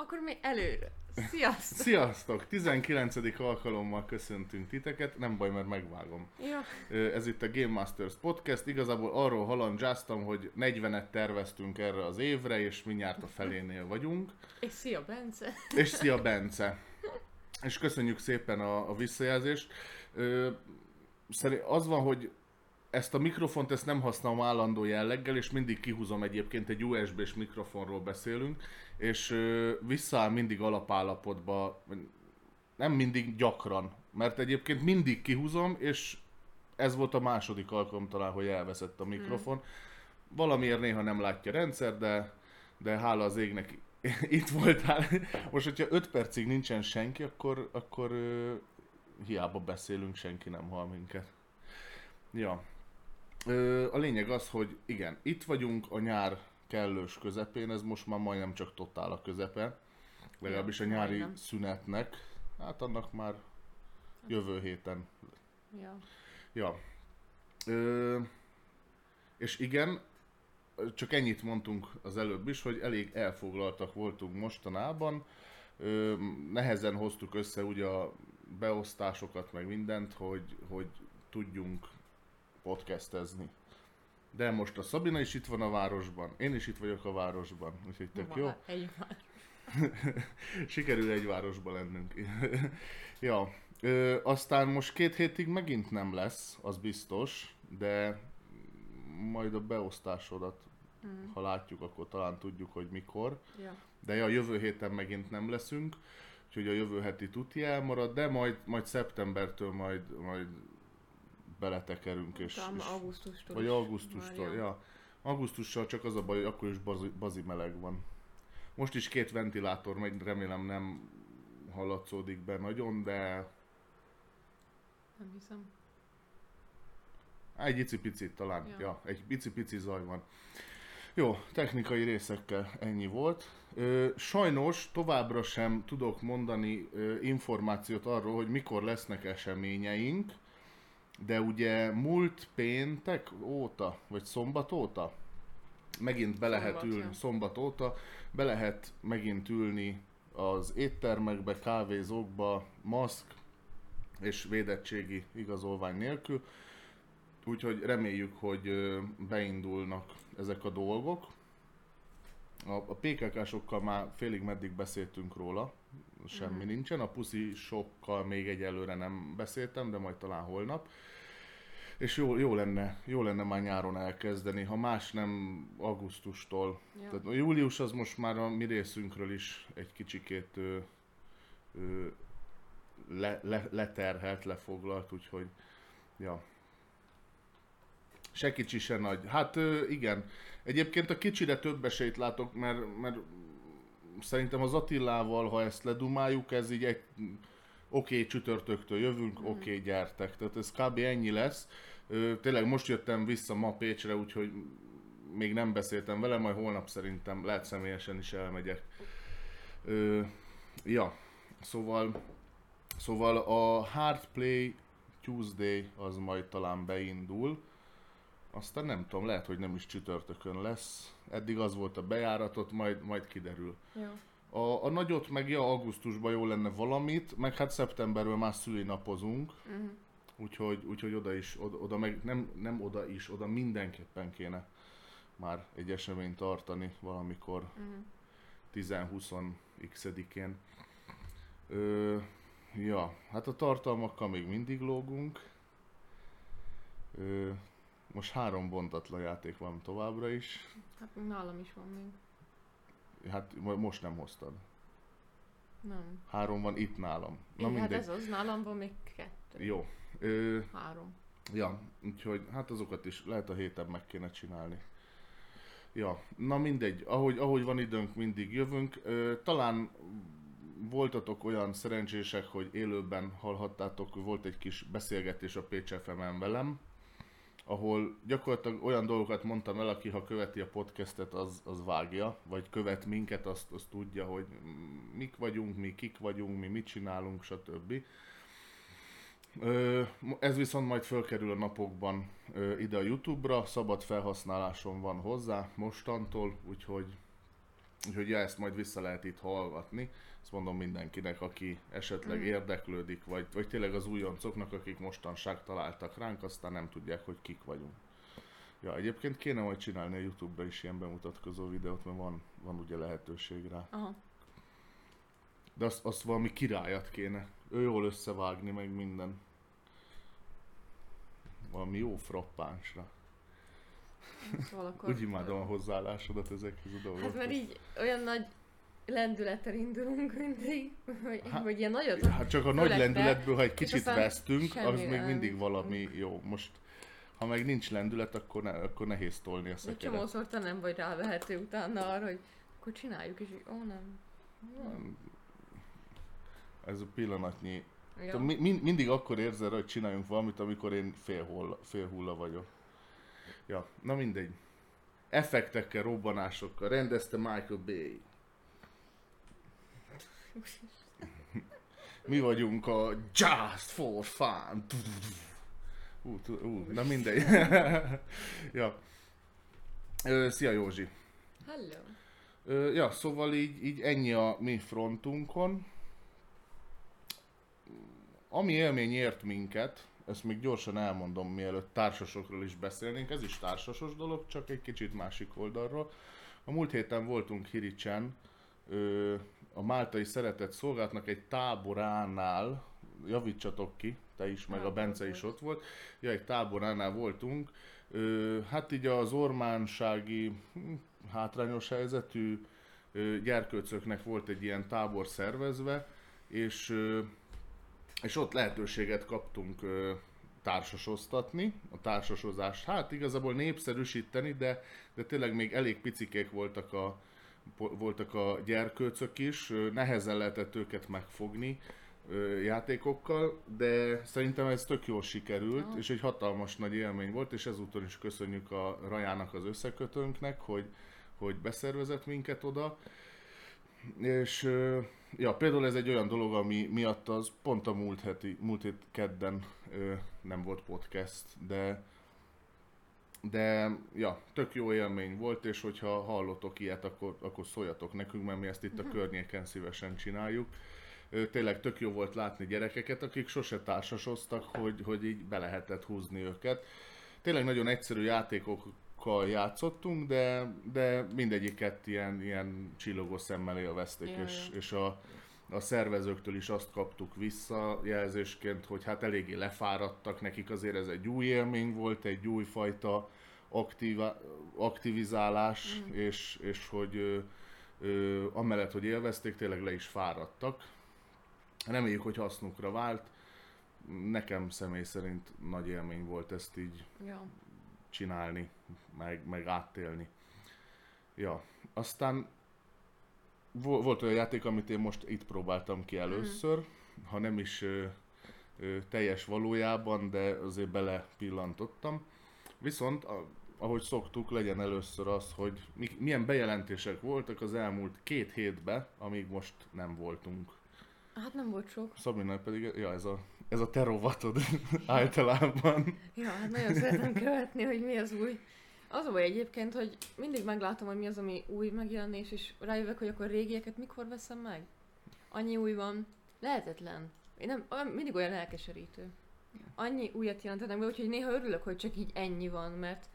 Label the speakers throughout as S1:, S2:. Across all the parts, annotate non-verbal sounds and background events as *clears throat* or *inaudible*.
S1: Akkor mi előre. Sziasztok!
S2: Sziasztok! 19. alkalommal köszöntünk titeket, nem baj, mert megvágom.
S1: Ja.
S2: Ez itt a Game Masters Podcast, igazából arról halandzsáztam, hogy 40-et terveztünk erre az évre, és mindjárt a felénél vagyunk.
S1: És szia, Bence!
S2: És szia Bence! És köszönjük szépen a, a visszajelzést. Ö, az van, hogy ezt a mikrofont ezt nem használom állandó jelleggel, és mindig kihúzom egyébként, egy USB-s mikrofonról beszélünk, és ö, visszaáll mindig alapállapotba, nem mindig gyakran, mert egyébként mindig kihúzom, és ez volt a második alkalom talán, hogy elveszett a mikrofon. Hmm. Valamiért néha nem látja a rendszer, de, de hála az égnek *laughs* itt voltál. Most, hogyha 5 percig nincsen senki, akkor, akkor ö, hiába beszélünk, senki nem hall minket. Ja. Ö, a lényeg az, hogy igen, itt vagyunk a nyár kellős közepén, ez most már majdnem csak totál a közepe. Legalábbis a nyári
S1: majdnem.
S2: szünetnek. Hát annak már jövő héten.
S1: Ja.
S2: Ja. Ö, és igen, csak ennyit mondtunk az előbb is, hogy elég elfoglaltak voltunk mostanában. Ö, nehezen hoztuk össze ugye a beosztásokat, meg mindent, hogy, hogy tudjunk podcastezni. De most a Szabina is itt van a városban, én is itt vagyok a városban, úgyhogy tök jó.
S1: Egy. *laughs*
S2: Sikerül egy városba lennünk. *laughs* ja, ö, aztán most két hétig megint nem lesz, az biztos, de majd a beosztásodat,
S1: Mm.
S2: ha látjuk, akkor talán tudjuk, hogy mikor.
S1: Ja.
S2: De ja, jövő héten megint nem leszünk, úgyhogy a jövő heti tuti elmarad, de majd, majd szeptembertől majd, majd beletekerünk, és,
S1: Talán
S2: és
S1: augusztustól
S2: vagy augusztustól,
S1: már,
S2: ja. Augusztussal csak az a baj, hogy akkor is bazi, bazi meleg van. Most is két ventilátor megy, remélem nem hallatszódik be nagyon, de
S1: Nem hiszem.
S2: Á, egy icipicit talán. Ja.
S1: ja,
S2: egy icipici zaj van. Jó, technikai részekkel ennyi volt. Ö, sajnos továbbra sem tudok mondani ö, információt arról, hogy mikor lesznek eseményeink, de ugye múlt péntek óta, vagy szombat óta, megint be lehet
S1: Szombat,
S2: ülni,
S1: ja.
S2: szombat óta, be lehet megint ülni az éttermekbe, kávézókba, maszk és védettségi igazolvány nélkül. Úgyhogy reméljük, hogy beindulnak ezek a dolgok. A, a PKK-sokkal már félig meddig beszéltünk róla, semmi
S1: Mhm.
S2: nincsen. A puszi sokkal még egyelőre nem beszéltem, de majd talán holnap. És jó, jó, lenne, jó lenne már nyáron elkezdeni, ha más nem augusztustól.
S1: Ja.
S2: Tehát a július az most már a mi részünkről is egy kicsikét ö, ö, le, le, leterhelt, lefoglalt, úgyhogy ja. Se kicsi, se nagy. Hát ö, igen. Egyébként a kicsire több esélyt látok, mert, mert szerintem az Attilával, ha ezt ledumáljuk, ez így egy oké, okay, csütörtöktől jövünk, oké, okay, gyertek. Tehát ez kb. ennyi lesz. Tényleg most jöttem vissza ma Pécsre, úgyhogy még nem beszéltem vele, majd holnap szerintem lehet személyesen is elmegyek. Ö, ja, szóval, szóval a Hard Play Tuesday az majd talán beindul. Aztán nem tudom, lehet, hogy nem is csütörtökön lesz. Eddig az volt a bejáratot, majd, majd kiderül.
S1: Ja.
S2: A, a nagyot meg ja, augusztusban jó lenne valamit, meg hát szeptemberben már szülinapozunk,
S1: Mhm.
S2: úgyhogy, úgyhogy oda is, oda, oda meg nem, nem oda is, oda mindenképpen kéne már egy eseményt tartani valamikor
S1: Mhm.
S2: 10-20-én. Ö, ja, hát a tartalmakkal még mindig lógunk. Ö, most három bontatlan játék van továbbra is.
S1: Hát nálam is van még.
S2: Hát mo- most nem hoztad.
S1: Nem.
S2: Három van itt nálam. Na
S1: Igen, hát ez az, nálam van még kettő.
S2: Jó. Ö,
S1: Három.
S2: ja, úgyhogy hát azokat is lehet a héten meg kéne csinálni. Ja, na mindegy, ahogy, ahogy van időnk, mindig jövünk. Ö, talán voltatok olyan szerencsések, hogy élőben hallhattátok, volt egy kis beszélgetés a Pécs FM-en velem, ahol gyakorlatilag olyan dolgokat mondtam el, aki ha követi a podcastet, az, az vágja, vagy követ minket, azt, azt tudja, hogy mik vagyunk, mi kik vagyunk, mi mit csinálunk, stb. Ez viszont majd fölkerül a napokban ide a Youtube-ra, szabad felhasználásom van hozzá mostantól, úgyhogy Úgyhogy ja, ezt majd vissza lehet itt hallgatni. Ezt mondom mindenkinek, aki esetleg
S1: Mm.
S2: érdeklődik, vagy, vagy tényleg az újoncoknak, akik mostanság találtak ránk, aztán nem tudják, hogy kik vagyunk. Ja, egyébként kéne majd csinálni a Youtube-ra is ilyen bemutatkozó videót, mert van, van ugye lehetőség rá.
S1: Aha.
S2: De azt, azt valami királyat kéne. Ő jól összevágni, meg minden. Valami jó frappánsra.
S1: Akkor...
S2: Úgy imádom a hozzáállásodat ezekhez a dolgokhoz.
S1: Hát mert így olyan nagy lendülettel indulunk mindig, hogy,
S2: Hát-
S1: hogy ilyen nagyot...
S2: Hát csak a nagy lendületből, ha egy kicsit vesztünk, az még
S1: nem.
S2: mindig valami jó. Most, ha meg nincs lendület, akkor, ne, akkor nehéz tolni a
S1: Egy
S2: szekeret.
S1: csomószor te nem vagy rávehető utána arra, hogy akkor csináljuk, és így, ó nem.
S2: Ez a pillanatnyi...
S1: Ja.
S2: Mi, min- mindig akkor érzed, hogy csináljunk valamit, amikor én fél, hulla, fél hulla vagyok. Ja, na mindegy. Effektekkel, robbanásokkal rendezte Michael Bay. Mi vagyunk a Just for Fun. Ú, tú- ú, na mindegy. *laughs* ja. Ö, szia Józsi.
S1: Hello.
S2: Ö, ja, szóval így, így ennyi a mi frontunkon. Ami élmény ért minket, ezt még gyorsan elmondom, mielőtt társasokról is beszélnénk, ez is társasos dolog, csak egy kicsit másik oldalról. A múlt héten voltunk Hiricsen, a Máltai Szeretett Szolgálatnak egy táboránál, javítsatok ki, te is, meg a
S1: Hát,
S2: Bence
S1: ott
S2: is ott volt. Ja, egy táboránál voltunk. Hát így az ormánsági hm, hátrányos helyzetű gyerkőcöknek volt egy ilyen tábor szervezve, és, és ott lehetőséget kaptunk ö, társasoztatni, a társasozást, hát igazából népszerűsíteni, de, de tényleg még elég picikék voltak a, voltak a gyerkőcök is, nehezen lehetett őket megfogni ö, játékokkal, de szerintem ez tök jól sikerült, és egy hatalmas nagy élmény volt, és ezúton is köszönjük a Rajának, az összekötőnknek, hogy, hogy beszervezett minket oda. És ö, ja, például ez egy olyan dolog, ami miatt az pont a múlt, heti, múlt hét kedden ö, nem volt podcast, de de ja, tök jó élmény volt, és hogyha hallotok ilyet, akkor, akkor szóljatok nekünk, mert mi ezt itt a környéken szívesen csináljuk. Ö, Tényleg tök jó volt látni gyerekeket, akik sose társasoztak, hogy, hogy így be lehetett húzni őket. Tényleg nagyon egyszerű játékokkal játszottunk, de, de mindegyiket ilyen, ilyen csillogó szemmel élvezték,
S1: Ja,
S2: és, és a, a szervezőktől is azt kaptuk visszajelzésként, hogy hát eléggé lefáradtak, nekik azért ez egy új élmény volt, egy újfajta aktiva, aktivizálás,
S1: Mm.
S2: és, és hogy ö, ö, amellett, hogy élvezték, tényleg le is fáradtak. Reméljük, hogy hasznukra vált. Nekem személy szerint nagy élmény volt ezt így
S1: Ja.
S2: Csinálni, meg, meg átélni. Ja, aztán vo- volt olyan játék, amit én most itt próbáltam ki először, ha nem is ö, ö, teljes valójában, de azért bele pillantottam. Viszont, a, ahogy szoktuk, legyen először az, hogy mi, milyen bejelentések voltak az elmúlt két hétben, amíg most nem voltunk.
S1: Hát nem volt sok.
S2: Szabinál pedig, ja, ez a, ez a te rovatod *laughs* általában.
S1: Ja, hát nagyon szeretem követni, hogy mi az új. Az a baj egyébként, hogy mindig meglátom, hogy mi az, ami új megjelenés, és rájövök, hogy akkor régieket mikor veszem meg. Annyi új van. Lehetetlen. Én nem, olyan, mindig olyan elkeserítő. Annyi újat jelentenek be, úgyhogy néha örülök, hogy csak így ennyi van, mert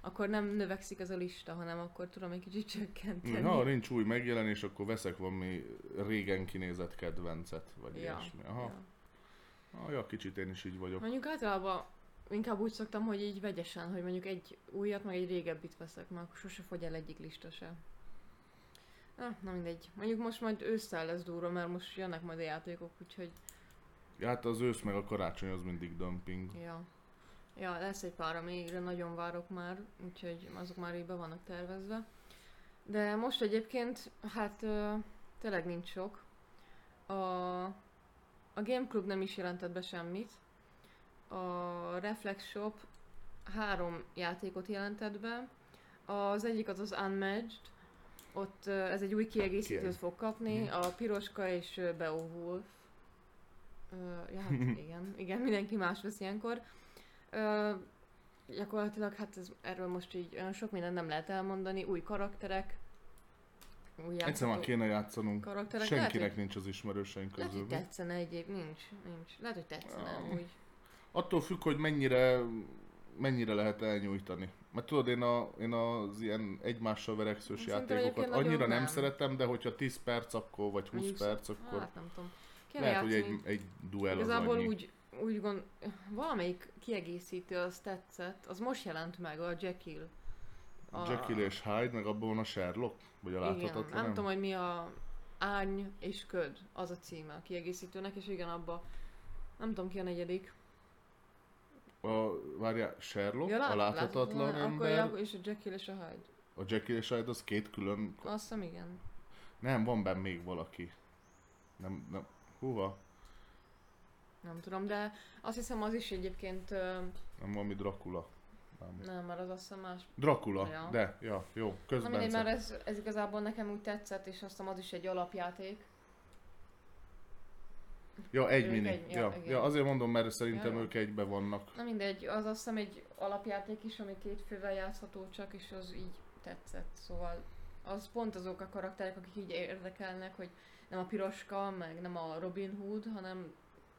S1: akkor nem növekszik ez a lista, hanem akkor tudom egy kicsit csökkenteni.
S2: Ha nincs új megjelenés, akkor veszek valami régen kinézett kedvencet, vagy
S1: ja.
S2: ilyesmi. Aha.
S1: Ja.
S2: Ja, kicsit én is így vagyok.
S1: Mondjuk általában inkább úgy szoktam, hogy így vegyesen, hogy mondjuk egy újat, meg egy régebbit veszek, mert akkor sose fogy el egyik lista se. Na, na mindegy. Mondjuk most majd ősszel lesz durva, mert most jönnek majd a játékok, úgyhogy
S2: Ja, hát az ősz meg a karácsony az mindig dumping.
S1: ja. Ja, lesz egy pár, amire nagyon várok már, úgyhogy azok már így be vannak tervezve. De most egyébként, hát tényleg nincs sok. A, a Game Club nem is jelentett be semmit. A Reflex Shop három játékot jelentett be. Az egyik az az Unmatched, ott ez egy új kiegészítőt
S2: Kieg-
S1: fog kapni,
S2: Mhm.
S1: a Piroska és Beowulf. Ö, ja, hát *laughs* igen, igen, mindenki más vesz ilyenkor. Ö, gyakorlatilag hát ez, erről most így olyan sok mindent nem lehet elmondani, új karakterek, új
S2: Egyszer már kéne játszanunk.
S1: karakterek.
S2: Senkinek
S1: lehet, hogy,
S2: nincs az ismerőseink
S1: lehet,
S2: közül.
S1: hogy tetszene egyéb, nincs, nincs. Lehet, hogy tetszene
S2: Ah.
S1: úgy.
S2: Attól függ, hogy mennyire, mennyire lehet elnyújtani. Mert tudod, én, a, én az ilyen egymással verekszős
S1: Szerintem
S2: játékokat annyira nem,
S1: nem.
S2: szeretem, de hogyha 10 perc akkor, vagy 20
S1: Mondjuk
S2: perc, akkor
S1: Hát nem tudom. Kéne
S2: lehet, hogy
S1: játszani.
S2: egy, egy duell az
S1: Igazából
S2: annyi.
S1: úgy, úgy gond, valamelyik kiegészítő az tetszett, az most jelent meg, a Jekyll. A,
S2: Jekyll és Hyde, meg abban a Sherlock? Vagy a
S1: Igen,
S2: láthatatlan?
S1: nem tudom, hogy mi a Árny és Köd, az a címe a kiegészítőnek, és igen, abba nem tudom ki a negyedik.
S2: A, várjál, Sherlock,
S1: lát-
S2: a láthatatlan
S1: Akkor
S2: ember,
S1: ja, és a Jekyll és a Hyde.
S2: a Jekyll és Hyde az két külön...
S1: Azt hiszem igen.
S2: Nem, van benne még valaki. Nem, nem, húha?
S1: Nem tudom, de azt hiszem az is egyébként, ö,
S2: Nem valami Dracula. Nem.
S1: nem, mert az azt hiszem más.
S2: Dracula,
S1: Ja.
S2: de, ja, jó,
S1: Na
S2: közben
S1: mindegy,
S2: szed-
S1: mert ez, ez igazából nekem úgy tetszett, és azt hiszem az is egy alapjáték.
S2: Ja, egy
S1: Ők
S2: mini.
S1: egy- ja,
S2: ja, ja, azért mondom, mert szerintem
S1: Ja,
S2: ők egybe vannak.
S1: Na mindegy, az azt hiszem egy alapjáték is, ami két fővel játszható csak, és az így tetszett. Szóval az pont azok a karakterek, akik így érdekelnek, hogy nem a piroska, meg nem a Robin Hood, hanem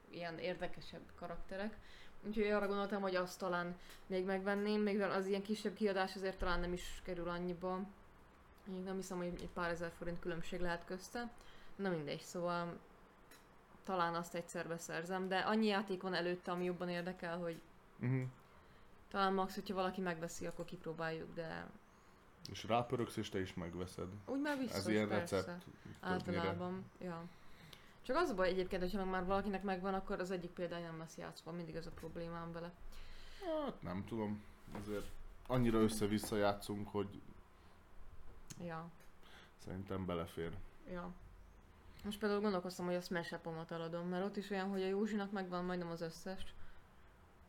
S1: ilyen érdekesebb karakterek. Úgyhogy arra gondoltam, hogy azt talán még megvenném, még az ilyen kisebb kiadás azért talán nem is kerül annyiba. Még nem hiszem, hogy egy pár ezer forint különbség lehet közte. Na mindegy, szóval talán azt egyszer beszerzem, de annyi játék van előtte, ami jobban érdekel, hogy
S2: Uh-huh.
S1: talán max, hogyha valaki megveszi, akkor kipróbáljuk, de
S2: És rápöröksz, és te is megveszed.
S1: úgy már biztos,
S2: Ez ilyen
S1: persze.
S2: recept. többnyire.
S1: Általában, ja. Csak az a baj egyébként, hogyha már valakinek megvan, akkor az egyik példány nem lesz játszva, mindig ez a problémám vele.
S2: Hát nem tudom. Azért annyira össze-vissza játszunk, hogy
S1: Ja,
S2: szerintem belefér.
S1: ja. Most például gondolkoztam, hogy a Smash eladom, mert ott is olyan, hogy a Józsinak megvan majdnem az összes.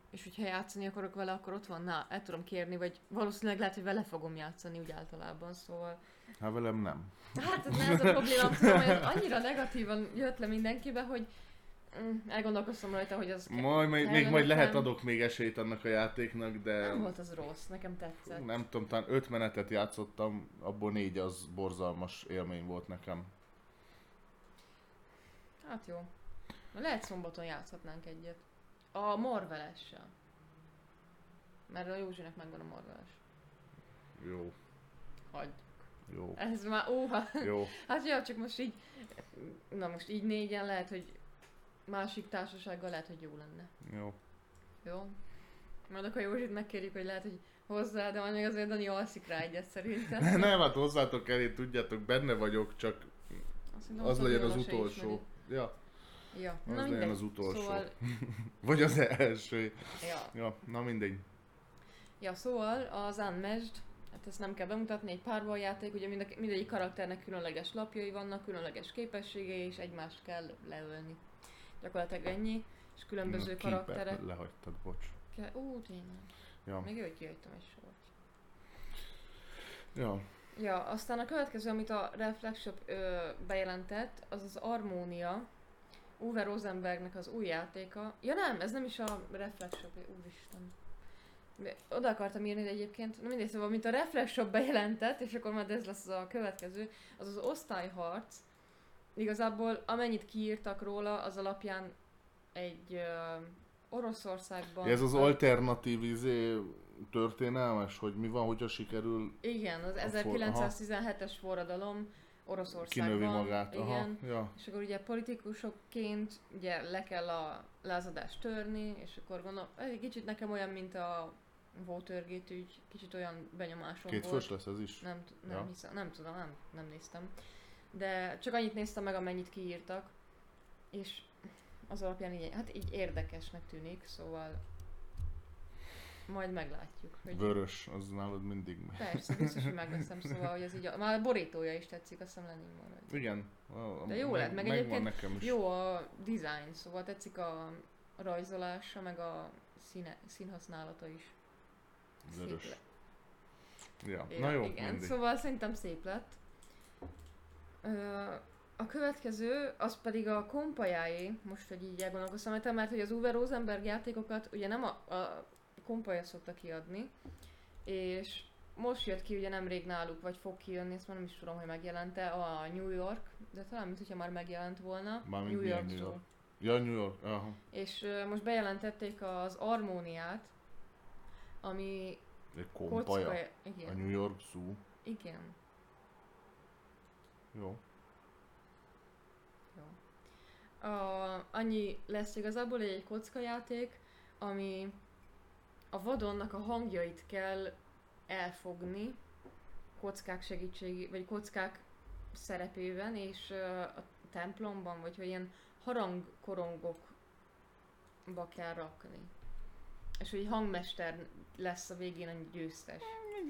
S1: És hogyha játszani akarok vele, akkor ott van, na, el tudom kérni, vagy valószínűleg lehet, hogy vele fogom játszani úgy általában, szóval
S2: Hát velem nem.
S1: Hát ez, ez a hogy ez annyira negatívan jött le mindenkibe, hogy mm, elgondolkoztam rajta, hogy az ke-
S2: Majd, még, majd lehet adok még esélyt annak a játéknak, de
S1: Nem volt az rossz, nekem tetszett.
S2: nem tudom, talán öt menetet játszottam, abból négy az borzalmas élmény volt nekem.
S1: Hát jó. Lehet szombaton játszhatnánk egyet. A Marvelessel. Mert a Józsinek megvan a Marveles.
S2: Jó,
S1: Hagy.
S2: Jó,
S1: Ez már, óha.
S2: jó.
S1: Hát jó, csak most így, na most így négyen lehet, hogy másik társasággal lehet, hogy jó lenne.
S2: Jó.
S1: Jó? Majd akkor Józsit megkérjük, hogy lehet, hogy hozzá, de majd még azért Dani alszik rá egyet szerintem. *laughs*
S2: Nem, hát hozzátok elé, tudjátok, benne vagyok, csak
S1: Azt
S2: az legyen az utolsó. Ja,
S1: Ja,
S2: Az
S1: na
S2: legyen az utolsó.
S1: Szóval, *laughs*
S2: vagy az első.
S1: ja.
S2: Ja, na mindegy.
S1: ja, szóval az Unmatched, hát ezt nem kell bemutatni, egy párbal játék, ugye mind, mindegyik karakternek különleges lapjai vannak, különleges képességei, és egymást kell leölni. Gyakorlatilag ennyi, és különböző
S2: Na,
S1: karakterek.
S2: Lehagytad, bocs.
S1: Ke- Ú, tényleg.
S2: Ja,
S1: Még jó, hogy kihagytam egy sort.
S2: ja.
S1: Ja, aztán a következő, amit a Reflex Shop ö, bejelentett, az az Harmonia. Uwe Rosenbergnek az új játéka. Ja nem, ez nem is a Reflex Shop, úristen. Oda akartam írni de egyébként, na mindegy, szóval, mint a Reflex Shop bejelentett, és akkor majd ez lesz a következő, az az osztályharc. Igazából amennyit kiírtak róla, az alapján egy ö, Oroszországban...
S2: Ez az alternatív izé történelmes, hogy mi van, hogyha sikerül
S1: Igen, az
S2: A for-
S1: 1917-es forradalom Oroszországban.
S2: kinövi magát. Aha,
S1: Igen.
S2: ja.
S1: És akkor ugye politikusokként ugye le kell a lázadást törni, és akkor gondolom, egy kicsit nekem olyan, mint a Watergate ügy, kicsit olyan benyomásom
S2: Két
S1: volt.
S2: lesz ez is.
S1: Nem, nem
S2: Ja.
S1: hiszem, nem tudom, nem, nem néztem. De csak annyit néztem meg, amennyit kiírtak. És az alapján így, hát így érdekesnek tűnik, szóval majd meglátjuk. Hogy
S2: Vörös, az nálad mindig megy.
S1: Persze, biztos, hogy megveszem, szóval, hogy ez így, a, már a borítója is tetszik, azt hiszem Lenin van. hogy-
S2: Igen. a-
S1: De jó
S2: meg-
S1: lett, meg
S2: megvan
S1: egyébként
S2: nekem is.
S1: Jó a design, szóval tetszik a rajzolása, meg a színe, színhasználata is.
S2: Vörös. Ja.
S1: Ja,
S2: Na jó,
S1: igen,
S2: mindig.
S1: szóval szerintem szép lett. A következő, az pedig a kompajáé, most, hogy így elgondolkoztam, mert hogy az Uwe Rosenberg játékokat ugye nem a, a kompaja szokta kiadni, és most jött ki ugye nemrég náluk, vagy fog kijönni, ezt már nem is tudom, hogy megjelente, a New York, de talán mint hogyha már megjelent volna.
S2: Mármint
S1: New York
S2: New. York? Ja, New York, aha.
S1: És ö, most bejelentették az Armóniát, ami
S2: Egy
S1: kocka...
S2: kompaja. A
S1: Igen.
S2: New York Zoo.
S1: Igen.
S2: Jó.
S1: Jó. A, annyi lesz igazából hogy egy kockajáték, ami a vadonnak a hangjait kell elfogni kockák segítségi, vagy kockák szerepében, és a templomban, vagy hogy ilyen harangkorongokba kell rakni. És hogy hangmester lesz a végén a győztes.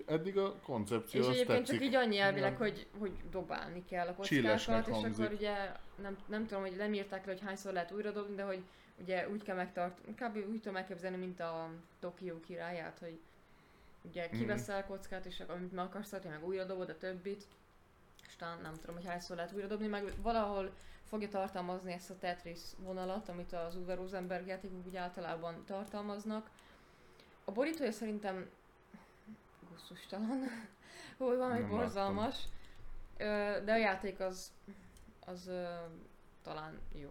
S2: Eddig a koncepció
S1: És
S2: az
S1: egyébként
S2: tetszik.
S1: csak így annyi elvileg, hogy, hogy dobálni kell a kockákat, és
S2: hangzik.
S1: akkor ugye nem, nem tudom, hogy nem írták le, hogy hányszor lehet újra dobni, de hogy ugye úgy kell megtartani, kb. úgy tudom elképzelni, mint a Tokió királyát, hogy ugye
S2: Mhm.
S1: kiveszel a kockát, és akkor amit meg akarsz tartani, meg újra dobod a többit, és talán nem tudom, hogy hányszor lehet újra dobni, meg valahol fogja tartalmazni ezt a Tetris vonalat, amit az Uwe Rosenberg játékok úgy általában tartalmaznak. A borítója szerintem gusztustalan, hogy valami
S2: Nem
S1: borzalmas, Ö, de a játék az, az talán jó.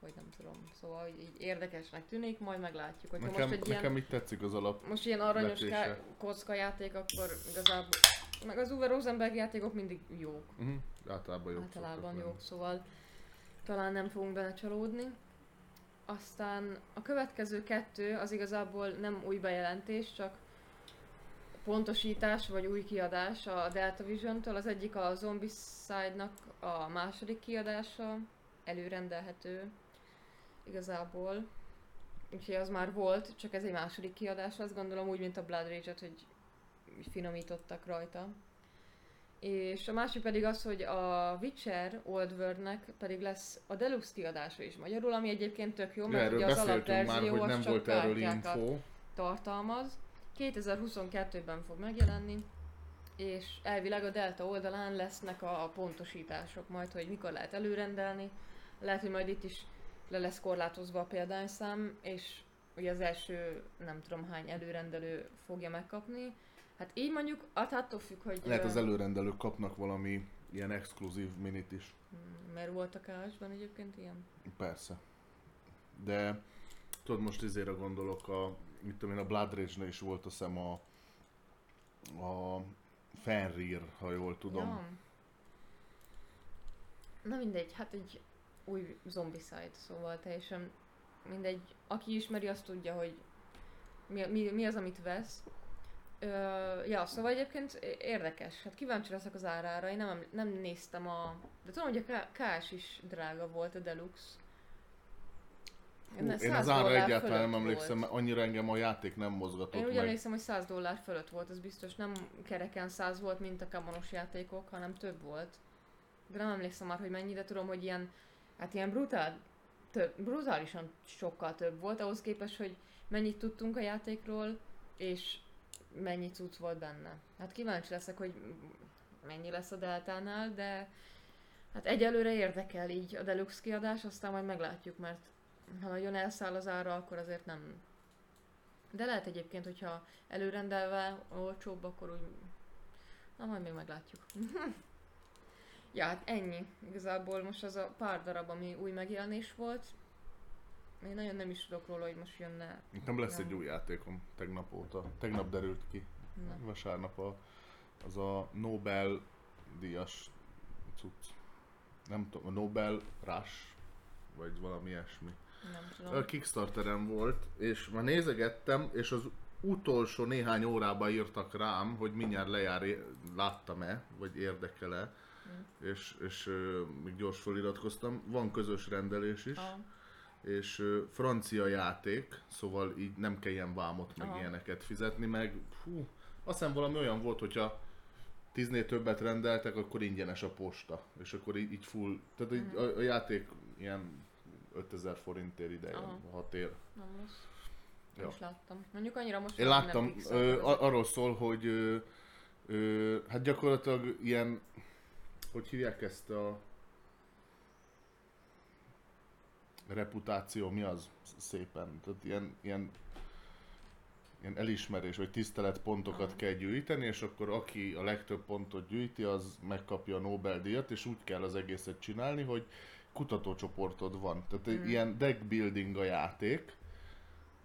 S1: Vagy nem tudom. Szóval így, érdekesnek tűnik, majd meglátjuk. Hogyha
S2: Nekem,
S1: most egy ilyen
S2: nekem így tetszik az alap.
S1: most ilyen aranyos ká- kocka játék, akkor igazából... Meg az Uwe Rosenberg játékok mindig jók.
S2: Uh-huh. Általában jók
S1: általában jók,
S2: lenni.
S1: szóval talán nem fogunk benne csalódni. Aztán a következő kettő az igazából nem új bejelentés, csak pontosítás vagy új kiadás a Delta Vision-től. Az egyik a Zombicide-nak a második kiadása, előrendelhető igazából. Úgyhogy az már volt, csak ez egy második kiadás, azt gondolom úgy, mint a Blood Rage-et, hogy finomítottak rajta. És a másik pedig az, hogy a Witcher Old World-nek pedig lesz a Deluxe kiadása is magyarul, ami egyébként tök jó, mert ugye az
S2: már,
S1: alapverzió az
S2: nem
S1: csak
S2: volt erről info.
S1: tartalmaz. 2022-ben fog megjelenni, és elvileg a Delta oldalán lesznek a pontosítások majd, hogy mikor lehet előrendelni. Lehet, hogy majd itt is le lesz korlátozva a példányszám, és ugye az első nem tudom hány előrendelő fogja megkapni. Hát így mondjuk, att- attól függ, hogy...
S2: Lehet az előrendelők kapnak valami ilyen exkluzív minit is.
S1: mm, Mert volt a KS-ben egyébként ilyen?
S2: Persze. De tudod, most izére gondolok, a, mit tudom én, a Blood Rage-nél is volt azt hiszem a, a Fenrir, ha jól tudom.
S1: Ja. Na mindegy, hát egy új zombicide, szóval teljesen mindegy. Aki ismeri, azt tudja, hogy mi, mi, mi az, amit vesz. Ö, ja, szóval egyébként érdekes. Hát kíváncsi leszek az árára. Én nem, nem néztem a... De tudom, hogy a KS is drága volt, a Deluxe.
S2: Hú, én
S1: 100
S2: az ára egyáltalán nem emlékszem,
S1: volt.
S2: mert annyira engem a játék nem mozgatott
S1: Én úgy emlékszem, hogy 100 dollár fölött volt, az biztos nem kereken 100 volt, mint a kamonos játékok, hanem több volt. De nem emlékszem már, hogy mennyi, de tudom, hogy ilyen, hát ilyen brutál, több, brutálisan sokkal több volt, ahhoz képest, hogy mennyit tudtunk a játékról, és mennyi cucc volt benne. Hát kíváncsi leszek, hogy mennyi lesz a Deltánál, de hát egyelőre érdekel így a Deluxe kiadás, aztán majd meglátjuk, mert ha nagyon elszáll az ára, akkor azért nem, de lehet egyébként, hogyha előrendelve olcsóbb, akkor úgy... Na, majd még meglátjuk. *laughs* ja, hát ennyi. Igazából most az a pár darab, ami új megjelenés volt. Én nagyon nem is tudok róla, hogy most jönne.
S2: Nekem lesz
S1: Nem.
S2: egy új játékom tegnap óta. Tegnap derült ki.
S1: Na.
S2: Vasárnap a, az a Nobel díjas cucc. Nem tudom, a Nobel Rush, vagy valami ilyesmi.
S1: Nem
S2: A
S1: tudom.
S2: Kickstarteren volt, és már nézegettem, és az utolsó néhány órában írtak rám, hogy mindjárt lejár, láttam-e, vagy érdekel-e,
S1: Mm.
S2: és, és ö, még gyors feliratkoztam. Van közös rendelés is,
S1: A,
S2: és francia játék, szóval így nem kell ilyen vámot, meg
S1: Aha.
S2: ilyeneket fizetni, meg hú, azt hiszem valami olyan volt, hogyha tíznél többet rendeltek, akkor ingyenes a posta, és akkor így, így full, tehát így
S1: Mhm.
S2: a, a játék ilyen 5000 forintért ide
S1: Aha.
S2: jön, 6 ér.
S1: nem rossz.
S2: Ja.
S1: Is láttam. Mondjuk annyira most
S2: Én láttam, ö, a- arról szól, hogy ö, ö, hát gyakorlatilag ilyen, hogy hívják ezt a reputáció, mi az szépen? Tehát ilyen, ilyen ilyen elismerés vagy tiszteletpontokat
S1: Aha.
S2: kell gyűjteni, és akkor aki a legtöbb pontot gyűjti, az megkapja a Nobel-díjat, és úgy kell az egészet csinálni, hogy kutatócsoportod van. Tehát egy
S1: Mm.
S2: ilyen deck building a játék,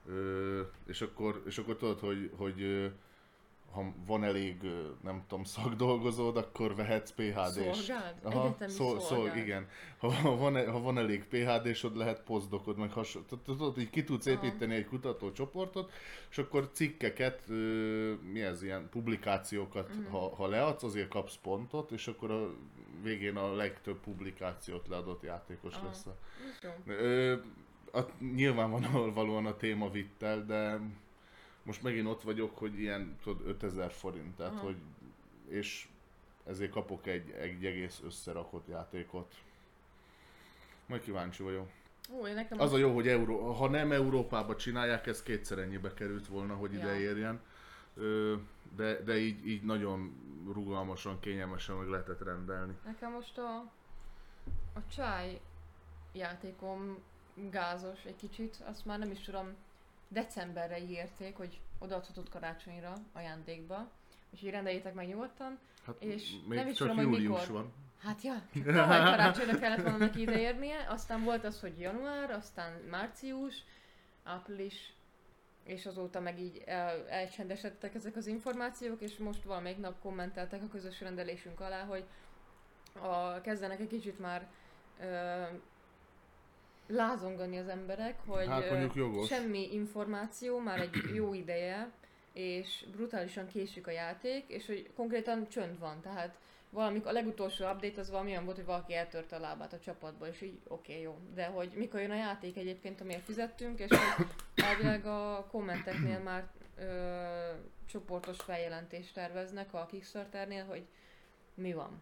S2: Ö, és akkor, és akkor tudod, hogy, hogy ha van elég, nem tudom, szakdolgozód, akkor vehetsz PHD-s.
S1: Szolgáld? Egyetemi
S2: szól, szól,
S1: szolgáld.
S2: igen. Ha, ha, van, ha van elég PHD-sod, lehet posztdokod, meg hasonló. Tudod, így ki tudsz
S1: Aha.
S2: építeni egy kutatócsoportot, és akkor cikkeket, mi ez, ilyen publikációkat,
S1: Mhm.
S2: ha, ha leadsz, azért kapsz pontot, és akkor a végén a legtöbb publikációt leadott játékos
S1: Aha.
S2: lesz. A,
S1: Ez jó.
S2: Ö, a, nyilvánvalóan a téma vittel, de most megint ott vagyok, hogy ilyen tudod, 5000 forint, tehát hogy, és ezért kapok egy, egy egész összerakott játékot. Majd kíváncsi vagyok.
S1: Ó, én nekem
S2: Az a jó, hogy Euró- ha nem Európába csinálják, ez kétszer ennyibe került volna, hogy ide
S1: Ja.
S2: érjen. Ö, de, de így, így nagyon rugalmasan, kényelmesen meg lehetett rendelni.
S1: Nekem most a, a csáj játékom gázos egy kicsit, azt már nem is tudom, decemberre írték, hogy odaadhatod karácsonyra ajándékba, úgyhogy rendeljétek meg nyugodtan.
S2: Hát
S1: És
S2: még
S1: nem is
S2: csak
S1: tudom,
S2: július
S1: mikor.
S2: van.
S1: Hát ja, *laughs* csak tavaly karácsonyra kellett volna neki ideérnie, aztán volt az, hogy január, aztán március, április, és azóta meg így el, elcsendesedtek ezek az információk, és most valamelyik nap kommenteltek a közös rendelésünk alá, hogy a, kezdenek egy kicsit már ö, lázongani az emberek, hogy
S2: Hát
S1: semmi információ már egy jó ideje, és brutálisan késik a játék, és hogy konkrétan csönd van, tehát valamik, a legutolsó update az valami olyan volt, hogy valaki eltörte a lábát a csapatba, és így oké, okay, jó. De hogy mikor jön a játék egyébként, amiért fizettünk, és hogy elvileg a kommenteknél már ö, csoportos feljelentést terveznek a Kickstarternél, hogy mi van.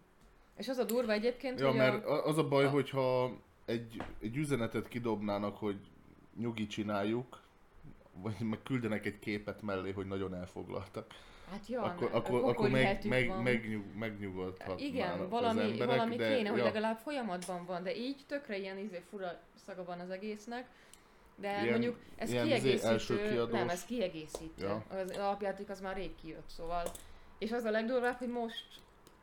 S1: És az a durva egyébként,
S2: Ja,
S1: hogy
S2: mert
S1: a...
S2: az a baj,
S1: a-
S2: hogyha egy, egy üzenetet kidobnának, hogy nyugi csináljuk, vagy meg küldenek egy képet mellé, hogy nagyon elfoglaltak,
S1: Hát ja,
S2: akkor, akkor, akkor meg, meg,
S1: van.
S2: megnyug, megnyugodhatnának
S1: Igen,
S2: az
S1: valami,
S2: emberek,
S1: valami
S2: de,
S1: kéne, hogy
S2: ja,
S1: legalább folyamatban van, de így tökre ilyen izé fura szaga van az egésznek. De
S2: Ilyen-
S1: mondjuk ez
S2: ilyen izé
S1: kiegészítő, nem, ez kiegészítő.
S2: Ja.
S1: Az alapjáték az már rég kijött, szóval. És az a legdurvább, hogy most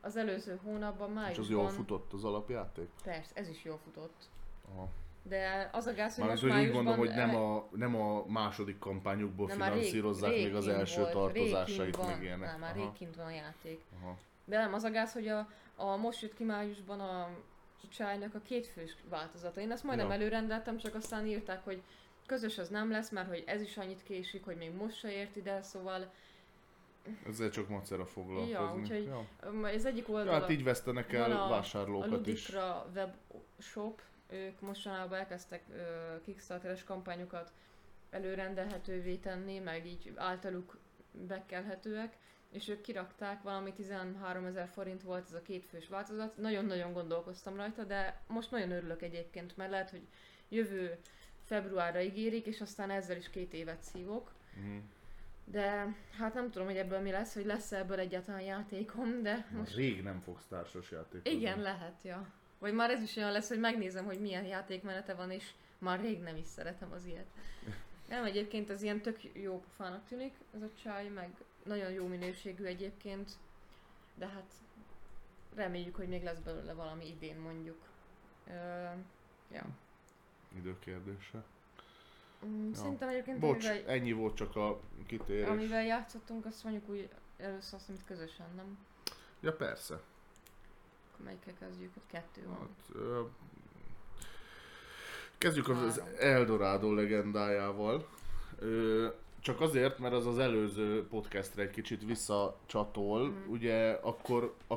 S1: az előző hónapban,
S2: És
S1: májusban,
S2: az jól futott az alapjáték?
S1: persze, ez is jól futott.
S2: Aha.
S1: De az a gáz, hogy
S2: Mármint,
S1: most
S2: úgy mondom, hogy nem
S1: ele-
S2: a, nem a második kampányukból
S1: nem, már
S2: finanszírozzák
S1: rég
S2: még az első
S1: volt,
S2: tartozásait,
S1: kint
S2: meg
S1: van,
S2: ilyenek.
S1: Nem, már
S2: Aha,
S1: rég kint van a játék.
S2: aha.
S1: De nem, az a gáz, hogy a, a most jött ki májusban a csájnak a kétfős változata. Én azt majdnem
S2: Ja.
S1: előrendeltem, csak aztán írták, hogy közös az nem lesz, mert hogy ez is annyit késik, hogy még most se ért ide, szóval
S2: Ezzel csak macera foglalkozni.
S1: Ja, úgyhogy
S2: ja.
S1: ez egyik
S2: Ja,
S1: oldal
S2: hát így vesztenek
S1: van
S2: el
S1: a- a
S2: vásárlókat is.
S1: Ludikra webshop, ők mostanában elkezdtek ö, Kickstarteres kampányokat előrendelhetővé tenni, meg így általuk bekelhetőek, és ők kirakták, valami 13 ezer forint volt ez a kétfős változat. Nagyon-nagyon gondolkoztam rajta, de most nagyon örülök egyébként, mert lehet, hogy jövő februárra ígérik, és aztán ezzel is két évet szívok.
S2: Mhm.
S1: De hát nem tudom, hogy ebből mi lesz, hogy lesz ebből egyáltalán játékom, de most
S2: Rég nem fogsz társas játékozni.
S1: igen, lehet, ja. Vagy már ez is olyan lesz, hogy megnézem, hogy milyen játékmenete van, és már rég nem is szeretem az ilyet. Nem, egyébként az ilyen tök jó pofának tűnik, ez a csaj, meg nagyon jó minőségű egyébként, de hát reméljük, hogy még lesz belőle valami idén mondjuk. Ö, ja.
S2: Idő kérdése.
S1: Mm,
S2: Ja.
S1: Szerintem egyébként
S2: Bocs,
S1: amivel,
S2: ennyi volt csak a kitérés.
S1: amivel játszottunk, azt mondjuk úgy először azt, amit közösen, nem?
S2: Ja persze.
S1: Melyikkel kezdjük? Kettő van.
S2: Hát, ö, kezdjük az
S1: Három.
S2: Eldorado legendájával. Ö, csak azért, mert az az előző podcastre egy kicsit visszacsatol.
S1: Mhm.
S2: Ugye akkor a,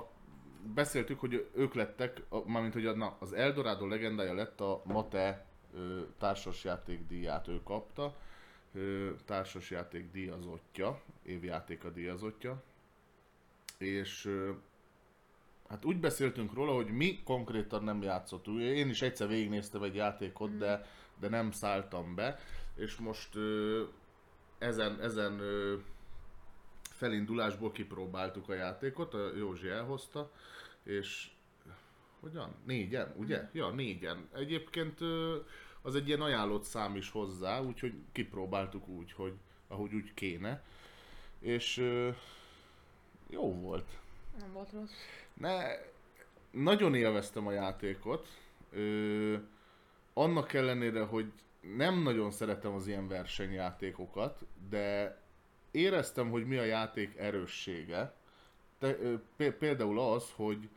S2: beszéltük, hogy ők lettek, a, mármint hogy a, na, az Eldorado legendája lett a Mate ö, társasjáték díját ő kapta. Ö, társasjáték díjazottja, évjátéka díjazottja. És ö, Hát úgy beszéltünk róla, hogy mi konkrétan nem játszottunk. Én is egyszer végignéztem egy játékot,
S1: Mhm.
S2: de, de nem szálltam be. És most ö, ezen, ezen ö, felindulásból kipróbáltuk a játékot, a Józsi elhozta, és hogyan? Négyen, ugye?
S1: Mhm.
S2: Ja, négyen. Egyébként ö, az egy ilyen ajánlott szám is hozzá, úgyhogy kipróbáltuk úgy, hogy ahogy úgy kéne. És ö, jó volt.
S1: Nem volt rossz.
S2: Ne, nagyon élveztem a játékot. Ö, annak ellenére, hogy nem nagyon szeretem az ilyen versenyjátékokat, de éreztem, hogy mi a játék erőssége. Te, ö, pé- például az, hogy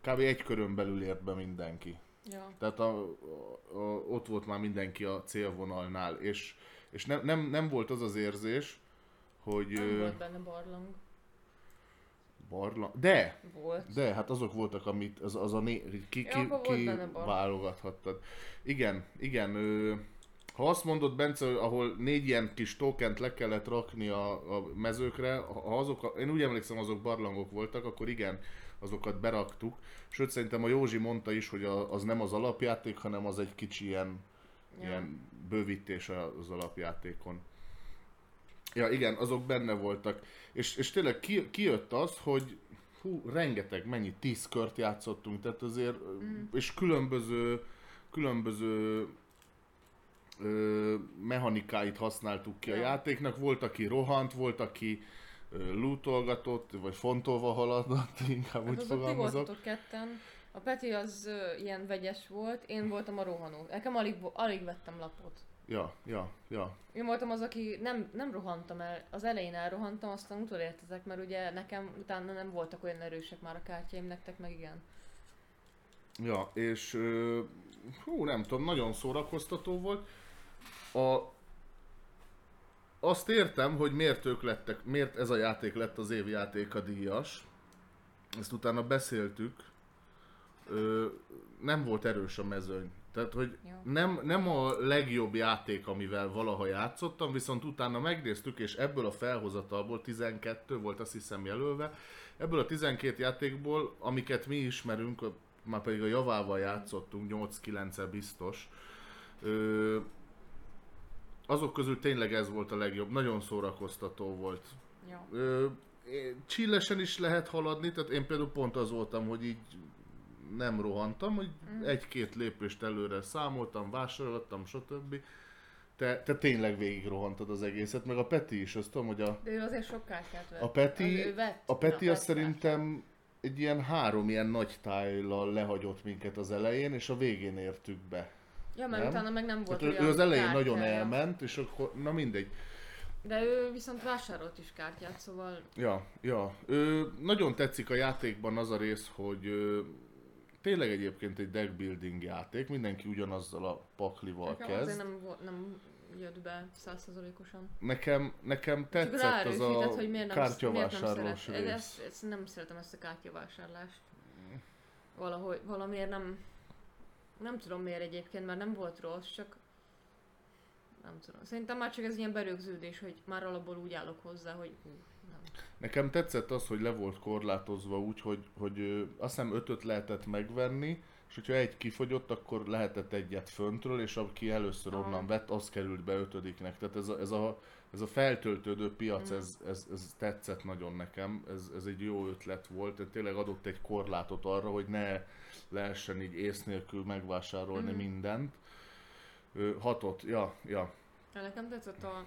S2: kb. egy körön belül ért be mindenki.
S1: Ja.
S2: Tehát a, a, a, ott volt már mindenki a célvonalnál, és, és nem, nem, nem volt az az érzés, hogy
S1: Nem
S2: ö,
S1: volt benne barlang.
S2: Barlang... De!
S1: Volt.
S2: De, hát azok voltak, amit az, az a né... hogy ki,
S1: Ja,
S2: ki, ki válogathattad. Igen, igen. Ö, ha azt mondod, Bence, ahol négy ilyen kis tokent le kellett rakni a, a mezőkre, ha azok, én úgy emlékszem, azok barlangok voltak, akkor igen, azokat beraktuk. Sőt, szerintem a Józsi mondta is, hogy a, az nem az alapjáték, hanem az egy kicsi ilyen,
S1: Ja.
S2: ilyen bővítés az alapjátékon. Ja, igen, azok benne voltak. És, és tényleg ki, kijött az, hogy hú, rengeteg, mennyi, tíz kört játszottunk, tehát azért, mm. és különböző, különböző ö, mechanikáit használtuk ki a
S1: Ja.
S2: játéknak. Volt, aki rohant, volt, aki ö, lootolgatott, vagy fontolva haladott, *laughs* inkább úgy
S1: Hát ti
S2: fogalmazok.
S1: ketten. A Peti az ö, ilyen vegyes volt, én voltam a rohanó. Nekem alig, alig vettem lapot.
S2: Ja, ja, ja.
S1: Én voltam az, aki nem, nem rohantam el, az elején elrohantam, aztán utolértetek, mert ugye nekem utána nem voltak olyan erősek már a kártyáim, nektek meg igen.
S2: Ja, és hú, nem tudom, nagyon szórakoztató volt. A, azt értem, hogy miért ők lettek, miért ez a játék lett az játéka díjas. Ezt utána beszéltük. Ö, nem volt erős a mezőny. Tehát, hogy
S1: Jó.
S2: nem, nem a legjobb játék, amivel valaha játszottam, viszont utána megnéztük, és ebből a felhozatalból 12 volt azt hiszem jelölve, ebből a 12 játékból, amiket mi ismerünk, már pedig a javával játszottunk, 8-9 biztos, ö, azok közül tényleg ez volt a legjobb, nagyon szórakoztató volt.
S1: Ja.
S2: Ö, csillesen is lehet haladni, tehát én például pont az voltam, hogy így nem rohantam, hogy
S1: Mhm.
S2: egy-két lépést előre számoltam, vásároltam, stb. Te, te tényleg végig rohantad az egészet, meg a Peti is, azt tudom, hogy a,
S1: De ő azért sok kártyát vett.
S2: a Peti,
S1: Az vett,
S2: a Peti azt szerintem egy ilyen három ilyen nagy tájlal lehagyott minket az elején, és a végén értük be.
S1: Ja, mert
S2: nem?
S1: utána meg nem volt
S2: Tehát
S1: olyan
S2: ő az elején nagyon
S1: kártyája.
S2: elment, és akkor, na mindegy.
S1: De ő viszont vásárolt is kártyát, szóval
S2: Ja, ja. Ö, nagyon tetszik a játékban az a rész, hogy ö, tényleg egyébként egy deck building játék, mindenki ugyanazzal a paklival
S1: nekem
S2: kezd.
S1: azért nem, nem jött be százszerzalékosan.
S2: Nekem, nekem tetszett az a
S1: hogy miért nem, miért nem
S2: kártyavásárlós rész.
S1: ezt, ezt nem szeretem ezt a kártyavásárlást. Valahogy, valamiért nem, nem tudom miért egyébként, mert nem volt rossz, csak nem tudom. Szerintem már csak ez ilyen berögződés, hogy már alapból úgy állok hozzá, hogy hú.
S2: Nekem tetszett az, hogy le volt korlátozva úgy, hogy, hogy azt hiszem ötöt lehetett megvenni, és hogyha egy kifogyott, akkor lehetett egyet föntről, és aki először
S1: Aha.
S2: onnan vett, az került be ötödiknek. Tehát ez a, ez a, ez a feltöltődő piac,
S1: Mm.
S2: ez, ez, ez tetszett nagyon nekem, ez, ez egy jó ötlet volt, tehát tényleg adott egy korlátot arra, hogy ne lehessen így ész nélkül megvásárolni
S1: Mm.
S2: mindent. Ö, hatot, ja, ja.
S1: Nekem tetszett a,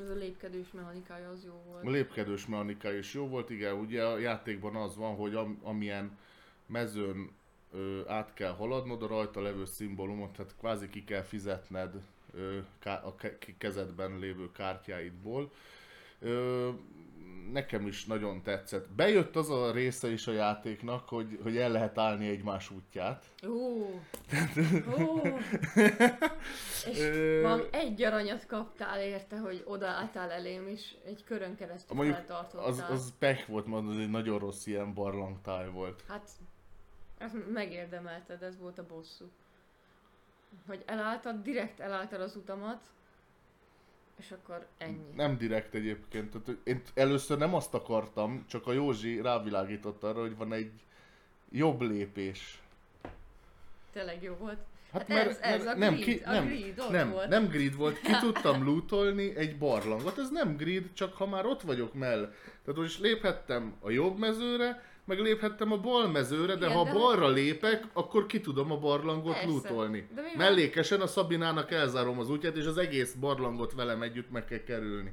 S1: ez a lépkedős mechanikája, az jó volt.
S2: A lépkedős mechanika is jó volt, igen, ugye a játékban az van, hogy am, amilyen mezőn ö, át kell haladnod a rajta levő szimbólumot, tehát kvázi ki kell fizetned ö, ká, a ke, kezedben lévő kártyáidból. Ö, nekem is nagyon tetszett. Bejött az a része is a játéknak, hogy, hogy el lehet állni egymás útját.
S1: Ó, ó. *laughs* És van egy aranyat kaptál érte, hogy odaálltál elém, és egy körön keresztül
S2: Mondjuk
S1: feltartottál.
S2: az, az pech volt, mert az egy nagyon rossz ilyen barlangtáj volt.
S1: Hát, ezt megérdemelted, ez volt a bosszú. Hogy elálltad, direkt elálltad az utamat, és akkor ennyi.
S2: Nem direkt egyébként. Tehát, én először nem azt akartam, csak a Józsi rávilágított arra, hogy van egy jobb lépés.
S1: Tényleg jó volt.
S2: Hát,
S1: Hát ez- ez a
S2: nem,
S1: grid, a
S2: nem,
S1: grid ott
S2: nem,
S1: volt.
S2: nem grid volt, ki *laughs* tudtam lootolni egy barlangot, ez nem grid, csak ha már ott vagyok mell. Tehát most léphettem a jobb mezőre, meg léphettem a bal mezőre, de
S1: Igen,
S2: ha
S1: de-
S2: balra lépek, akkor ki tudom a barlangot
S1: Persze. mivel-
S2: Mellékesen a Szabinának elzárom az útját, és az egész barlangot velem együtt meg kell kerülni.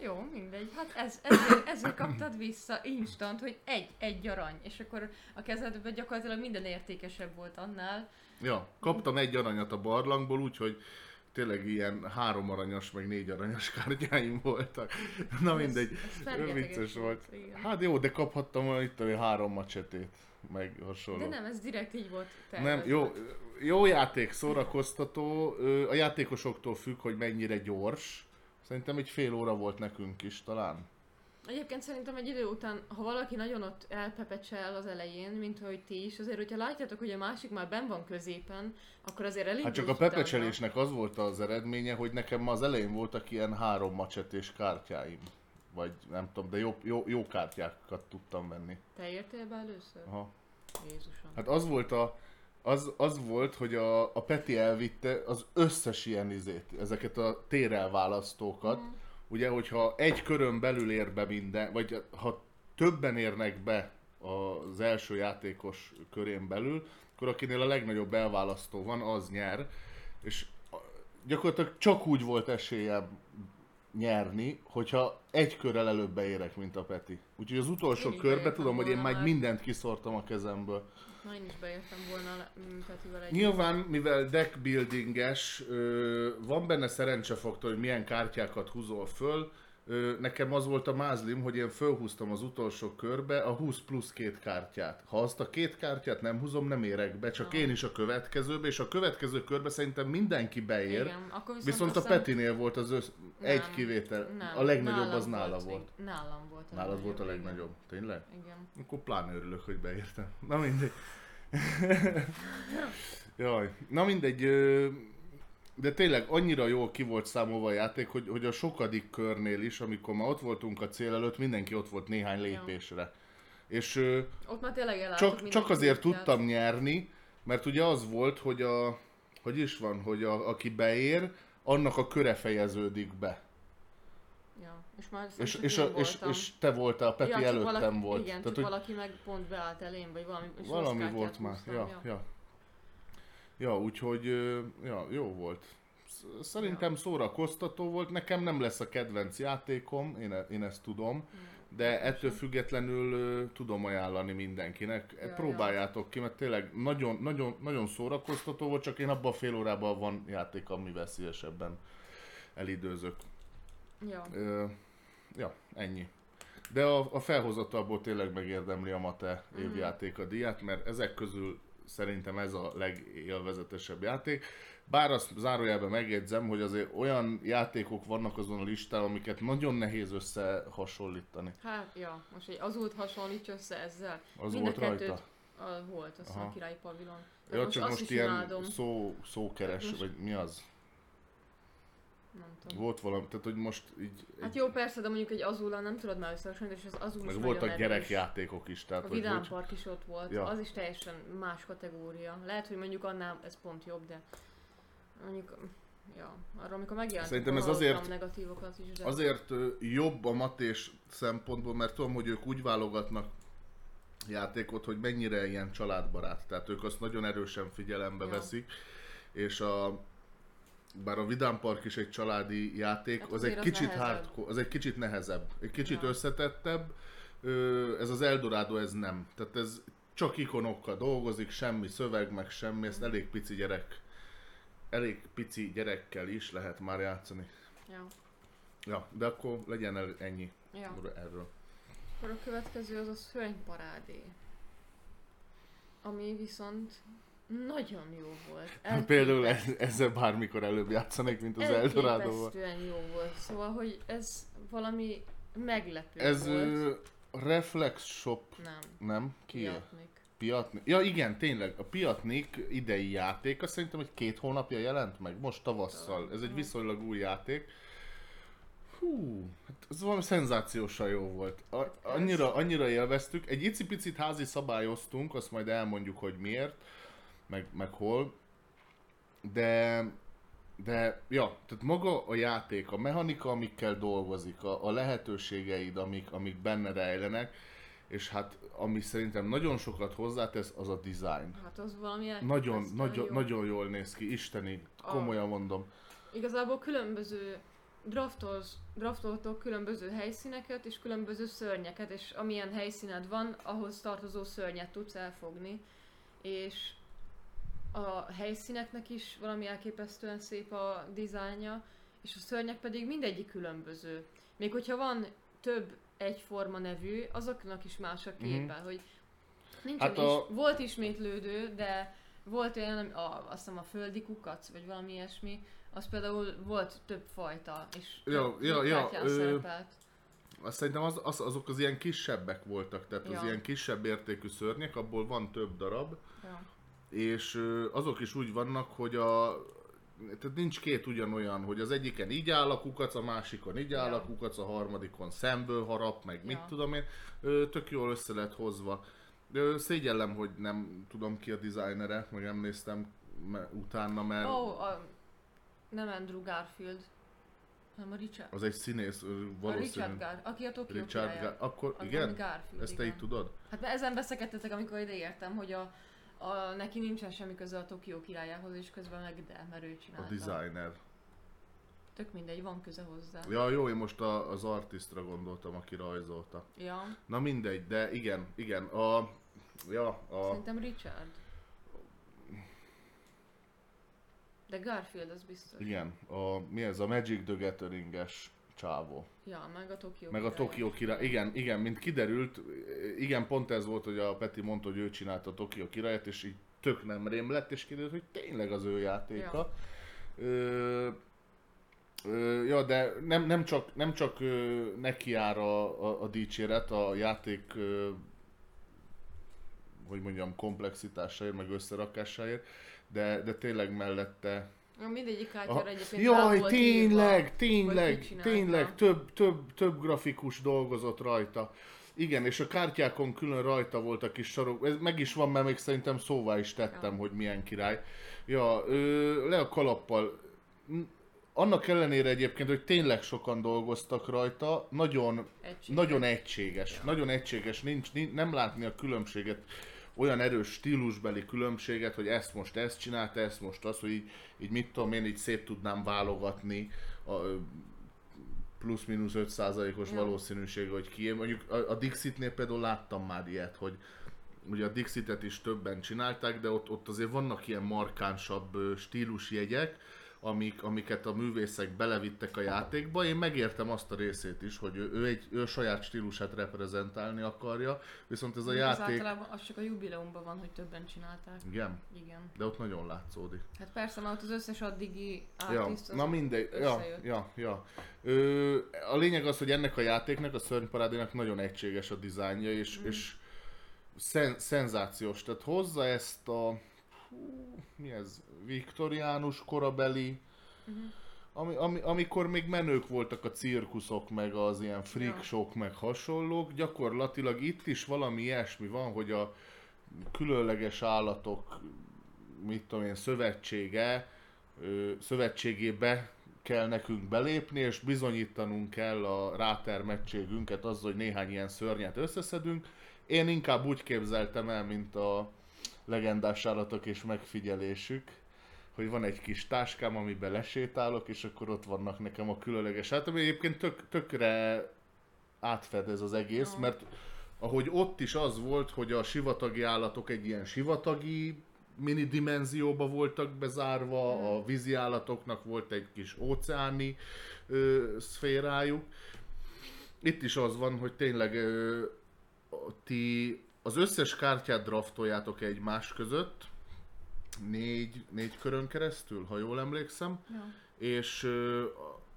S1: Jó, mindegy. Hát ez, ezért, ezért kaptad vissza instant, hogy egy, egy arany. És akkor a kezedben gyakorlatilag minden értékesebb volt annál.
S2: Ja, kaptam egy aranyat a barlangból, úgyhogy tényleg ilyen három aranyas, meg négy aranyas *laughs* kártyáim voltak. Na mindegy,
S1: Ez,
S2: vicces volt.
S1: Igen.
S2: Hát jó, de kaphattam volna itt a három macsetét, meg hasonló.
S1: De nem, ez direkt így volt
S2: Nem,
S1: tervezve.
S2: jó, jó játék, szórakoztató. A játékosoktól függ, hogy mennyire gyors. Szerintem egy fél óra volt nekünk is talán.
S1: Egyébként szerintem egy idő után, ha valaki nagyon ott elpepecsel az elején, mint hogy ti is, azért, hogyha látjátok, hogy a másik már ben van középen, akkor azért elindulsz
S2: Hát csak a pepecselésnek az volt az eredménye, hogy nekem ma az elején voltak ilyen három macsetés kártyáim. Vagy nem tudom, de jó, jó, jó kártyákat tudtam venni.
S1: Te értél be először?
S2: Aha.
S1: Jézusom.
S2: Hát az volt a, az, az volt, hogy a, a Peti elvitte az összes ilyen izét, ezeket a térelválasztókat.
S1: Mhm.
S2: Ugye, hogyha egy körön belül ér be minden, vagy ha többen érnek be az első játékos körén belül, akkor akinél a legnagyobb elválasztó van, az nyer. És gyakorlatilag csak úgy volt esélyem nyerni, hogyha egy körrel előbb beérek, mint a Peti. Úgyhogy az utolsó
S1: Én
S2: körbe tudom, hogy én már. mindent kiszortam a kezemből.
S1: Na, én is beértem volna le- m, Petivel egy.
S2: Nyilván, mivel deck buildinges, ö, van benne szerencsefaktor, hogy milyen kártyákat húzol föl. Nekem az volt a mázlim, hogy én fölhúztam az utolsó körbe a 20 plusz két kártyát. Ha azt a két kártyát nem húzom, nem érek be, csak én is a következőbe, és a következő körbe szerintem mindenki beér.
S1: Igen, akkor viszont,
S2: Viszont a Petinél volt az össz...
S1: Nem,
S2: egy kivétel.
S1: nem,
S2: a legnagyobb az nála volt.
S1: még- Nálam volt a
S2: Nálad volt a
S1: igen.
S2: legnagyobb. Tényleg?
S1: Igen.
S2: Akkor pláne örülök, hogy beértem. Na mindegy. *laughs* Jaj, na mindegy. ö, De tényleg annyira jól ki volt számolva a játék, hogy, hogy a sokadik körnél is, amikor már ott voltunk a cél előtt, mindenki ott volt néhány lépésre. És ö,
S1: Ott már tényleg
S2: csak, csak azért tudtam nyerni, mert ugye az volt, hogy a, hogy is van, hogy a, aki beér, annak a köre fejeződik be.
S1: Ja, és már
S2: És, és, a, és, és te voltál, Peti
S1: csak
S2: előttem
S1: valaki,
S2: volt.
S1: Igen,
S2: Tehát,
S1: csak
S2: hogy
S1: valaki meg pont beállt elém, vagy valami. és
S2: valami volt már.
S1: húztam,
S2: Ja, ja. Ja, úgyhogy ja, jó volt. Sz- Szerintem szórakoztató volt, nekem nem lesz a kedvenc játékom, én, e- én ezt tudom, de ettől függetlenül tudom ajánlani mindenkinek.
S1: Ja,
S2: Próbáljátok ki, mert tényleg nagyon, nagyon, nagyon szórakoztató volt, csak én abban a fél órában van játék, amivel szívesebben elidőzök.
S1: Ja.
S2: Ö, ja, ennyi. De a, a felhozatalból tényleg megérdemli a Mate
S1: Mhm.
S2: évjáték a díjat, mert ezek közül szerintem ez a legélvezetesebb játék. Bár azt zárójelben megjegyzem, hogy azért olyan játékok vannak azon a listán, amiket nagyon nehéz összehasonlítani.
S1: Hát, ja, most egy azult hasonlíts össze ezzel.
S2: Az
S1: Mind
S2: volt
S1: a kettőt,
S2: rajta?
S1: A, volt, azt
S2: Aha.
S1: a királyi pavilon.
S2: Ja, csak most ilyen szó, szókeres,
S1: Most-
S2: vagy mi az?
S1: Nem tudom.
S2: Volt valami, tehát hogy most így...
S1: Hát jó, persze, de mondjuk egy azula nem tudod már összehasonlítani, és az azul
S2: meg
S1: is
S2: voltak gyerekjátékok is, tehát
S1: A Vidám
S2: hogy
S1: Park is ott volt,
S2: Ja.
S1: az is teljesen más kategória. Lehet, hogy mondjuk annál ez pont jobb, de mondjuk, ja, arra amikor megjelent,
S2: Szerintem ez azért-
S1: negatívokat is, de
S2: Azért jobb a matés szempontból, mert tudom, hogy ők úgy válogatnak játékot, hogy mennyire ilyen családbarát. Tehát ők azt nagyon erősen figyelembe
S1: Ja.
S2: veszik, és a bár a Vidám Park is egy családi játék,
S1: Hát
S2: az egy
S1: az
S2: kicsit
S1: nehezebb.
S2: hardcore, az egy kicsit nehezebb, egy kicsit
S1: Ja.
S2: összetettebb. Ez az Eldorado ez nem. Tehát ez csak ikonokkal dolgozik, semmi szöveg, meg semmi, ezt elég pici gyerek, elég pici gyerekkel is lehet már játszani.
S1: ja,
S2: Ja, de akkor legyen el ennyi
S1: ja.
S2: erről.
S1: Akkor a következő az a szörnyparádé. Ami viszont nagyon jó volt.
S2: Például ez, ezzel bármikor előbb játszanék, mint az Eldorádóval.
S1: Elképesztően jó volt. Szóval, hogy ez valami meglepő
S2: Ez
S1: volt.
S2: Reflex Shop,
S1: Nem.
S2: nem? Ki?
S1: Piatnik.
S2: Piatnik. Ja igen, tényleg, a Piatnik idei játék, azt szerintem egy két hónapja jelent meg, most tavasszal. Ez egy viszonylag új játék. Hú, hát ez valami szenzációsan jó volt. A, annyira, annyira élveztük. Egy icipicit házi szabályoztunk, azt majd elmondjuk, hogy miért, meg, meg hol. De, de, ja, tehát maga a játék, a mechanika, amikkel dolgozik, a, a lehetőségeid, amik, amik benne rejlenek, és hát ami szerintem nagyon sokat hozzátesz, az a design.
S1: Hát az valami
S2: Nagyon, nagyon,
S1: jó.
S2: nagyon jól néz ki, isteni, komolyan mondom.
S1: Igazából különböző draftolsz, draftoltok különböző helyszíneket és különböző szörnyeket, és amilyen helyszíned van, ahhoz tartozó szörnyet tudsz elfogni. És a helyszíneknek is valami elképesztően szép a dizájnja, és a szörnyek pedig mindegyik különböző. Még hogyha van több egyforma nevű, azoknak is más a képe,
S2: Mhm.
S1: hogy nincsen
S2: Hát a-
S1: is, volt ismétlődő, de volt olyan, a, azt hiszem a földi kukac, vagy valami ilyesmi, az például volt több fajta, és
S2: Ja, ja, ja, ö,
S1: szerepelt.
S2: Azt szerintem az, az, azok az ilyen kisebbek voltak, tehát az
S1: Ja.
S2: ilyen kisebb értékű szörnyek, abból van több darab,
S1: Ja.
S2: És azok is úgy vannak, hogy a tehát nincs két ugyanolyan, hogy az egyiken így áll a kukac, a másikon így áll
S1: Ja.
S2: a kukac, a harmadikon szemből harap, meg mit
S1: Ja.
S2: tudom én, tök jól össze lett hozva. Szégyellem, hogy nem tudom ki a designere, meg nem néztem utána, mert
S1: oh, a, nem Andrew Garfield, hanem a Richard.
S2: az egy színész, ö,
S1: A. Richard Gar, aki a Tokyo
S2: Richard. Gar- akkor
S1: Az
S2: igen?
S1: Garfield,
S2: Ezt te
S1: igen.
S2: így tudod?
S1: Hát mert ezen beszélgettetek, amikor ide értem, hogy a, a, neki nincsen semmi köze a Tokió királyához, és közben meg de, mert ő
S2: A
S1: csinálta.
S2: designer.
S1: Tök mindegy, van köze hozzá.
S2: Ja, jó, én most a, az artistra gondoltam, aki rajzolta.
S1: Ja.
S2: Na mindegy, de igen, igen, a... Ja, a...
S1: Szerintem Richard. De Garfield az biztos.
S2: Igen, a, mi ez a Magic the Gathering-es csávó.
S1: Ja, meg a Tokió
S2: Meg a. Tokió király. Igen, igen, mint kiderült, igen, pont ez volt, hogy a Peti mondta, hogy ő csinálta a Tokió királyt, és így tök nem rém lett, és kiderült, hogy tényleg az ő játéka. Ö, ö, ja, de nem, nem csak, nem csak ö, neki jár a, a, a dicséret, a játék ö, hogy mondjam, komplexitásáért, meg összerakásáért, de, de tényleg mellette
S1: Ja, mindegyik kártyára egyébként
S2: Jaj, tényleg,
S1: írva,
S2: tényleg, tényleg, több, több, több grafikus dolgozott rajta. Igen, és a kártyákon külön rajta volt a kis sarok, ez meg is van, mert még szerintem szóvá is tettem,
S1: Ja.
S2: hogy milyen király. Ja, ö, le a kalappal. Annak ellenére egyébként, hogy tényleg sokan dolgoztak rajta, nagyon
S1: Egység.
S2: nagyon egységes, nagyon egységes, nincs, nincs, nem látni a különbséget, olyan erős stílusbeli különbséget, hogy ezt most ezt csinálta, ezt most az, hogy így, így mit tudom én, így szép tudnám válogatni a plusz-minusz 5%-os
S1: Ja.
S2: valószínűség, hogy ki. Mondjuk a, a Dixitnél például láttam már ilyet, hogy ugye a Dixitet is többen csinálták, de ott, ott azért vannak ilyen markánsabb stílusjegyek, amik, amiket a művészek belevittek a játékba. Én megértem azt a részét is, hogy ő, ő egy ő saját stílusát reprezentálni akarja, viszont ez a
S1: Az
S2: játék...
S1: általában az csak a jubileumban van, hogy többen csinálták.
S2: Igen,
S1: Igen.
S2: de ott nagyon látszódik.
S1: Hát persze, mert ott az összes addigi
S2: Ja,
S1: artist az
S2: na mindegy, ja, ja, ja. Ö, a lényeg az, hogy ennek a játéknak, a szörnyparádénak nagyon egységes a dizájnja, és,
S1: Mm.
S2: és szen, szenzációs. Tehát hozza ezt a, mi ez, viktoriánus korabeli,
S1: Mhm.
S2: ami, ami, amikor még menők voltak a cirkuszok, meg az ilyen freak
S1: Ja.
S2: show meg hasonlók, gyakorlatilag itt is valami ilyesmi van, hogy a különleges állatok, mit tudom én, szövetsége, szövetségébe kell nekünk belépni, és bizonyítanunk kell a rátermettségünket azzal, hogy néhány ilyen szörnyet összeszedünk. Én inkább úgy képzeltem el, mint a legendás állatok és megfigyelésük, hogy van egy kis táskám, amiben lesétálok, és akkor ott vannak nekem a különleges állatok. ami Egyébként tök, tökre átfedez az egész,
S1: Ja.
S2: mert ahogy ott is az volt, hogy a sivatagi állatok egy ilyen sivatagi mini dimenzióba voltak bezárva,
S1: Mhm.
S2: a vízi állatoknak volt egy kis óceáni ö, szférájuk. Itt is az van, hogy tényleg ö, ti az összes kártyát draftoljátok egymás között, négy, négy körön keresztül, ha jól emlékszem,
S1: Ja.
S2: és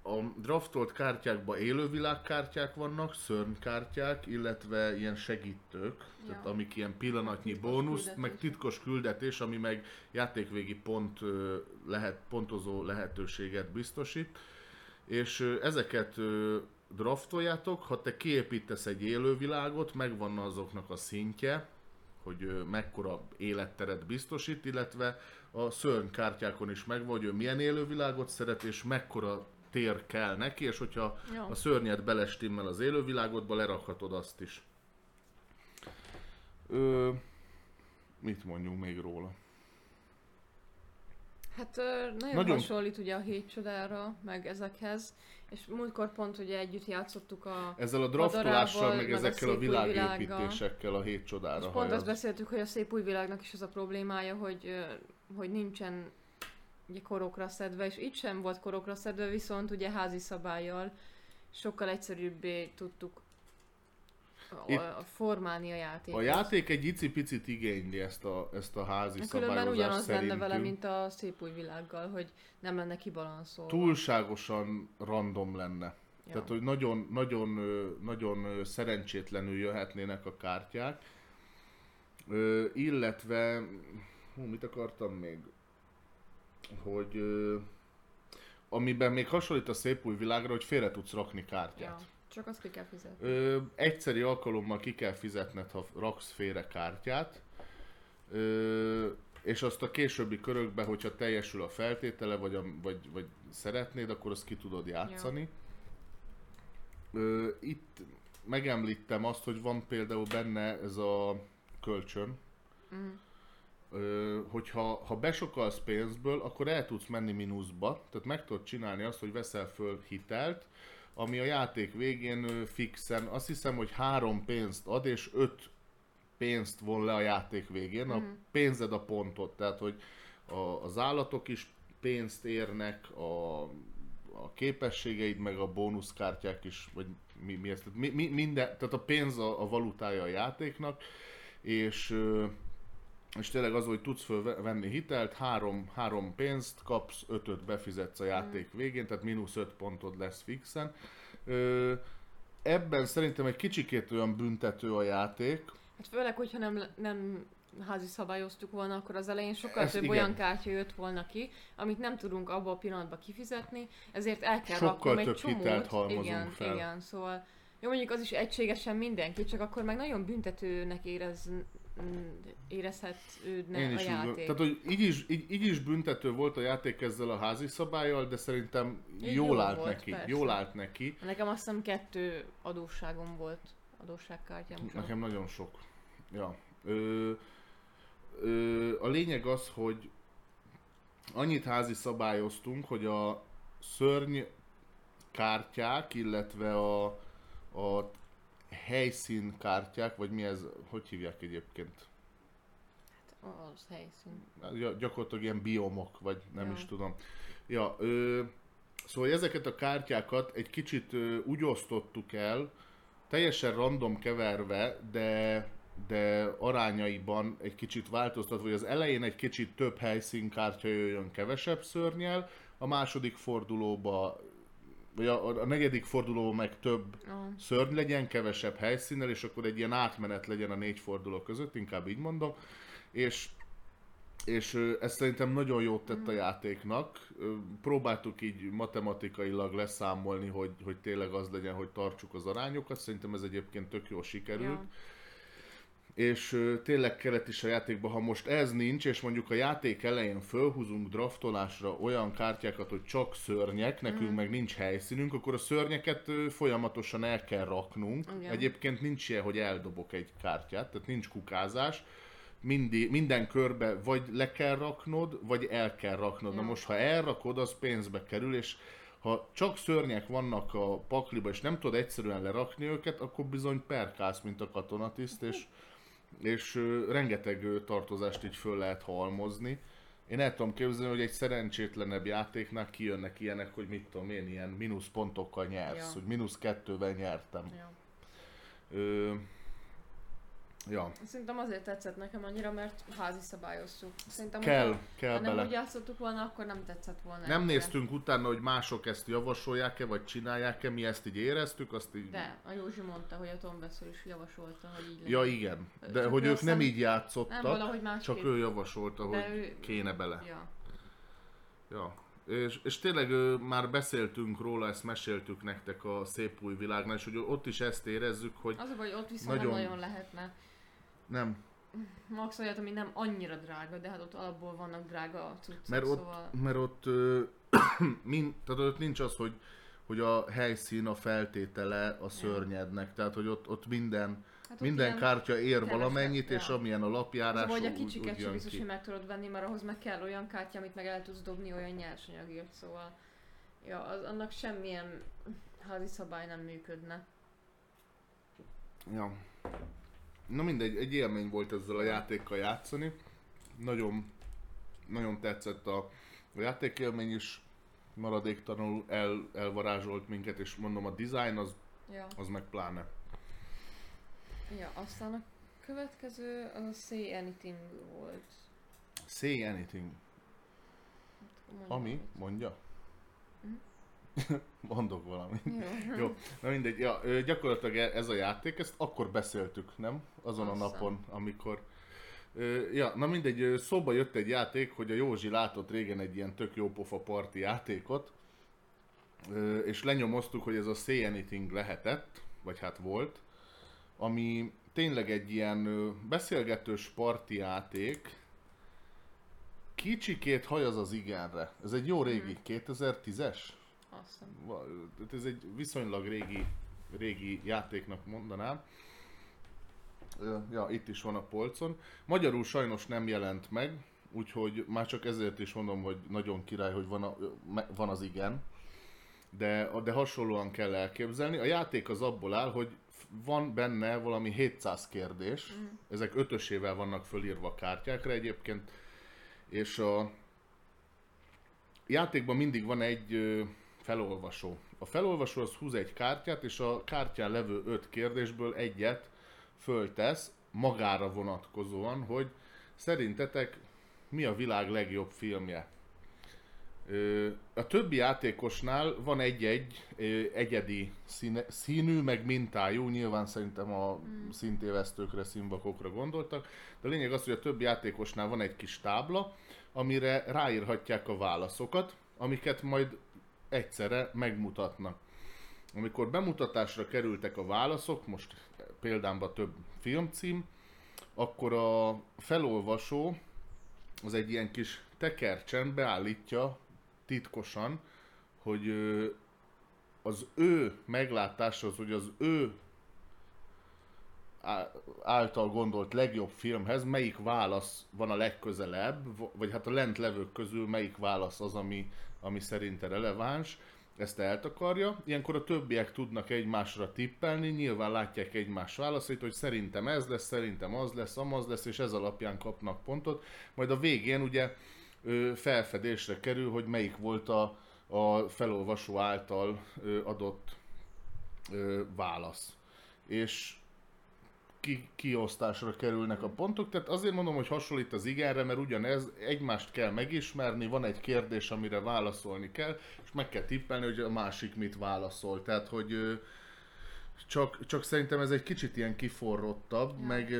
S2: a- draftolt kártyákban élővilágkártyák vannak, szörnykártyák, illetve ilyen segítők, ja. tehát amik ilyen pillanatnyi
S1: Titkos
S2: bónusz,
S1: küldetés.
S2: meg titkos küldetés, ami meg játékvégi pont lehet, pontozó lehetőséget biztosít. És ezeket draftoljátok, ha te kiépítesz egy élővilágot, megvan azoknak a szintje, hogy mekkora életteret biztosít, illetve a szörnykártyákon is megvan, hogy ő milyen élővilágot szeret, és mekkora tér kell neki, és hogyha
S1: Ja.
S2: a szörnyet belestimmel az élővilágodba, lerakhatod azt is. Ö, mit mondjunk még róla?
S1: Hát nagyon,
S2: Nagyon-
S1: hasonlít ugye a hét csodára, meg ezekhez, és múltkor pont ugye együtt játszottuk a...
S2: Ezzel a draftolással, meg
S1: meg a
S2: ezekkel a
S1: új
S2: világépítésekkel a hét csodára.
S1: És pont azt beszéltük, hogy a szép új világnak is az a problémája, hogy, hogy nincsen ugye korokra szedve, és itt sem volt korokra szedve, viszont ugye házi szabályjal sokkal egyszerűbbé tudtuk a,
S2: Itt-
S1: a formálni a játékot.
S2: A játék egy icipicit igényli ezt a, ezt a házi
S1: Különben
S2: szabályozást
S1: ugyanaz lenne
S2: szerintünk.
S1: vele, mint a szép új világgal, hogy nem lenne kibalanszolva.
S2: Túlságosan random lenne.
S1: Ja.
S2: Tehát, hogy nagyon, nagyon, nagyon szerencsétlenül jöhetnének a kártyák. Ö, illetve, hú, mit akartam még? Hogy ö, amiben még hasonlít a szép új világra, hogy félre tudsz rakni kártyát.
S1: Ja, csak azt ki kell fizetni.
S2: Ö, egyszeri alkalommal ki kell fizetned, ha raksz félre kártyát, ö, és azt a későbbi körökben, hogyha teljesül a feltétele, vagy, a, vagy, vagy szeretnéd, akkor azt ki tudod játszani. Ö, itt megemlítem azt, hogy van például benne ez a kölcsön,
S1: Mm.
S2: Ö, hogyha ha besokalsz pénzből, akkor el tudsz menni mínuszba, tehát meg tudod csinálni azt, hogy veszel föl hitelt, ami a játék végén fixen, azt hiszem, hogy három pénzt ad, és öt pénzt von le a játék végén, a pénzed a pontot, tehát hogy a, az állatok is pénzt érnek, a, a képességeid, meg a bónuszkártyák is, vagy mi, mi ez, tehát, mi, mi, minden, tehát a pénz a, a valutája a játéknak, és és tényleg az, hogy tudsz fölvenni hitelt, három, három pénzt kapsz, ötöt befizetsz a játék végén, tehát mínusz öt pontod lesz fixen. Ö, ebben szerintem egy kicsikét olyan büntető a játék,
S1: Hát főleg, hogyha nem, nem házi szabályoztuk volna, akkor az elején sokkal
S2: Ez
S1: több
S2: igen.
S1: olyan kártya jött volna ki, amit nem tudunk abban a pillanatban kifizetni, ezért el kell
S2: Sokkal
S1: raknom egy csomót.
S2: hitelt halmozunk
S1: igen,
S2: fel.
S1: igen, szóval jó, mondjuk az is egységesen mindenki, csak akkor meg nagyon büntetőnek érez, érezhetődne
S2: Én
S1: a
S2: is úgy, gond-
S1: játék.
S2: tehát, hogy így is, így, így is büntető volt a játék ezzel a házi szabályjal, de szerintem
S1: Így
S2: jól
S1: jó
S2: állt
S1: volt,
S2: neki.
S1: persze.
S2: Jól állt neki.
S1: Nekem azt hiszem kettő adósságom volt, adósságkártyám.
S2: Nekem nagyon sok. Ja. Ö, ö, a lényeg az, hogy annyit házi szabályoztunk, hogy a szörny kártyák, illetve a, a helyszín kártyák, vagy mi ez, hogy hívják egyébként?
S1: Az helyszín.
S2: Ja, gyakorlatilag ilyen biomok, vagy nem
S1: Ja.
S2: is tudom. Ja, ö, szóval ezeket a kártyákat egy kicsit ö, úgy osztottuk el, teljesen random keverve, de, de arányaiban egy kicsit változtatva, hogy az elején egy kicsit több helyszínkártya jöjjön kevesebb szörnyel, a második fordulóba, vagy a, a negyedik fordulóban meg több
S1: Aha.
S2: szörny legyen, kevesebb helyszínnel, és akkor egy ilyen átmenet legyen a négy forduló között, inkább így mondom. És, és ez szerintem nagyon jót tett a játéknak. Ö, Próbáltuk így matematikailag leszámolni, hogy, hogy tényleg az legyen, hogy tartsuk az arányokat. Szerintem ez egyébként tök jól sikerült.
S1: Ja.
S2: És tényleg kellett is a játékban, ha most ez nincs, és mondjuk a játék elején fölhúzunk draftolásra olyan kártyákat, hogy csak szörnyek, nekünk
S1: Mhm.
S2: meg nincs helyszínünk, akkor a szörnyeket folyamatosan el kell raknunk.
S1: Igen.
S2: Egyébként nincs ilyen, hogy eldobok egy kártyát, tehát nincs kukázás. Mindi, minden körbe vagy le kell raknod, vagy el kell raknod. Na
S1: Ja.
S2: most, ha elrakod, az pénzbe kerül, és ha csak szörnyek vannak a pakliba, és nem tudod egyszerűen lerakni őket, akkor bizony perkálsz, mint a katonatiszt, és, *laughs* és rengeteg tartozást így föl lehet halmozni. Én el tudom képzelni, hogy egy szerencsétlenebb játéknál kijönnek ilyenek, hogy mit tudom én, ilyen mínusz pontokkal nyersz,
S1: Ja.
S2: hogy mínusz kettővel nyertem.
S1: Ja.
S2: Ö, ja,
S1: Szerintem azért tetszett nekem annyira, mert házi szabályoztuk. Szerintem,
S2: kell,
S1: hogyha,
S2: kell
S1: ha nem
S2: bele.
S1: úgy játszottuk volna, akkor nem tetszett volna.
S2: Nem
S1: ennyire.
S2: néztünk utána, hogy mások ezt javasolják-e, vagy csinálják-e, mi ezt így éreztük, azt így...
S1: De, a Józsi mondta, hogy a Tom Beszél is javasolta, hogy így legyen.
S2: Ja igen, de
S1: Csak
S2: hogy ők nem így játszottak,
S1: Nem, valahogy másképp.
S2: csak ő javasolta, hogy
S1: ő-
S2: kéne bele.
S1: Ja.
S2: Ja. És, és tényleg már beszéltünk róla, ezt meséltük nektek a szép új világnál, és hogy ott is ezt érezzük, hogy
S1: Az a baj, ott viszont
S2: Nagyon-
S1: nagyon lehetne.
S2: Nem,
S1: Max olyat, ami nem annyira drága, de hát ott alapból vannak drága cuccok,
S2: mert ott,
S1: szóval...
S2: mert ott, ö, *clears throat* mind, tehát ott nincs az, hogy, hogy a helyszín a feltétele a szörnyednek, tehát hogy ott, ott minden,
S1: Hát ott
S2: Minden kártya ér valamennyit, és
S1: ja.
S2: amilyen a lapjárás,
S1: Vagy a
S2: úgy,
S1: kicsiket sem biztos, hogy meg tudod venni, mert ahhoz meg kell olyan kártya, amit meg el tudsz dobni olyan nyersanyagért, szóval ja, az, annak semmilyen házi szabály nem működne.
S2: Ja. Na mindegy, egy élmény volt ezzel a játékkal játszani. Nagyon, nagyon tetszett a, a játékélmény is, maradéktalanul el, elvarázsolt minket, és mondom a design az,
S1: Ja.
S2: az meg pláne.
S1: ja, aztán a következő az a Say Anything volt.
S2: Say anything.
S1: Mondjam
S2: Ami?
S1: valamit.
S2: Mondja?
S1: Hm? *laughs*
S2: Mondok valamit.
S1: Jó. *laughs*
S2: Jó, na mindegy, ja, gyakorlatilag e- ez a játék, ezt akkor beszéltük, nem? Azon a
S1: Azt
S2: napon, amikor... Ja, na mindegy, szóba jött egy játék, hogy a Józsi látott régen egy ilyen tök jó pofa parti játékot, és lenyomoztuk, hogy ez a Say Anything lehetett, vagy hát volt, ami tényleg egy ilyen beszélgetős parti játék, kicsikét hajaz az igenre. Ez egy jó régi, 2010-es?
S1: Azt
S2: ez egy viszonylag régi, régi játéknak mondanám. Ja, itt is van a polcon. Magyarul sajnos nem jelent meg, úgyhogy már csak ezért is mondom, hogy nagyon király, hogy van, a, van az igen. De, de hasonlóan kell elképzelni. A játék az abból áll, hogy van benne valami 700 kérdés.
S1: Mm.
S2: Ezek ötösével vannak fölírva a kártyákra egyébként. És a játékban mindig van egy felolvasó. A felolvasó az húz egy kártyát, és a kártyán levő öt kérdésből egyet föltesz magára vonatkozóan, hogy szerintetek mi a világ legjobb filmje. A többi játékosnál van egy-egy egyedi színe, színű, meg mintájú, nyilván szerintem a szintévesztőkre, színvakokra gondoltak, de a lényeg az, hogy a többi játékosnál van egy kis tábla, amire ráírhatják a válaszokat, amiket majd egyszerre megmutatnak. Amikor bemutatásra kerültek a válaszok, most példámban több filmcím, akkor a felolvasó az egy ilyen kis tekercsen beállítja titkosan, hogy az ő meglátáshoz, hogy az ő által gondolt legjobb filmhez melyik válasz van a legközelebb, vagy hát a lent levők közül melyik válasz az, ami, ami szerinte releváns, ezt eltakarja. Ilyenkor a többiek tudnak egymásra tippelni, nyilván látják egymás válaszait, hogy szerintem ez lesz, szerintem az lesz, amaz lesz, és ez alapján kapnak pontot. Majd a végén ugye felfedésre kerül, hogy melyik volt a, a felolvasó által adott válasz. És ki, kiosztásra kerülnek a pontok, tehát azért mondom, hogy hasonlít az igenre, mert ugyanez, egymást kell megismerni, van egy kérdés, amire válaszolni kell, és meg kell tippelni, hogy a másik mit válaszol. Tehát, hogy csak, csak szerintem ez egy kicsit ilyen kiforrottabb,
S1: Ja.
S2: meg,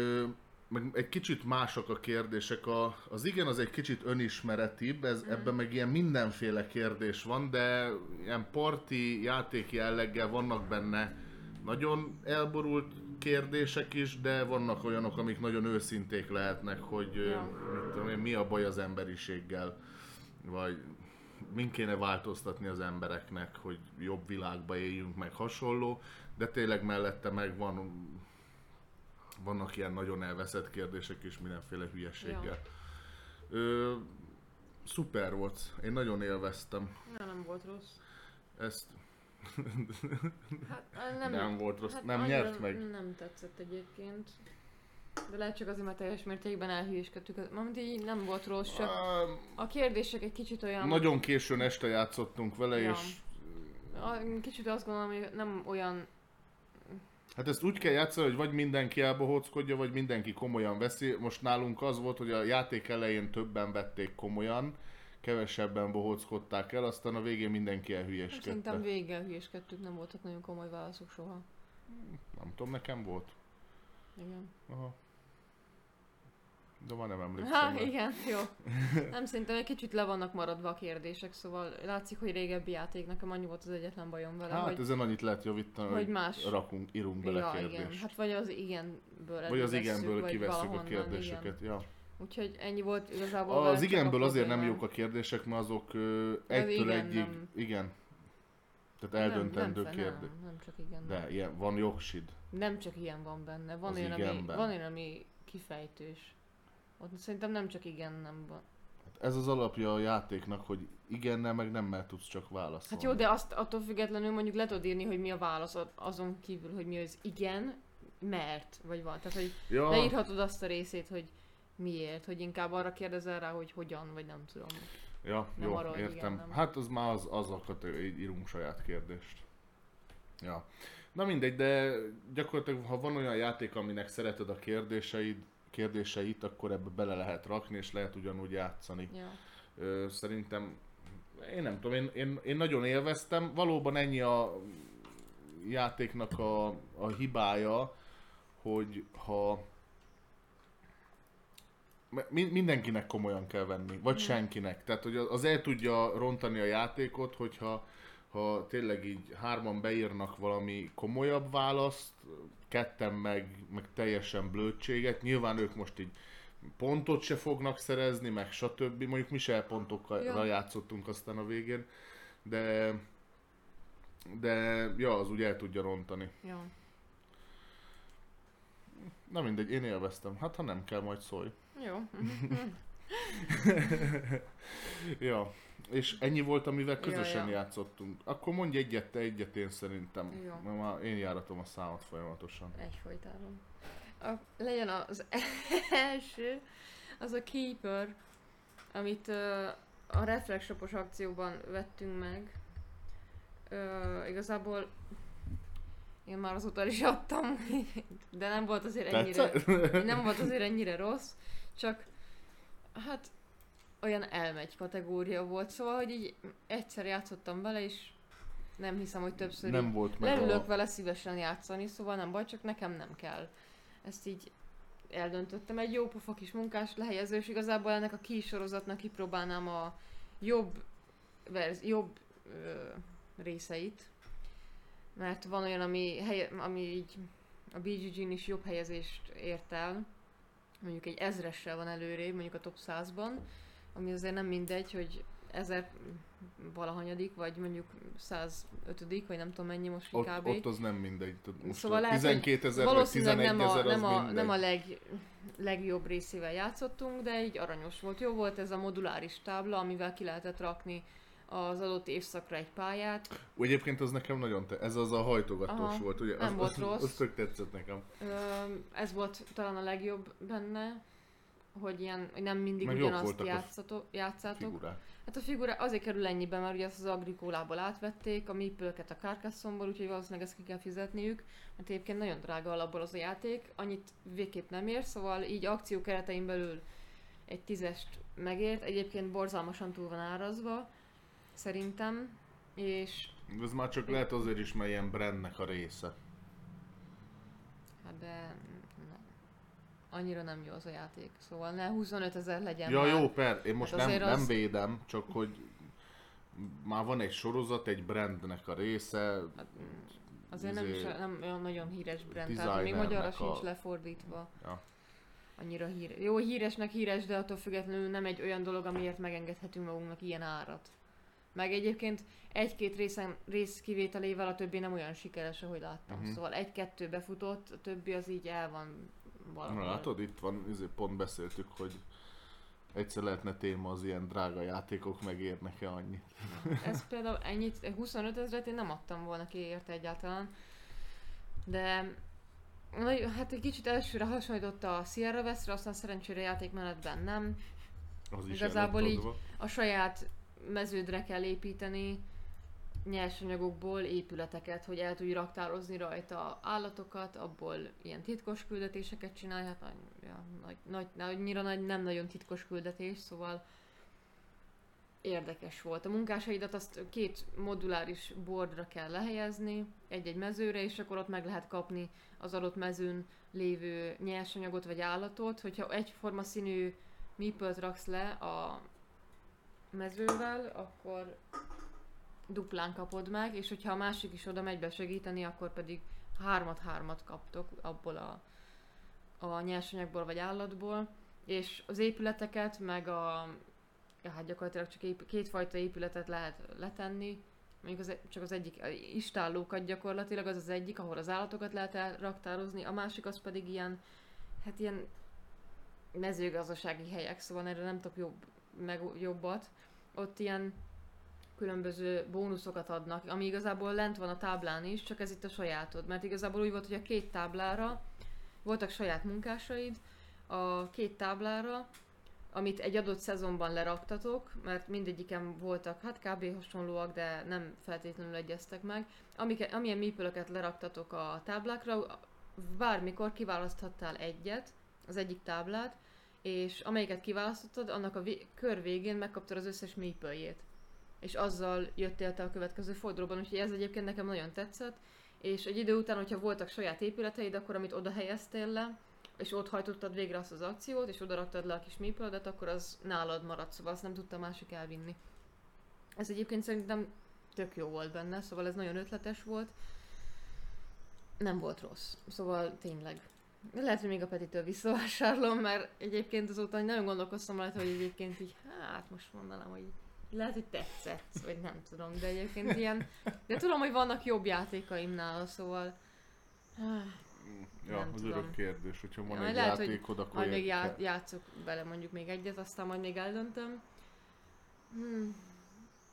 S2: meg egy kicsit mások a kérdések. A, az igen az egy kicsit önismeretibb, ez, ebben meg ilyen mindenféle kérdés van, de ilyen parti játék jelleggel vannak benne nagyon elborult kérdések is, de vannak olyanok, amik nagyon őszinték lehetnek, hogy
S1: Ja.
S2: mit tudom én, mi a baj az emberiséggel, vagy min kéne változtatni az embereknek, hogy jobb világba éljünk, meg hasonló, de tényleg mellette meg van, vannak ilyen nagyon elveszett kérdések is mindenféle hülyeséggel. Ö, szuper volt, én nagyon élveztem
S1: Ja, nem volt rossz.
S2: ezt.
S1: Hát nem,
S2: Nem, volt rossz,
S1: hát
S2: nem nyert meg.
S1: Nem tetszett egyébként. De lehet csak azért, mert teljes mértékben elhülyéskedtük. Mármint így nem volt rossz, csak a kérdések egy kicsit olyan...
S2: Nagyon későn este játszottunk vele,
S1: Ja.
S2: és
S1: kicsit azt gondolom, hogy nem olyan...
S2: hát ezt úgy kell játszani, hogy vagy mindenki elbohóckodja, vagy mindenki komolyan veszi. Most nálunk az volt, hogy a játék elején többen vették komolyan, kevesebben bohóckodták el, aztán a végén mindenki elhülyeskedte.
S1: Szerintem végig elhülyéskedtük, nem voltak nagyon komoly válaszok soha.
S2: Nem tudom, nekem volt.
S1: Igen.
S2: Aha. De már nem emlékszem.
S1: Há, igen, jó. Nem, szerintem egy kicsit le vannak maradva a kérdések, szóval látszik, hogy régebbi játék, nekem annyi volt az egyetlen bajom vele,
S2: Hát
S1: hogy...
S2: ezen annyit lehet javítani,
S1: hogy más-
S2: rakunk, írunk bele
S1: ja,
S2: kérdést.
S1: igen. Hát vagy az igenből
S2: vagy az igenből
S1: vagy
S2: kivesszük a kérdéseket.
S1: Igen.
S2: Ja.
S1: Úgyhogy ennyi volt igazából.
S2: Az igenből azért nem jók a kérdések, mert azok ö, egytől
S1: igen,
S2: egyig,
S1: nem.
S2: igen. Tehát eldöntendő
S1: nem,
S2: kérdés.
S1: Nem, nem csak igen.
S2: De ilyen, van jogsid.
S1: Nem csak ilyen van benne. Van,
S2: Az
S1: olyan, ami, van olyan, ami kifejtős. Ott szerintem nem csak igen nem van.
S2: Hát ez az alapja a játéknak, hogy igennel meg nemmel tudsz csak válaszolni.
S1: Hát jó, de azt attól függetlenül mondjuk le tudod írni, hogy mi a válasz azon kívül, hogy mi az igen, mert, vagy van. Tehát, hogy
S2: ja,
S1: leírhatod azt a részét, hogy miért, hogy inkább arra kérdezel rá, hogy hogyan, vagy nem tudom.
S2: ja
S1: nem
S2: jó,
S1: arra,
S2: értem.
S1: igen, nem.
S2: hát az már az, az a kategória, így írunk saját kérdést. Ja. Na mindegy, de gyakorlatilag, ha van olyan játék, aminek szereted a kérdéseid, kérdéseit, akkor ebbe bele lehet rakni, és lehet ugyanúgy játszani.
S1: Ja.
S2: Ö, szerintem, én nem tudom, én, én, én nagyon élveztem. Valóban ennyi a játéknak a, a hibája, hogy ha mindenkinek komolyan kell venni, vagy senkinek. Tehát, hogy az el tudja rontani a játékot, hogyha ha tényleg így hárman beírnak valami komolyabb választ, ketten meg, meg teljesen blödséget. Nyilván ők most így pontot se fognak szerezni, meg stb. Mondjuk mi se pontokkal
S1: Ja.
S2: játszottunk aztán a végén, de de ja, az úgy el tudja rontani.
S1: ja.
S2: Na mindegy, én élveztem. Hát ha nem kell, majd szólj.
S1: Jó. *laughs*
S2: Ja, és ennyi volt, amivel
S1: Ja,
S2: közösen
S1: ja.
S2: játszottunk. Akkor mondj egyet, te egyet én szerintem.
S1: Jó.
S2: Mert már én járatom a számot folyamatosan.
S1: Egyfolytában. A, legyen az *laughs* első, az a Keeper, amit ö, a Reflex Shopos akcióban vettünk meg. Ö, igazából én már azóta is adtam, *laughs* de nem volt azért ennyire, nem volt azért ennyire rossz, csak hát olyan elmegy kategória volt, szóval, hogy így egyszer játszottam vele, és nem hiszem, hogy többször
S2: nem volt meg
S1: Leülök
S2: a...
S1: vele szívesen játszani, szóval nem baj, csak nekem nem kell. Ezt így eldöntöttem. Egy jó pofa kis munkás lehelyező, és igazából ennek a key sorozatnak kipróbálnám a jobb, verz, jobb ö, részeit. Mert van olyan, ami, helye, ami így a BGG-n is jobb helyezést ért el. Mondjuk egy ezressel van előrébb, mondjuk a top 100-ban. Ami azért nem mindegy, hogy ezer valahanyadik, vagy mondjuk 105 vagy nem tudom mennyi most
S2: Ott,
S1: kb.
S2: ott az nem mindegy. Most
S1: Szóval lehet, hogy
S2: 12 ezer vagy
S1: Valószínűleg
S2: 11
S1: nem a, nem a,
S2: mindegy.
S1: nem a leg, legjobb részével játszottunk, de így aranyos volt. Jó volt ez a moduláris tábla, amivel ki lehetett rakni az adott évszakra egy pályát.
S2: Úgy Egyébként az nekem nagyon te... Ez az a hajtogatós
S1: Aha,
S2: volt, ugye?
S1: nem
S2: az,
S1: volt
S2: az,
S1: rossz.
S2: Az tök tetszett nekem.
S1: Ö, ez volt talán a legjobb benne, hogy ilyen, hogy nem mindig
S2: Meg
S1: ugyanazt játszatok, játszátok.
S2: Figurák.
S1: Hát a figura azért kerül ennyibe, mert ugye azt az agrikólából átvették, a meeple a Carcassonból, úgyhogy valószínűleg ezt ki kell fizetniük, mert egyébként nagyon drága alapból az a játék, annyit végképp nem ér, szóval így akció keretein belül egy tízest megért, egyébként borzalmasan túl van árazva, szerintem, és
S2: Ez már csak lehet azért is, mert ilyen brandnek a része.
S1: hát de nem. annyira nem jó az a játék, szóval ne 25 ezer legyen
S2: Ja
S1: már.
S2: jó, per, én most
S1: Hát
S2: nem, nem
S1: az-
S2: védem, csak hogy már van egy sorozat, egy brandnek a része,
S1: Hát, mm, azért nem, is,
S2: izé,
S1: nem olyan nagyon híres brand, tehát még magyarra
S2: a-
S1: sincs lefordítva.
S2: Ja.
S1: Annyira híres. Jó, híresnek híres, de attól függetlenül nem egy olyan dolog, amiért megengedhetünk magunknak ilyen árat. Meg egyébként egy-két részen, rész kivételével a többi nem olyan sikeres, ahogy láttam. Uh-huh. Szóval egy-kettő befutott, a többi az így el van valahol.
S2: Na látod, itt van, pont beszéltük, hogy egyszer lehetne téma az ilyen drága játékok megérnek-e annyit. *laughs*
S1: Ez például ennyit, 25 ezeret én nem adtam volna ki érte egyáltalán. De hát egy kicsit elsőre hasonlította a Sierra Westre, aztán szerencsére játékmenetben nem.
S2: Az is
S1: Igazából így-
S2: adva.
S1: A saját meződre kell építeni nyersanyagokból épületeket, hogy el tudj raktározni rajta állatokat, abból ilyen titkos küldetéseket csinálj, hát ja, nagy, nagy, annyira nagy, nem nagyon titkos küldetés, szóval érdekes volt. A munkásaidat azt két moduláris boardra kell lehelyezni, egy-egy mezőre, és akkor ott meg lehet kapni az adott mezőn lévő nyersanyagot vagy állatot. Hogyha egyforma színű meeple raksz le a mezővel, akkor duplán kapod meg, és hogyha a másik is oda megy be segíteni, akkor pedig hármat-hármat kaptok abból a, a nyersanyagból vagy állatból, és az épületeket, meg a ja, hát gyakorlatilag csak ép- kétfajta épületet lehet letenni, mondjuk az, e- csak az egyik, a istállókat gyakorlatilag, az az egyik, ahol az állatokat lehet elraktározni, a másik az pedig ilyen, hát ilyen mezőgazdasági helyek, szóval erre nem tudok jobb, meg jobbat. Ott ilyen különböző bónuszokat adnak, ami igazából lent van a táblán is, csak ez itt a sajátod. Mert igazából úgy volt, hogy a két táblára voltak saját munkásaid, a két táblára, amit egy adott szezonban leraktatok, mert mindegyiken voltak, hát kb. hasonlóak, de nem feltétlenül egyeztek meg. Amik, amilyen műpölöket leraktatok a táblákra, bármikor kiválaszthattál egyet, az egyik táblát, és amelyiket kiválasztottad, annak a vé- kör végén megkaptad az összes műpöljét. És azzal jöttél te a következő fordulóban, úgyhogy ez egyébként nekem nagyon tetszett. És egy idő után, hogyha voltak saját épületeid, akkor amit oda helyeztél le, és ott hajtottad végre azt az akciót, és oda raktad le a kis mépöldet, akkor az nálad maradt, szóval azt nem tudta másik elvinni. Ez egyébként szerintem tök jó volt benne, szóval ez nagyon ötletes volt. Nem volt rossz. Szóval tényleg. Lehet, hogy még a Petitől visszavásárlom, mert egyébként azóta nagyon gondolkoztam rajta, hogy egyébként így, hát most mondanám, hogy lehet, hogy tetszett, vagy nem tudom, de egyébként ilyen, de tudom, hogy vannak jobb játékaim nála, szóval
S2: Ja,
S1: Nem
S2: az
S1: tudom.
S2: örök kérdés, hogyha van
S1: Ja,
S2: egy
S1: lehet, hogy
S2: játékod, akkor
S1: majd még já- játszok bele mondjuk még egyet, aztán majd még eldöntöm. Hmm.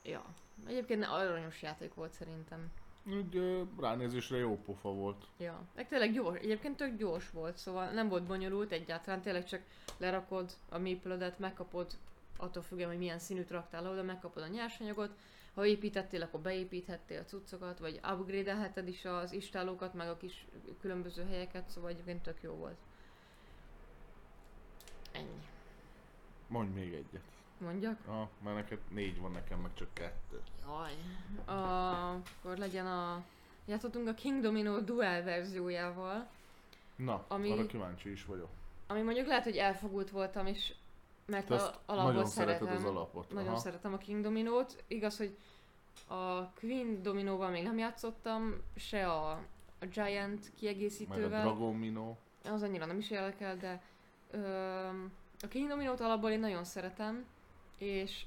S1: Ja. Egyébként aranyos játék volt szerintem.
S2: Úgy ránézésre jó pofa volt.
S1: Ja. Meg tényleg gyors, egyébként tök gyors volt, szóval nem volt bonyolult egyáltalán, tényleg csak lerakod a meeple megkapod, attól függően, hogy milyen színűt raktál oda, megkapod a nyersanyagot, ha építettél, akkor beépíthettél a cuccokat, vagy upgrade is az istálókat, meg a kis különböző helyeket, szóval egyébként tök jó volt. Ennyi.
S2: Mondj még egyet.
S1: Mondjak?
S2: Ah, mert neked négy van, nekem meg csak kettő.
S1: Jaj. A, akkor legyen a... Játszottunk a King Domino Duel verziójával,
S2: Na,
S1: Ami-
S2: arra kíváncsi is vagyok.
S1: ami mondjuk lehet, hogy elfogult voltam is, mert
S2: Te
S1: a, alapból
S2: nagyon
S1: szeretem.
S2: szereted az alapot.
S1: Nagyon
S2: Aha.
S1: szeretem a King Dominót. Igaz, hogy a Queen Dominóval még nem játszottam, se a, a Giant
S2: Meg a
S1: kiegészítővel.
S2: Dragon Mino.
S1: az annyira nem is érdekel, de ö, a King Dominót alapból én nagyon szeretem, és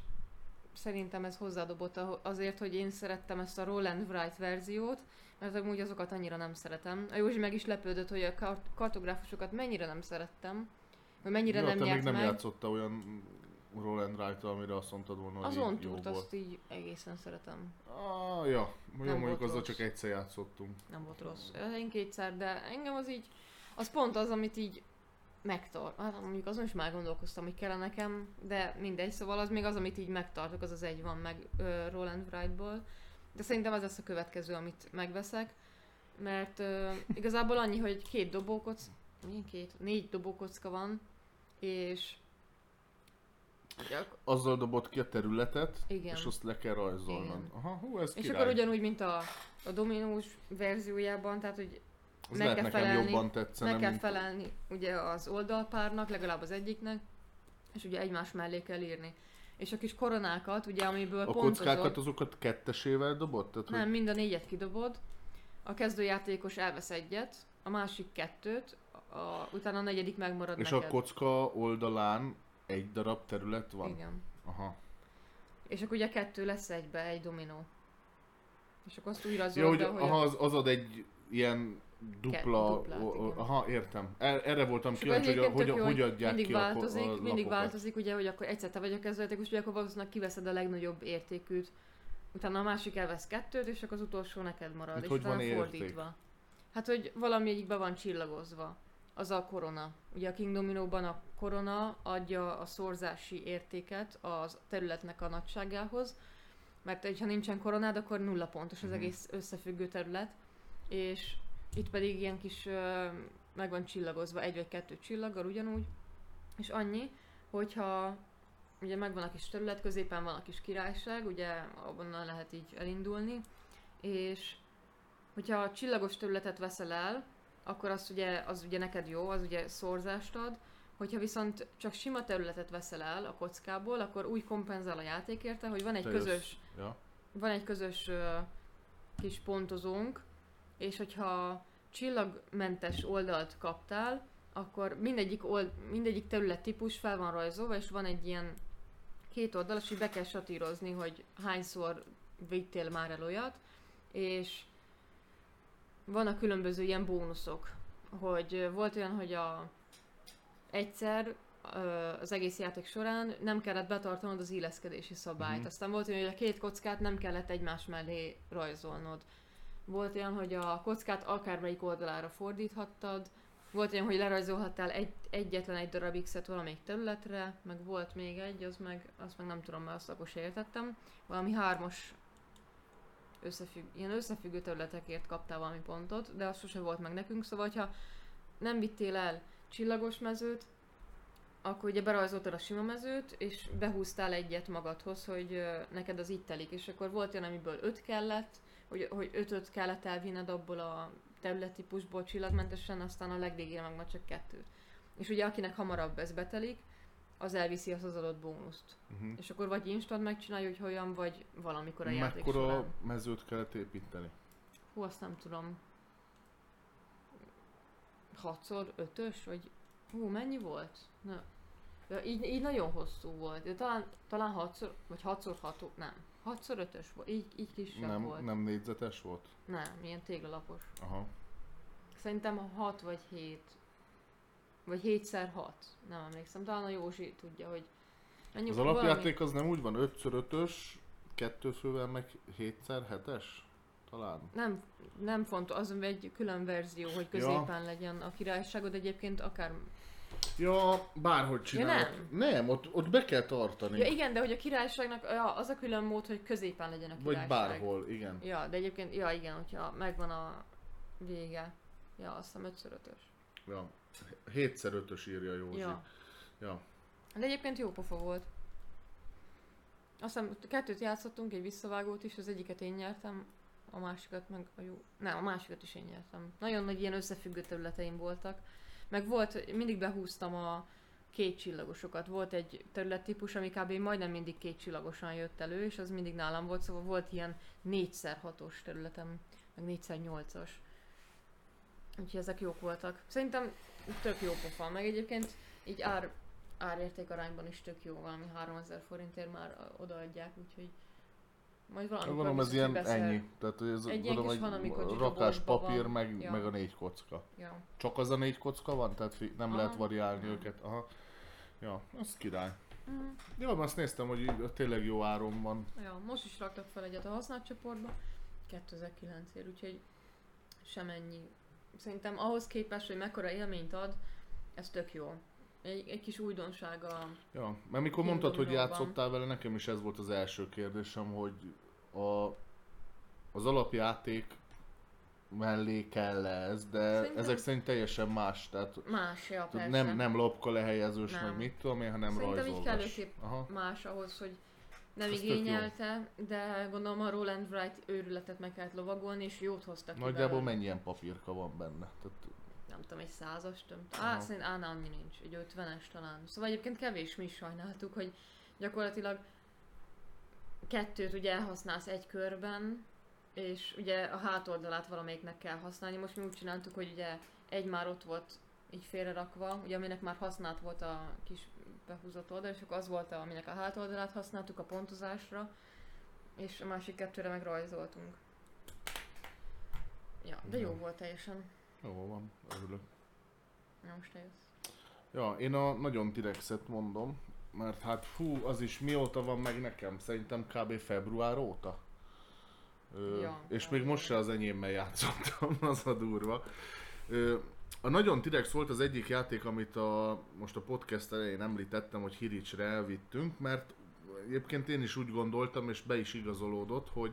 S1: szerintem ez hozzádobott azért, hogy én szerettem ezt a Roland Wright verziót, mert amúgy azokat annyira nem szeretem. A Józsi meg is lepődött, hogy a kart- kartográfusokat mennyire nem szerettem, vagy mennyire
S2: Jó,
S1: nem
S2: te még nem
S1: meg.
S2: játszotta olyan Roland wright amire azt mondtad volna, hogy
S1: Az
S2: így
S1: on
S2: jó volt.
S1: azt így egészen szeretem.
S2: Ah, ja, jó, mondjuk
S1: volt
S2: azzal csak egyszer játszottunk.
S1: Nem volt rossz. Én kétszer, de engem az így, az pont az, amit így megtart. Hát mondjuk azon is már gondolkoztam, hogy kellene nekem, de mindegy, szóval az még az, amit így megtartok, az az egy van meg ö, Roland Wrightból. De szerintem az lesz a következő, amit megveszek, mert ö, *laughs* igazából annyi, hogy két dobókoc, milyen két? Négy dobókocka van, és gyak,
S2: Azzal dobott ki a területet,
S1: igen.
S2: és azt le kell rajzolnod. Aha, hú, ez
S1: És
S2: király.
S1: akkor ugyanúgy, mint a, a dominós verziójában, tehát hogy
S2: Az
S1: meg
S2: lehet
S1: kell
S2: nekem
S1: felelni-
S2: jobban tetszene,
S1: meg kell
S2: mint...
S1: felelni ugye az oldalpárnak, legalább az egyiknek, és ugye egymás mellé kell írni. És a kis koronákat, ugye amiből
S2: A
S1: pontozod,
S2: kockákat azokat kettesével dobott? Tehát,
S1: nem,
S2: hogy
S1: mind a négyet kidobod, a kezdőjátékos elvesz egyet, a másik kettőt, a, utána a negyedik megmarad
S2: és
S1: neked.
S2: a kocka oldalán egy darab terület van?
S1: Igen.
S2: Aha.
S1: És akkor ugye kettő lesz egybe, egy dominó. És akkor azt úgy
S2: Ja,
S1: rajzolod,
S2: hogy
S1: hogy
S2: aha, az, az ad egy ilyen dupla...
S1: duplát,
S2: o, aha, értem. Er- Erre voltam kíváncsi, hogy, a- hogy, hogy adják
S1: mindig
S2: ki a,
S1: változik,
S2: a
S1: mindig
S2: lapokat.
S1: változik, ugye, hogy akkor egyszer te vagy a kezdőjátékos, ugye akkor valószínűleg kiveszed a legnagyobb értékűt, utána a másik elvesz kettőt, és akkor az utolsó neked marad,
S2: Mit,
S1: és
S2: hogy
S1: utána
S2: van érték?
S1: fordítva. Hát, hogy valami egyikben van csillagozva. Az a korona. Ugye a King Dominóban a korona adja a szorzási értéket az területnek a nagyságához, mert ha nincsen koronád, akkor nulla pontos az
S2: Mhm.
S1: egész összefüggő terület, és itt pedig ilyen kis, ö, meg van csillagozva, egy vagy kettő csillaggal ugyanúgy, és annyi, hogyha ugye megvan a kis terület, középen van a kis királyság, ugye abban lehet így elindulni, és hogyha a csillagos területet veszel el, akkor az ugye, az ugye neked jó, az ugye szorzást ad, hogyha viszont csak sima területet veszel el a kockából, akkor úgy kompenzál a játék érte, hogy van egy
S2: Te
S1: közös
S2: Ja.
S1: van egy közös ö, kis pontozónk, és hogyha csillagmentes oldalt kaptál, akkor mindegyik, old, mindegyik terület típus fel van rajzolva, és van egy ilyen két oldalas, hogy be kell satírozni, hogy hányszor vittél már el olyat, és vannak különböző ilyen bónuszok, hogy volt olyan, hogy a egyszer az egész játék során nem kellett betartanod az illeszkedési szabályt. Mm-hmm. Aztán volt olyan, hogy a két kockát nem kellett egymás mellé rajzolnod. Volt olyan, hogy a kockát akármelyik oldalára fordíthattad, volt olyan, hogy lerajzolhattál egy, egyetlen egy darab X-et valamelyik területre, meg volt még egy, az meg, azt meg nem tudom, mert azt akkor értettem. Valami hármas összefügg, ilyen összefüggő területekért kaptál valami pontot, de az sose volt meg nekünk, szóval ha nem vittél el csillagos mezőt, akkor ugye berajzoltad a sima mezőt, és behúztál egyet magadhoz, hogy neked az itt telik, és akkor volt olyan, amiből öt kellett, hogy, hogy ötöt kellett elvinned abból a területtípusból csillagmentesen, aztán a legvégén meg már csak kettőt. És ugye akinek hamarabb ez betelik, az elviszi az az adott bónuszt. Uh-huh. És akkor vagy instant megcsinálja, hogy hogyan, vagy valamikor a
S2: Mekkora
S1: játék során.
S2: mezőt kellett építeni?
S1: Hú, azt nem tudom. 6x 5-ös, vagy hú, mennyi volt? Na. Ja, így, így nagyon hosszú volt. De talán, talán 6 vagy 6x6, nem. 6x5-ös volt, így, így kisebb
S2: nem,
S1: volt.
S2: Nem négyzetes volt?
S1: Nem, ilyen téglalapos.
S2: Aha.
S1: Szerintem 6 vagy 7. Vagy 7x6. Nem emlékszem, talán a Józsi tudja, hogy...
S2: Mennyi az alapjáték az nem úgy van 5x5-ös, kettő fővel meg 7x7-es? Talán.
S1: Nem, nem fontos, az egy külön verzió, hogy középen ja. legyen a királyságod, egyébként akár
S2: Ja, bárhogy csinálod. Ja, nem. nem, ott, ott be kell tartani.
S1: Ja igen, de hogy a királyságnak ja, az a külön mód, hogy középen legyen a királyság.
S2: Vagy bárhol, igen.
S1: Ja, de egyébként, ja igen, hogyha megvan a vége. Ja, azt hiszem 5 5
S2: Ja, 7x5-ös írja Józsi. Ja. ja.
S1: De egyébként jó pofa volt. Azt hiszem kettőt játszottunk, egy visszavágót is, az egyiket én nyertem, a másikat meg a jó... Nem, a másikat is én nyertem. Nagyon nagy ilyen összefüggő területeim voltak. Meg volt, mindig behúztam a két csillagosokat. Volt egy területtípus, ami kb. majdnem mindig két csillagosan jött elő, és az mindig nálam volt, szóval volt ilyen 4x6-os területem, meg 4x8-as. Úgyhogy ezek jók voltak. Szerintem tök jó pofa, meg egyébként így ár, árérték arányban is tök jó, valami 3000 forintért már odaadják, úgyhogy majd valami
S2: Gondolom ez ilyen ennyi. Tehát ez
S1: egy ilyen kis van, amikor
S2: rakás papír, meg,
S1: ja.
S2: meg a négy kocka.
S1: Ja.
S2: Csak az a négy kocka van? Tehát nem Aha. lehet variálni Aha. őket? Aha. Ja, az király. Mm. Jó, azt néztem, hogy tényleg jó áron van.
S1: Ja, most is raktak fel egyet a használt csoportba, 2009-ért, úgyhogy semennyi. Szerintem ahhoz képest, hogy mekkora élményt ad, ez tök jó. Egy, egy kis újdonsága.
S2: Ja, mert mikor mondtad, hogy játszottál vele, nekem is ez volt az első kérdésem, hogy a, az alapjáték mellé kell ez, de Szerintem... ezek szerint teljesen más, tehát
S1: más, ja, persze.
S2: nem, nem lopka lehelyezős, nem. meg mit tudom én, hanem
S1: Szerintem rajzolvas. Szerintem így más ahhoz, hogy nem Ez igényelte, de gondolom a Roland Wright őrületet meg kellett lovagolni, és jót hoztak
S2: Nagyjából mennyi ilyen papírka van benne? Tehát...
S1: Nem tudom, egy százas, több. Á, szerint á, annyi nincs, egy ötvenes talán. Szóval egyébként kevés mi is sajnáltuk, hogy gyakorlatilag kettőt ugye elhasználsz egy körben, és ugye a hátoldalát valamelyiknek kell használni. Most mi úgy csináltuk, hogy ugye egy már ott volt így félrerakva, ugye aminek már használt volt a kis behúzott oldal, és akkor az volt, aminek a hátoldalát használtuk a pontozásra, és a másik kettőre meg rajzoltunk. Ja, de jó volt teljesen.
S2: Jó van, örülök.
S1: Na most jössz.
S2: Ja, én a nagyon direxet mondom, mert hát fú, az is mióta van meg nekem? Szerintem kb. február óta. Ö, ja, és még most se az enyémmel játszottam, *laughs* az a durva. Ö, a nagyon T-Rex volt az egyik játék, amit a, most a podcast elején említettem, hogy Hiricsre elvittünk, mert egyébként én is úgy gondoltam, és be is igazolódott, hogy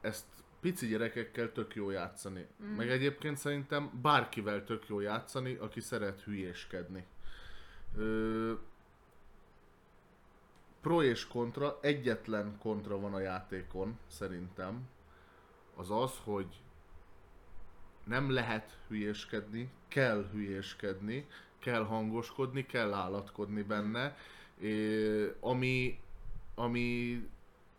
S2: ezt pici gyerekekkel tök jó játszani. Mm. Meg egyébként szerintem bárkivel tök jó játszani, aki szeret hülyéskedni. Ö, pro és kontra, egyetlen kontra van a játékon, szerintem. Az az, hogy nem lehet hülyéskedni, kell hülyéskedni, kell hangoskodni, kell állatkodni benne, é, ami, ami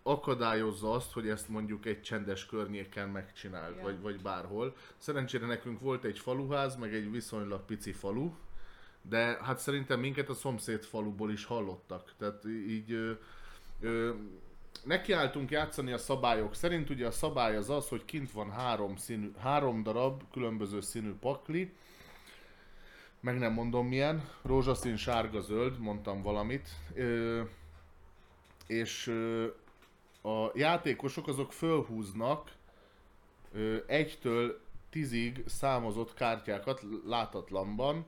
S2: akadályozza azt, hogy ezt mondjuk egy csendes környéken megcsináld, yeah. vagy, vagy bárhol. Szerencsére nekünk volt egy faluház, meg egy viszonylag pici falu, de hát szerintem minket a szomszéd faluból is hallottak. Tehát így ö, ö, nekiálltunk játszani a szabályok szerint, ugye a szabály az az, hogy kint van három, színű, három darab különböző színű pakli, meg nem mondom milyen, rózsaszín, sárga, zöld, mondtam valamit, ö, és ö, a játékosok azok fölhúznak ö, egytől tízig számozott kártyákat látatlanban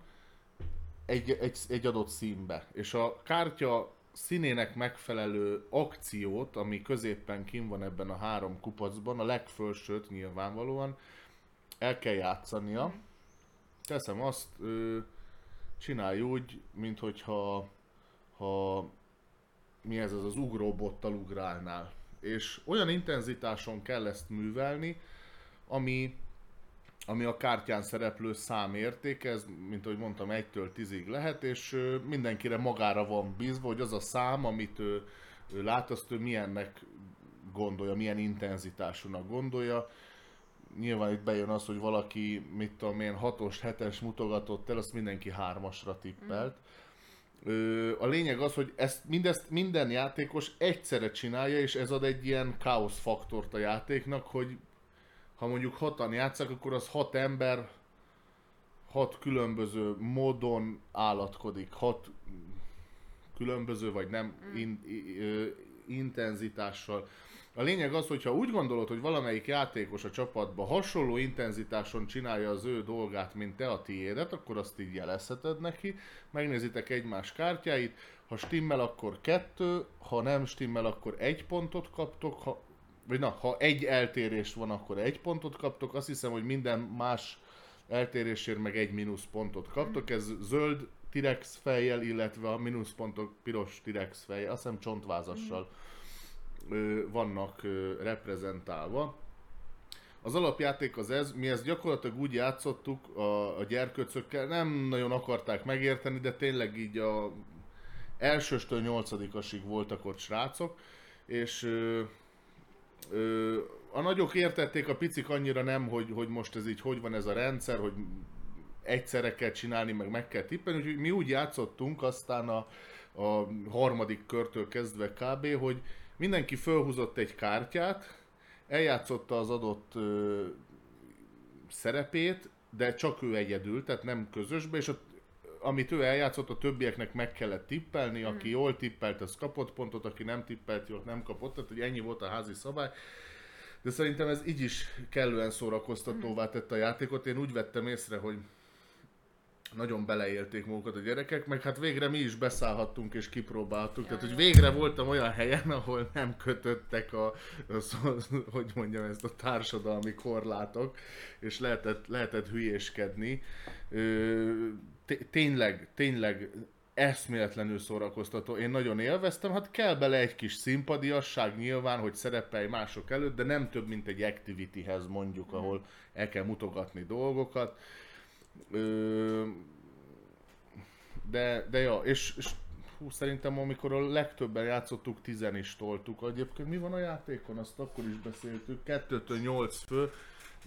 S2: egy, egy, egy adott színbe. És a kártya színének megfelelő akciót, ami középpen kim van ebben a három kupacban, a legfölsőt nyilvánvalóan, el kell játszania. Teszem azt, ö, csinálj úgy, mint hogyha ha, mi ez az, az ugróbottal ugrálnál. És olyan intenzitáson kell ezt művelni, ami, ami a kártyán szereplő számérték, ez, mint ahogy mondtam, 1-től 10-ig lehet, és mindenkire magára van bízva, hogy az a szám, amit ő, ő lát, azt ő milyennek gondolja, milyen intenzitásúnak gondolja. Nyilván itt bejön az, hogy valaki, mit tudom én, 6-os, 7-es mutogatott el, azt mindenki 3-asra tippelt. Ö, a lényeg az, hogy ezt, mindezt minden játékos egyszerre csinálja, és ez ad egy ilyen káosz faktort a játéknak, hogy ha mondjuk hatan játszak, akkor az hat ember hat különböző módon állatkodik, hat különböző vagy nem in, i, ö, intenzitással. A lényeg az, hogyha úgy gondolod, hogy valamelyik játékos a csapatban hasonló intenzitáson csinálja az ő dolgát, mint te a tiédet, akkor azt így jelezheted neki, megnézitek egymás kártyáit, ha stimmel, akkor kettő, ha nem stimmel, akkor egy pontot kaptok, ha, vagy na, ha egy eltérés van, akkor egy pontot kaptok, azt hiszem, hogy minden más eltérésért meg egy mínusz pontot kaptok, ez zöld T-rex fejjel, illetve a mínuszpontok piros T-rex fejjel, azt hiszem csontvázassal. Ö, vannak reprezentálva. Az alapjáték az ez, mi ezt gyakorlatilag úgy játszottuk a, a gyerkőcökkel, nem nagyon akarták megérteni, de tényleg így a elsőstől nyolcadikasig voltak ott srácok, és ö, ö, a nagyok értették, a picik annyira nem, hogy, hogy most ez így hogy van ez a rendszer, hogy egyszerre kell csinálni, meg meg kell tippelni, úgyhogy mi úgy játszottunk aztán a, a harmadik körtől kezdve kb., hogy mindenki fölhúzott egy kártyát, eljátszotta az adott ö, szerepét, de csak ő egyedül, tehát nem közösbe, és a, amit ő eljátszott, a többieknek meg kellett tippelni, aki jól tippelt, az kapott pontot, aki nem tippelt, jól nem kapott, tehát hogy ennyi volt a házi szabály. De szerintem ez így is kellően szórakoztatóvá tette a játékot. Én úgy vettem észre, hogy nagyon beleélték magukat a gyerekek, meg hát végre mi is beszállhattunk és kipróbáltuk. Tehát, hogy végre voltam olyan helyen, ahol nem kötöttek a, hogy mondjam ezt, a társadalmi korlátok, és lehetett, lehetett hülyéskedni. Tényleg, tényleg eszméletlenül szórakoztató. Én nagyon élveztem, hát kell bele egy kis szimpadiasság nyilván, hogy szerepelj mások előtt, de nem több, mint egy activityhez mondjuk, ahol el kell mutogatni dolgokat. De, de ja, és, és hú, szerintem amikor a legtöbben játszottuk, tizen is toltuk. Egyébként mi van a játékon, azt akkor is beszéltük, kettőtől nyolc fő,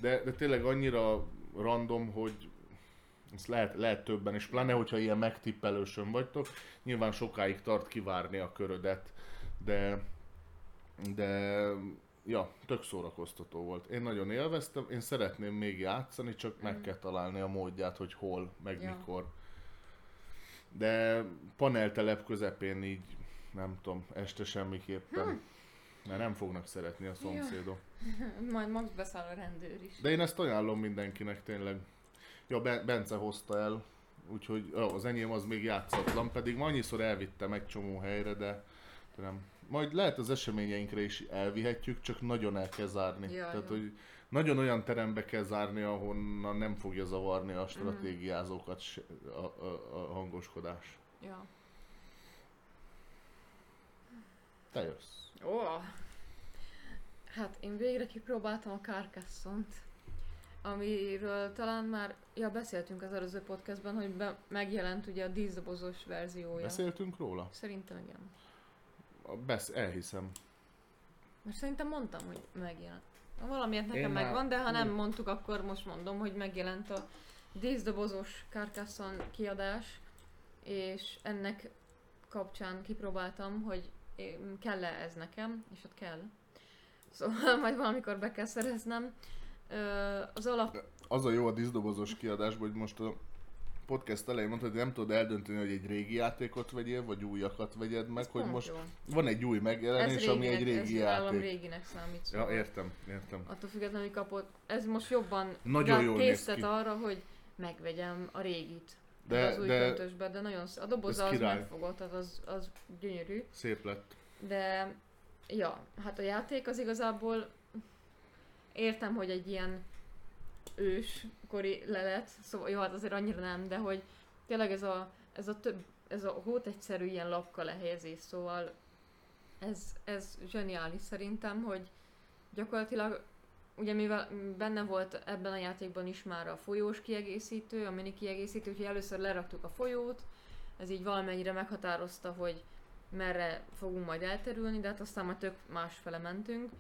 S2: de, de tényleg annyira random, hogy ezt lehet, lehet többen, és pláne, hogyha ilyen megtippelősön vagytok, nyilván sokáig tart kivárni a körödet, de, de ja, tök szórakoztató volt. Én nagyon élveztem, én szeretném még játszani, csak meg kell találni a módját, hogy hol, meg
S1: Ja.
S2: mikor. De paneltelep közepén így, nem tudom, este semmiképpen. Mert nem fognak szeretni a szomszédok. *laughs*
S1: Majd max beszáll a rendőr is.
S2: De én ezt ajánlom mindenkinek tényleg. Ja, Ben- Bence hozta el, úgyhogy az enyém az még játszatlan, pedig ma annyiszor elvittem egy csomó helyre, de, de nem. Majd lehet az eseményeinkre is elvihetjük, csak nagyon el kell zárni.
S1: Ja,
S2: Tehát, hogy nagyon olyan terembe kell zárni, ahonnan nem fogja zavarni a stratégiázókat se, a, a, a hangoskodás.
S1: Ja.
S2: Te jössz.
S1: Ó. Hát én végre kipróbáltam a carcassonne amiről talán már, ja beszéltünk az előző podcastban, hogy be, megjelent ugye a díszdobozos verziója.
S2: Beszéltünk róla?
S1: Szerintem igen.
S2: Besz, elhiszem.
S1: Most szerintem mondtam, hogy megjelent. Valamiért nekem
S2: Én már-
S1: megvan, de ha nem mondtuk, akkor most mondom, hogy megjelent a díszdobozos Carcassonne kiadás, és ennek kapcsán kipróbáltam, hogy kell-e ez nekem, és ott kell. Szóval *laughs* majd valamikor be kell szereznem. Az alap...
S2: Az a jó a diszdobozos kiadásban, hogy most a podcast elején mondtad, hogy nem tudod eldönteni, hogy egy régi játékot vegyél, vagy újakat vegyed meg,
S1: ez
S2: hogy most
S1: jó.
S2: van egy új megjelenés, ami egy régi
S1: ez
S2: játék.
S1: réginek számít.
S2: Ja,
S1: Szóval.
S2: értem, értem.
S1: Attól függetlenül hogy kapott. Ez most jobban
S2: Nagyon jól
S1: késztet arra, hogy megvegyem a régit.
S2: De-
S1: az új
S2: de-
S1: köntösbe, de nagyon sz... A doboza
S2: ez
S1: az megfogott, tehát az, az gyönyörű.
S2: Szép lett.
S1: De ja, hát a játék az igazából értem, hogy egy ilyen őskori lelet, szóval jó, hát azért annyira nem, de hogy tényleg ez a, ez a több, ez a hót egyszerű ilyen lapka lehelyezés, szóval ez, ez zseniális szerintem, hogy gyakorlatilag ugye mivel benne volt ebben a játékban is már a folyós kiegészítő, a mini kiegészítő, úgyhogy először leraktuk a folyót, ez így valamennyire meghatározta, hogy merre fogunk majd elterülni, de hát aztán már tök másfele mentünk.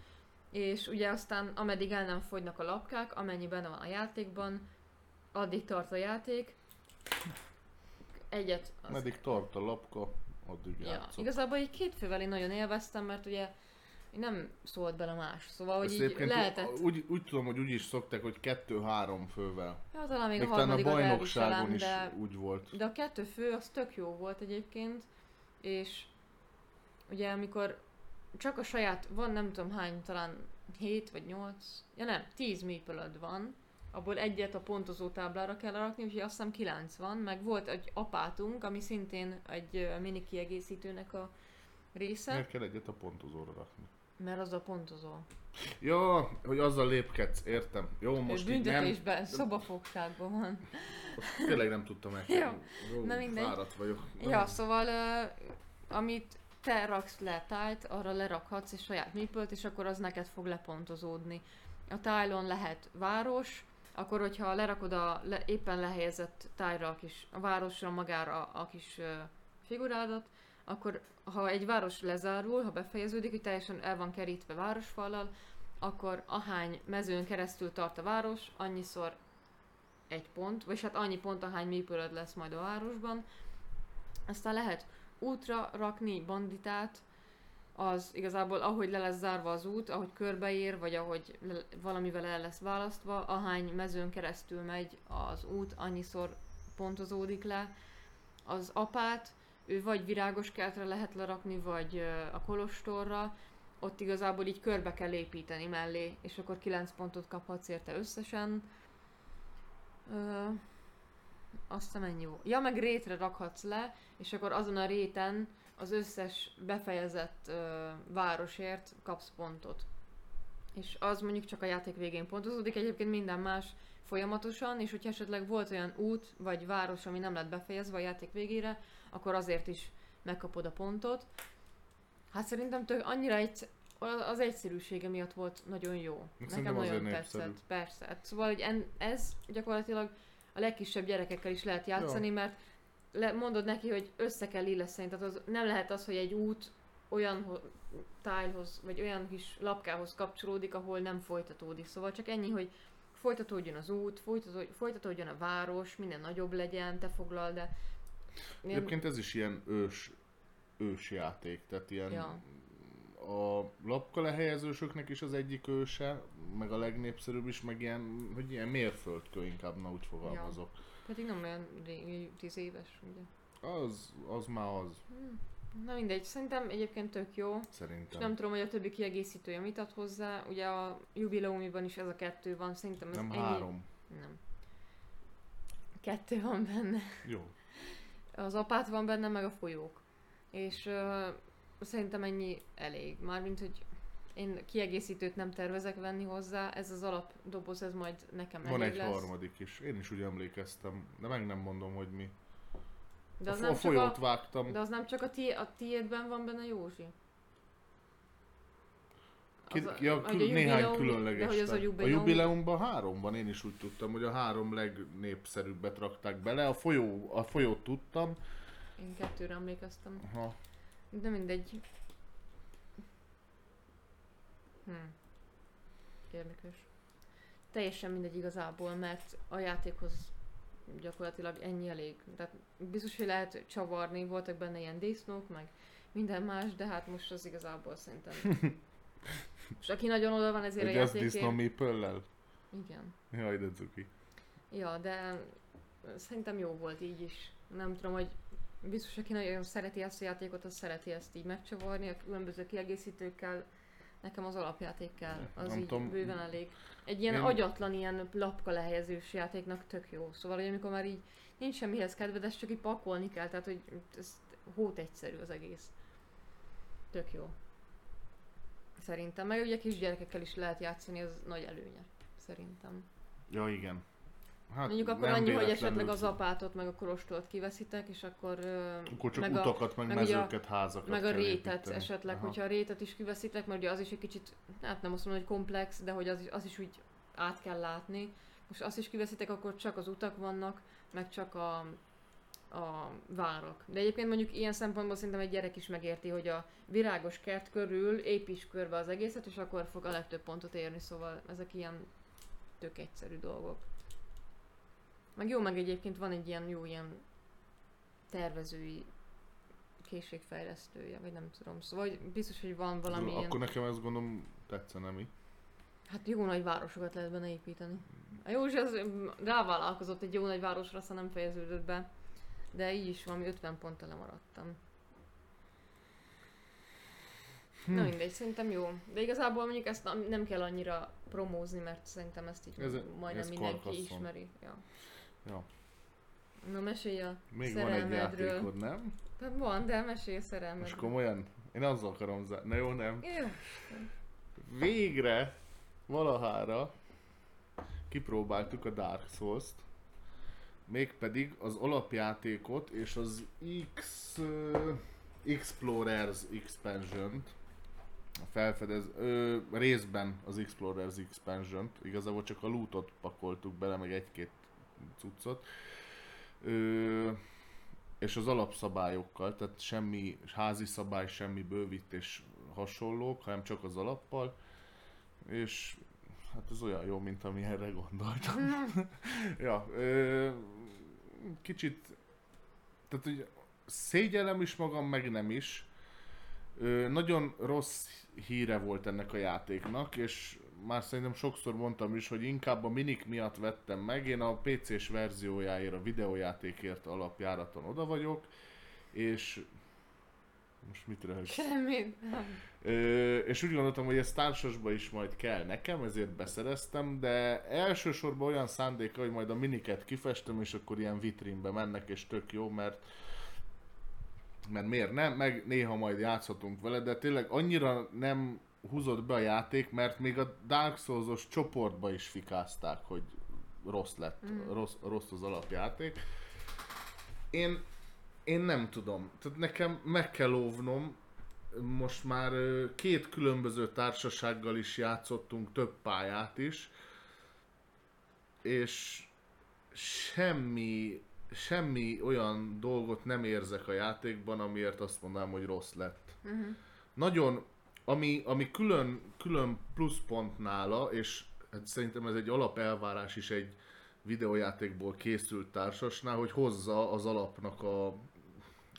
S1: És ugye aztán ameddig el nem fogynak a lapkák, amennyi benne van a játékban, addig tart a játék. Egyet. Az,
S2: Meddig tart a lapka, addig
S1: ja,
S2: játszok.
S1: igazából így két fővel én nagyon élveztem, mert ugye nem szólt bele más. Szóval, hogy
S2: Ezt
S1: így lehetett.
S2: úgy, úgy tudom, hogy úgy is szokták, hogy kettő-három fővel.
S1: Ja, talán még,
S2: Még
S1: a
S2: a bajnokságon is
S1: de
S2: úgy volt.
S1: De a kettő fő az tök jó volt egyébként, és ugye amikor csak a saját, van nem tudom hány, talán 7 vagy 8, ja nem, 10 meeple van, abból egyet a pontozó táblára kell rakni, úgyhogy azt hiszem 9 van, meg volt egy apátunk, ami szintén egy mini kiegészítőnek a része,
S2: Miért kell egyet a pontozóra rakni?
S1: mert az a pontozó.
S2: Ja, hogy azzal lépkedsz, értem. Jó,
S1: Most
S2: most így nem,
S1: Büntetésben, szobafogságban van.
S2: Azt tényleg nem tudtam *laughs* el.
S1: Jó, na mindegy.
S2: Fáradt vagyok. Na,
S1: Ja, szóval ö, amit te raksz le tájt, arra lerakhatsz egy saját meeple és akkor az neked fog lepontozódni. A tájlon lehet város, akkor hogyha lerakod a le, éppen lehelyezett tájra a kis, a városra magára a kis ö, figurádat, akkor ha egy város lezárul, ha befejeződik, hogy teljesen el van kerítve városfallal, akkor ahány mezőn keresztül tart a város, annyiszor egy pont, vagy hát annyi pont, ahány meeple lesz majd a városban. Aztán lehet útra rakni banditát, az igazából ahogy le lesz zárva az út, ahogy körbeér, vagy ahogy le, valamivel el lesz választva, ahány mezőn keresztül megy az út, annyiszor pontozódik le. Az apát, ő vagy virágos kertre lehet lerakni, vagy a kolostorra, ott igazából így körbe kell építeni mellé, és akkor 9 pontot kaphatsz érte összesen. Ö, azt hiszem ennyi volt. Ja, meg rétre rakhatsz le, és akkor azon a réten az összes befejezett ö, városért kapsz pontot. És az mondjuk csak a játék végén pontozódik, egyébként minden más folyamatosan, és hogyha esetleg volt olyan út vagy város, ami nem lett befejezve a játék végére, akkor azért is megkapod a pontot. Hát szerintem tök, annyira egy, az egyszerűsége miatt volt nagyon jó.
S2: Szerintem
S1: Nekem nagyon
S2: népszerű.
S1: tetszett, persze. Hát szóval, hogy en, ez gyakorlatilag a legkisebb gyerekekkel is lehet játszani, mert le, mondod neki, hogy össze kell illeszteni, tehát az, nem lehet az, hogy egy út olyan ho- tájhoz, vagy olyan kis lapkához kapcsolódik, ahol nem folytatódik. Szóval csak ennyi, hogy folytatódjon az út, folytatódjon, a város, minden nagyobb legyen, te foglald, de... Én,
S2: Egyébként ez is ilyen ős, ős játék, tehát ilyen
S1: Ja.
S2: A lapka lehelyezősöknek is az egyik őse, meg a legnépszerűbb is, meg ilyen, hogy ilyen mérföldkő inkább, na úgy fogalmazok.
S1: pedig nem olyan régi, tíz éves, ugye.
S2: Az, az már az,
S1: Hm. Na mindegy, szerintem egyébként tök jó. És
S2: szerintem.
S1: nem tudom, hogy a többi kiegészítője mit ad hozzá. Ugye a jubileumiban is ez a kettő van, szerintem ez
S2: nem
S1: ennyi...
S2: három.
S1: Nem. Kettő van benne.
S2: Jó.
S1: Az apát van benne, meg a folyók. És uh, szerintem ennyi elég. Mármint, hogy én kiegészítőt nem tervezek venni hozzá, ez az alapdoboz, ez majd nekem
S2: Van
S1: elég
S2: egy
S1: lesz.
S2: harmadik is. Én is úgy emlékeztem, de meg nem mondom, hogy mi.
S1: De
S2: a,
S1: az,
S2: fo-
S1: nem
S2: a
S1: csak
S2: folyót
S1: a,
S2: vágtam.
S1: de az nem csak a, ti, a tiédben van benne Józsi.
S2: Ki,
S1: Az a-
S2: ja,
S1: hogy a
S2: kül, néhány különleges.
S1: hogy az a jubileum-
S2: a jubileumban három van, én is úgy tudtam, hogy a három legnépszerűbbet rakták bele. A, folyó, a folyót tudtam.
S1: Én kettőre emlékeztem.
S2: Ha,
S1: De mindegy. Hm. Érdekes. Teljesen mindegy igazából, mert a játékhoz gyakorlatilag ennyi elég. Tehát biztos, hogy lehet csavarni, voltak benne ilyen disznók, meg minden más, de hát most az igazából szerintem. *laughs* És aki nagyon oda van ezért
S2: Hogy
S1: a
S2: az disznó
S1: játékért...
S2: mépöllel?
S1: Igen.
S2: Jaj, de cuki.
S1: Ja, de szerintem jó volt így is. Nem tudom, hogy biztos, aki nagyon szereti ezt a játékot, az szereti ezt így megcsavarni a különböző kiegészítőkkel. Nekem az alapjáték kell, az
S2: Nem
S1: így
S2: tudom.
S1: bőven elég. Egy ilyen
S2: Én-
S1: agyatlan, ilyen lapka lehelyezős játéknak tök jó. Szóval, hogy amikor már így nincs semmihez kedved, ezt csak így pakolni kell, tehát hogy ez hót egyszerű az egész. Tök jó. Szerintem. Meg ugye kisgyerekekkel is lehet játszani, az nagy előnye. Szerintem.
S2: Ja, igen. Hát
S1: Mondjuk akkor annyi, hogy esetleg az apátot meg a kolostolt kiveszitek, és akkor...
S2: Akkor csak
S1: meg
S2: utakat, meg,
S1: meg
S2: meg
S1: ugye a-
S2: mezőket, házakat
S1: meg a rétet
S2: építeni.
S1: esetleg,
S2: Aha.
S1: hogyha a rétet is kiveszitek, mert ugye az is egy kicsit, hát nem azt mondom, hogy komplex, de hogy az is, az is úgy át kell látni. Most azt is kiveszitek, akkor csak az utak vannak, meg csak a, a várak. De egyébként mondjuk ilyen szempontból szerintem egy gyerek is megérti, hogy a virágos kert körül építs körbe az egészet, és akkor fog a legtöbb pontot érni, szóval ezek ilyen tök egyszerű dolgok. Meg jó, meg egyébként van egy ilyen jó ilyen tervezői készségfejlesztője, vagy nem tudom. Szóval hogy biztos, hogy van valami ilyen...
S2: Akkor nekem ezt gondolom tetszene mi.
S1: Hát jó nagy városokat lehet benne építeni. A Józsi az rávállalkozott egy jó nagy városra, aztán nem fejeződött be. De így is valami 50 ponttal lemaradtam. Na mindegy, szerintem jó. De igazából mondjuk ezt nem- kell annyira promózni, mert szerintem ezt így
S2: Ez-
S1: majdnem
S2: ez
S1: mindenki
S2: Carcassonne.
S1: ismeri. Ja.
S2: Ja.
S1: Na mesélj a
S2: Még van egy játékod, nem?
S1: Hát van, de mesélj a
S2: Most
S1: szerelmedről.
S2: komolyan? Én azzal akarom zárni. Na jó, nem?
S1: Jó.
S2: Végre, valahára kipróbáltuk a Dark Souls-t. Mégpedig az alapjátékot és az X uh, Explorers Expansion-t. A felfedez, ö, részben az Explorers Expansion-t, igazából csak a lootot pakoltuk bele, meg egy-két cuccot. Ö, és az alapszabályokkal, tehát semmi házi szabály, semmi bővítés hasonlók, hanem csak az alappal. És hát ez olyan jó, mint ami erre gondoltam. *laughs* ja, ö, kicsit, tehát hogy szégyellem is magam, meg nem is. Ö, nagyon rossz híre volt ennek a játéknak, és már szerintem sokszor mondtam is, hogy inkább a minik miatt vettem meg, én a PC-s verziójáért, a videójátékért alapjáraton oda vagyok, és most mit röhögsz?
S1: Semmit. nem.
S2: Ö, és úgy gondoltam, hogy ez társasba is majd kell nekem, ezért beszereztem, de elsősorban olyan szándéka, hogy majd a miniket kifestem, és akkor ilyen vitrínbe mennek, és tök jó, mert mert miért nem, meg néha majd játszhatunk vele, de tényleg annyira nem húzott be a játék, mert még a Dark Souls-os csoportba is fikázták, hogy rossz lett,
S1: Mm.
S2: rossz, rossz az alapjáték. Én, én nem tudom, tehát nekem meg kell óvnom, most már két különböző társasággal is játszottunk, több pályát is, és semmi, semmi olyan dolgot nem érzek a játékban, amiért azt mondanám, hogy rossz lett.
S1: Mhm.
S2: Nagyon, ami, ami külön, külön pluszpont nála, és hát szerintem ez egy alapelvárás is egy videójátékból készült társasnál, hogy hozza az alapnak a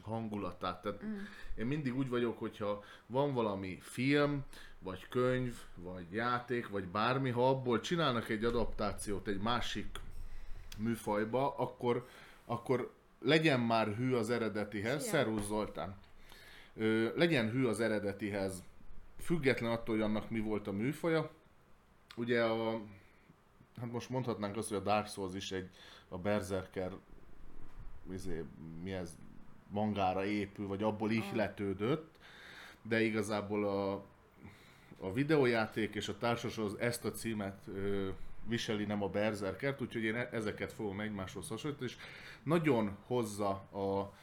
S2: hangulatát. Tehát
S1: Mm.
S2: én mindig úgy vagyok, hogyha van valami film, vagy könyv, vagy játék, vagy bármi, ha abból csinálnak egy adaptációt egy másik műfajba, akkor, akkor legyen már hű az eredetihez.
S1: Szia.
S2: Szervusz Zoltán! Ö, legyen hű az eredetihez, független attól, hogy annak mi volt a műfaja. Ugye a, hát most mondhatnánk azt, hogy a Dark Souls is egy, a Berserker, izé, mi ez, mangára épül, vagy abból ihletődött, de igazából a, a videójáték és a társashoz ezt a címet ö, viseli, nem a Berserkert, úgyhogy én e- ezeket fogom egymáshoz hasonlítani, és nagyon hozza a...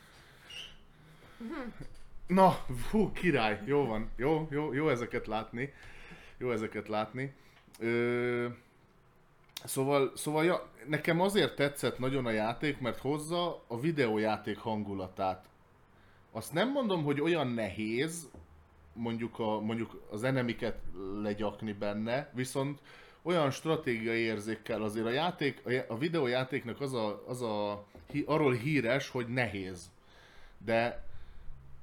S2: Na, hú, király, jó van, jó, jó, jó ezeket látni, jó ezeket látni. Ö, Szóval, szóval ja, nekem azért tetszett nagyon a játék, mert hozza a videójáték hangulatát. Azt nem mondom, hogy olyan nehéz, mondjuk, a, mondjuk az enemiket legyakni benne, viszont olyan stratégiai érzékkel azért a játék, a, já- a videójátéknak az a, az a, arról híres, hogy nehéz. De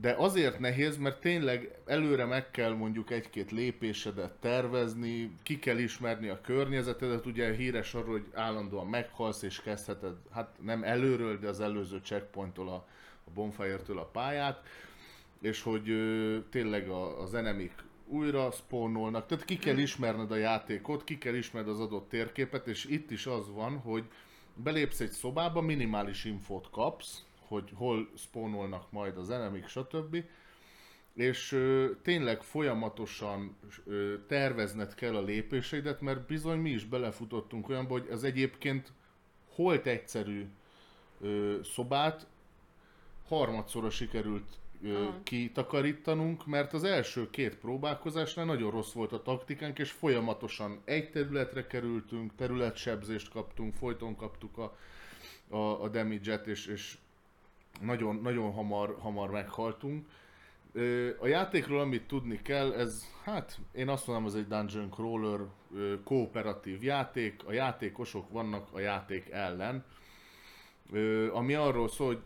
S2: de azért nehéz, mert tényleg előre meg kell mondjuk egy-két lépésedet tervezni, ki kell ismerni a környezetedet, ugye híres arról, hogy állandóan meghalsz és kezdheted, hát nem előről, de az előző checkpointtól a, a bonfire-től a pályát, és hogy ö, tényleg a, az enemik újra spawnolnak, tehát ki kell ismerned a játékot, ki kell ismerned az adott térképet, és itt is az van, hogy belépsz egy szobába, minimális infót kapsz, hogy hol spawnolnak majd az enemik, stb. És ö, tényleg folyamatosan ö, tervezned kell a lépéseidet, mert bizony mi is belefutottunk olyanba, hogy az egyébként holt egyszerű ö, szobát harmadszorra sikerült ö,
S1: Aha.
S2: kitakarítanunk, mert az első két próbálkozásnál nagyon rossz volt a taktikánk, és folyamatosan egy területre kerültünk, területsebzést kaptunk, folyton kaptuk a, a, a damage-et, és, és nagyon, nagyon hamar, hamar meghaltunk. A játékról, amit tudni kell, ez, hát én azt mondom, ez egy dungeon crawler kooperatív játék, a játékosok vannak a játék ellen, ami arról szól, hogy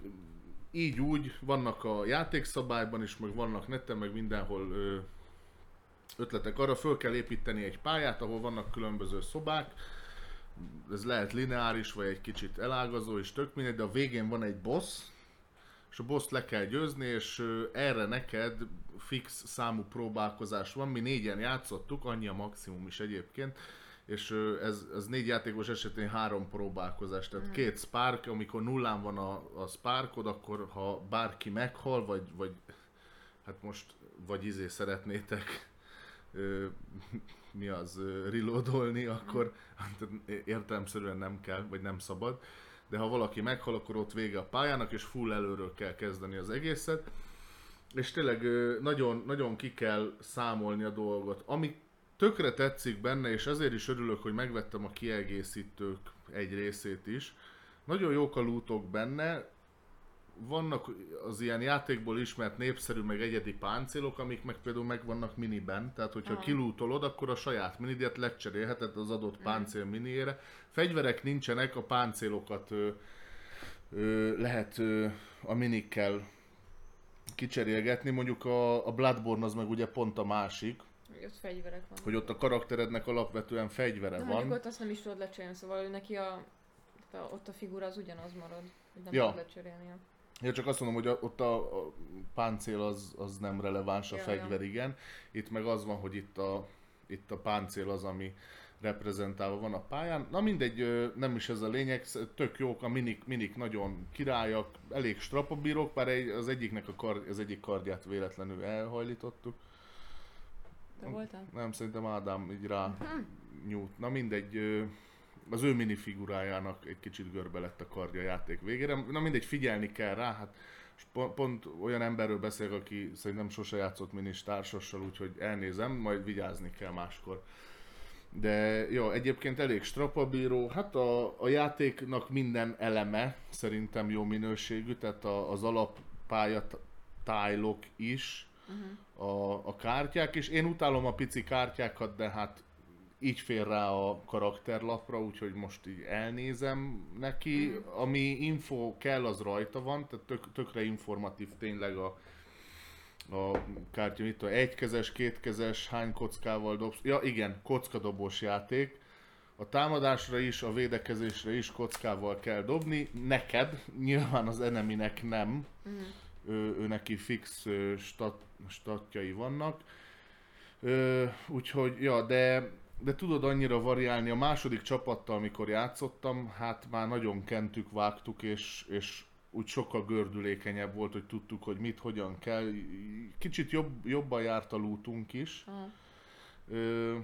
S2: így úgy vannak a játékszabályban is, meg vannak neten, meg mindenhol ötletek arra, föl kell építeni egy pályát, ahol vannak különböző szobák, ez lehet lineáris, vagy egy kicsit elágazó, és tök mindegy, de a végén van egy boss, és a boss le kell győzni, és ö, erre neked fix számú próbálkozás van. Mi négyen játszottuk, annyi a maximum is egyébként, és ö, ez, ez négy játékos esetén három próbálkozás, tehát két spark, amikor nullán van a, a sparkod, akkor ha bárki meghal, vagy, vagy hát most, vagy izé szeretnétek ö, *laughs* mi az, ö, reloadolni, akkor hát értelemszerűen nem kell, vagy nem szabad. De ha valaki meghal, akkor ott vége a pályának, és full előről kell kezdeni az egészet. És tényleg nagyon, nagyon ki kell számolni a dolgot. Ami tökre tetszik benne, és ezért is örülök, hogy megvettem a kiegészítők egy részét is. Nagyon jók a lootok benne, vannak az ilyen játékból ismert népszerű, meg egyedi páncélok, amik meg például meg vannak miniben, tehát hogyha
S1: Aha.
S2: kilútolod, akkor a saját minidet lecserélheted az adott páncél miniére. Fegyverek nincsenek, a páncélokat ö, ö, lehet ö, a minikkel kicserélgetni, mondjuk a, a Bloodborne az meg ugye pont a másik,
S1: Hogy ott fegyverek vannak.
S2: hogy ott a karakterednek alapvetően fegyvere
S1: De
S2: van.
S1: ott azt nem is tudod lecserélni, szóval ő neki a, ott a figura az ugyanaz marad, hogy nem
S2: Ja.
S1: tudod lecserélni.
S2: Ja, csak azt mondom, hogy a, ott a, a páncél az, az nem releváns, a
S1: Ja,
S2: fegyver
S1: ja.
S2: igen. Itt meg az van, hogy itt a, itt a páncél az, ami reprezentálva van a pályán. Na mindegy, nem is ez a lényeg, tök jók, a minik, minik nagyon királyak, elég strapabírok, bár az egyiknek a kar, az egyik kardját véletlenül elhajlítottuk.
S1: Te voltál?
S2: Nem, szerintem Ádám így rá nyújt. Na mindegy, az ő minifigurájának egy kicsit görbe lett a kardja a játék végére. Na mindegy, figyelni kell rá, hát pont, olyan emberről beszélek, aki szerintem sose játszott minis társassal, úgyhogy elnézem, majd vigyázni kell máskor. De jó, egyébként elég strapabíró, hát a, a játéknak minden eleme szerintem jó minőségű, tehát a, az alappálya tájlok is,
S1: Uh-huh.
S2: a, a kártyák, és én utálom a pici kártyákat, de hát így fér rá a karakterlapra, úgyhogy most így elnézem neki. Ami info kell, az rajta van, tehát tök, tökre informatív tényleg a, a kártya, itt a egykezes, kétkezes, hány kockával dobsz. Ja igen, kockadobós játék. A támadásra is, a védekezésre is kockával kell dobni. Neked, nyilván az eneminek nem
S1: Uh-huh.
S2: ő, ő neki fix stat, statjai vannak. Ö, úgyhogy, ja, de, de tudod annyira variálni. A második csapattal, amikor játszottam, hát már nagyon kentük, vágtuk, és, és úgy sokkal gördülékenyebb volt, hogy tudtuk, hogy mit, hogyan kell. Kicsit jobb, jobban járt a lootunk is. Ö,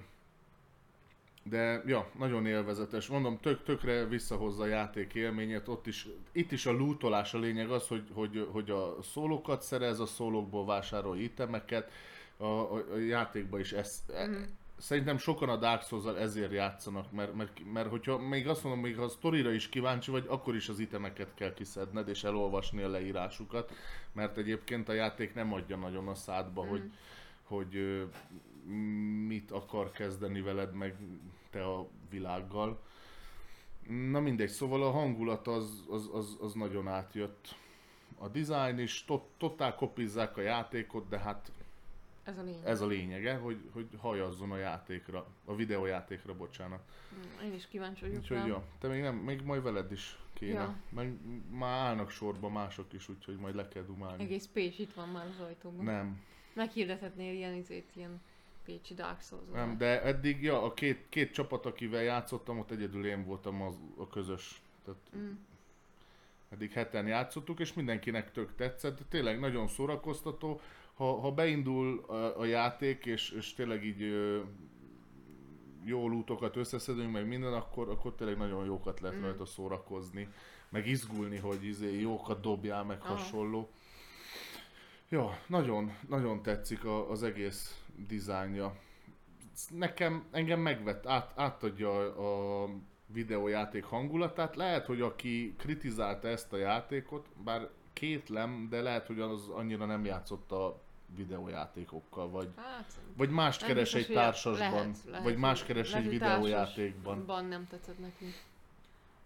S2: de ja, nagyon élvezetes. Mondom, tök, tökre visszahozza a játék élményét. Ott is, itt is a lootolás a lényeg az, hogy, hogy, hogy a szólókat szerez, a szólókból vásárolj itemeket. A, a, a játékban is ez,
S1: Mhm.
S2: Szerintem sokan a Dark souls ezért játszanak, mert, mert, mert hogyha még azt mondom, még ha a sztorira is kíváncsi vagy, akkor is az itemeket kell kiszedned és elolvasni a leírásukat, mert egyébként a játék nem adja nagyon a szádba, hogy, hogy ö, mit akar kezdeni veled, meg te a világgal. Na mindegy, szóval a hangulat az, az, az, az nagyon átjött a design is, tot, totál kopizzák a játékot, de hát
S1: Ez a lényeg.
S2: ez a lényege, hogy, hogy hajazzon a játékra, a videójátékra, bocsánat.
S1: Mm, Én is kíváncsi vagyok
S2: Úgyhogy ja, te még nem, még majd veled is kéne.
S1: Ja.
S2: Meg már állnak sorba mások is, úgyhogy majd le kell dumálni.
S1: Egész Pécs itt van már az ajtóban.
S2: Nem,
S1: Meghirdethetnél ilyen izét, ilyen Pécsi Dark souls
S2: nem, de eddig, ja, a két, két csapat, akivel játszottam, ott egyedül én voltam az, a közös. Tehát
S1: Mm.
S2: eddig heten játszottuk, és mindenkinek tök tetszett. Tényleg nagyon szórakoztató. Ha, ha beindul a, a játék, és, és tényleg így ö, jó lútokat összeszedünk, meg minden, akkor, akkor tényleg nagyon jókat lehet
S1: Mm.
S2: rajta szórakozni, meg izgulni, hogy izé jókat dobjál, meg
S1: Aha.
S2: hasonló. Ja, nagyon, nagyon tetszik a, az egész dizájnja. Nekem, engem megvett, át, átadja a, a videójáték hangulatát. Lehet, hogy aki kritizálta ezt a játékot, bár kétlem, de lehet, hogy az annyira nem játszott a videójátékokkal, vagy,
S1: Hát,
S2: vagy más keres egy társasban,
S1: lehet, lehet,
S2: vagy más keres
S1: lehet,
S2: egy videójátékban.
S1: Ban nem tetszett neki.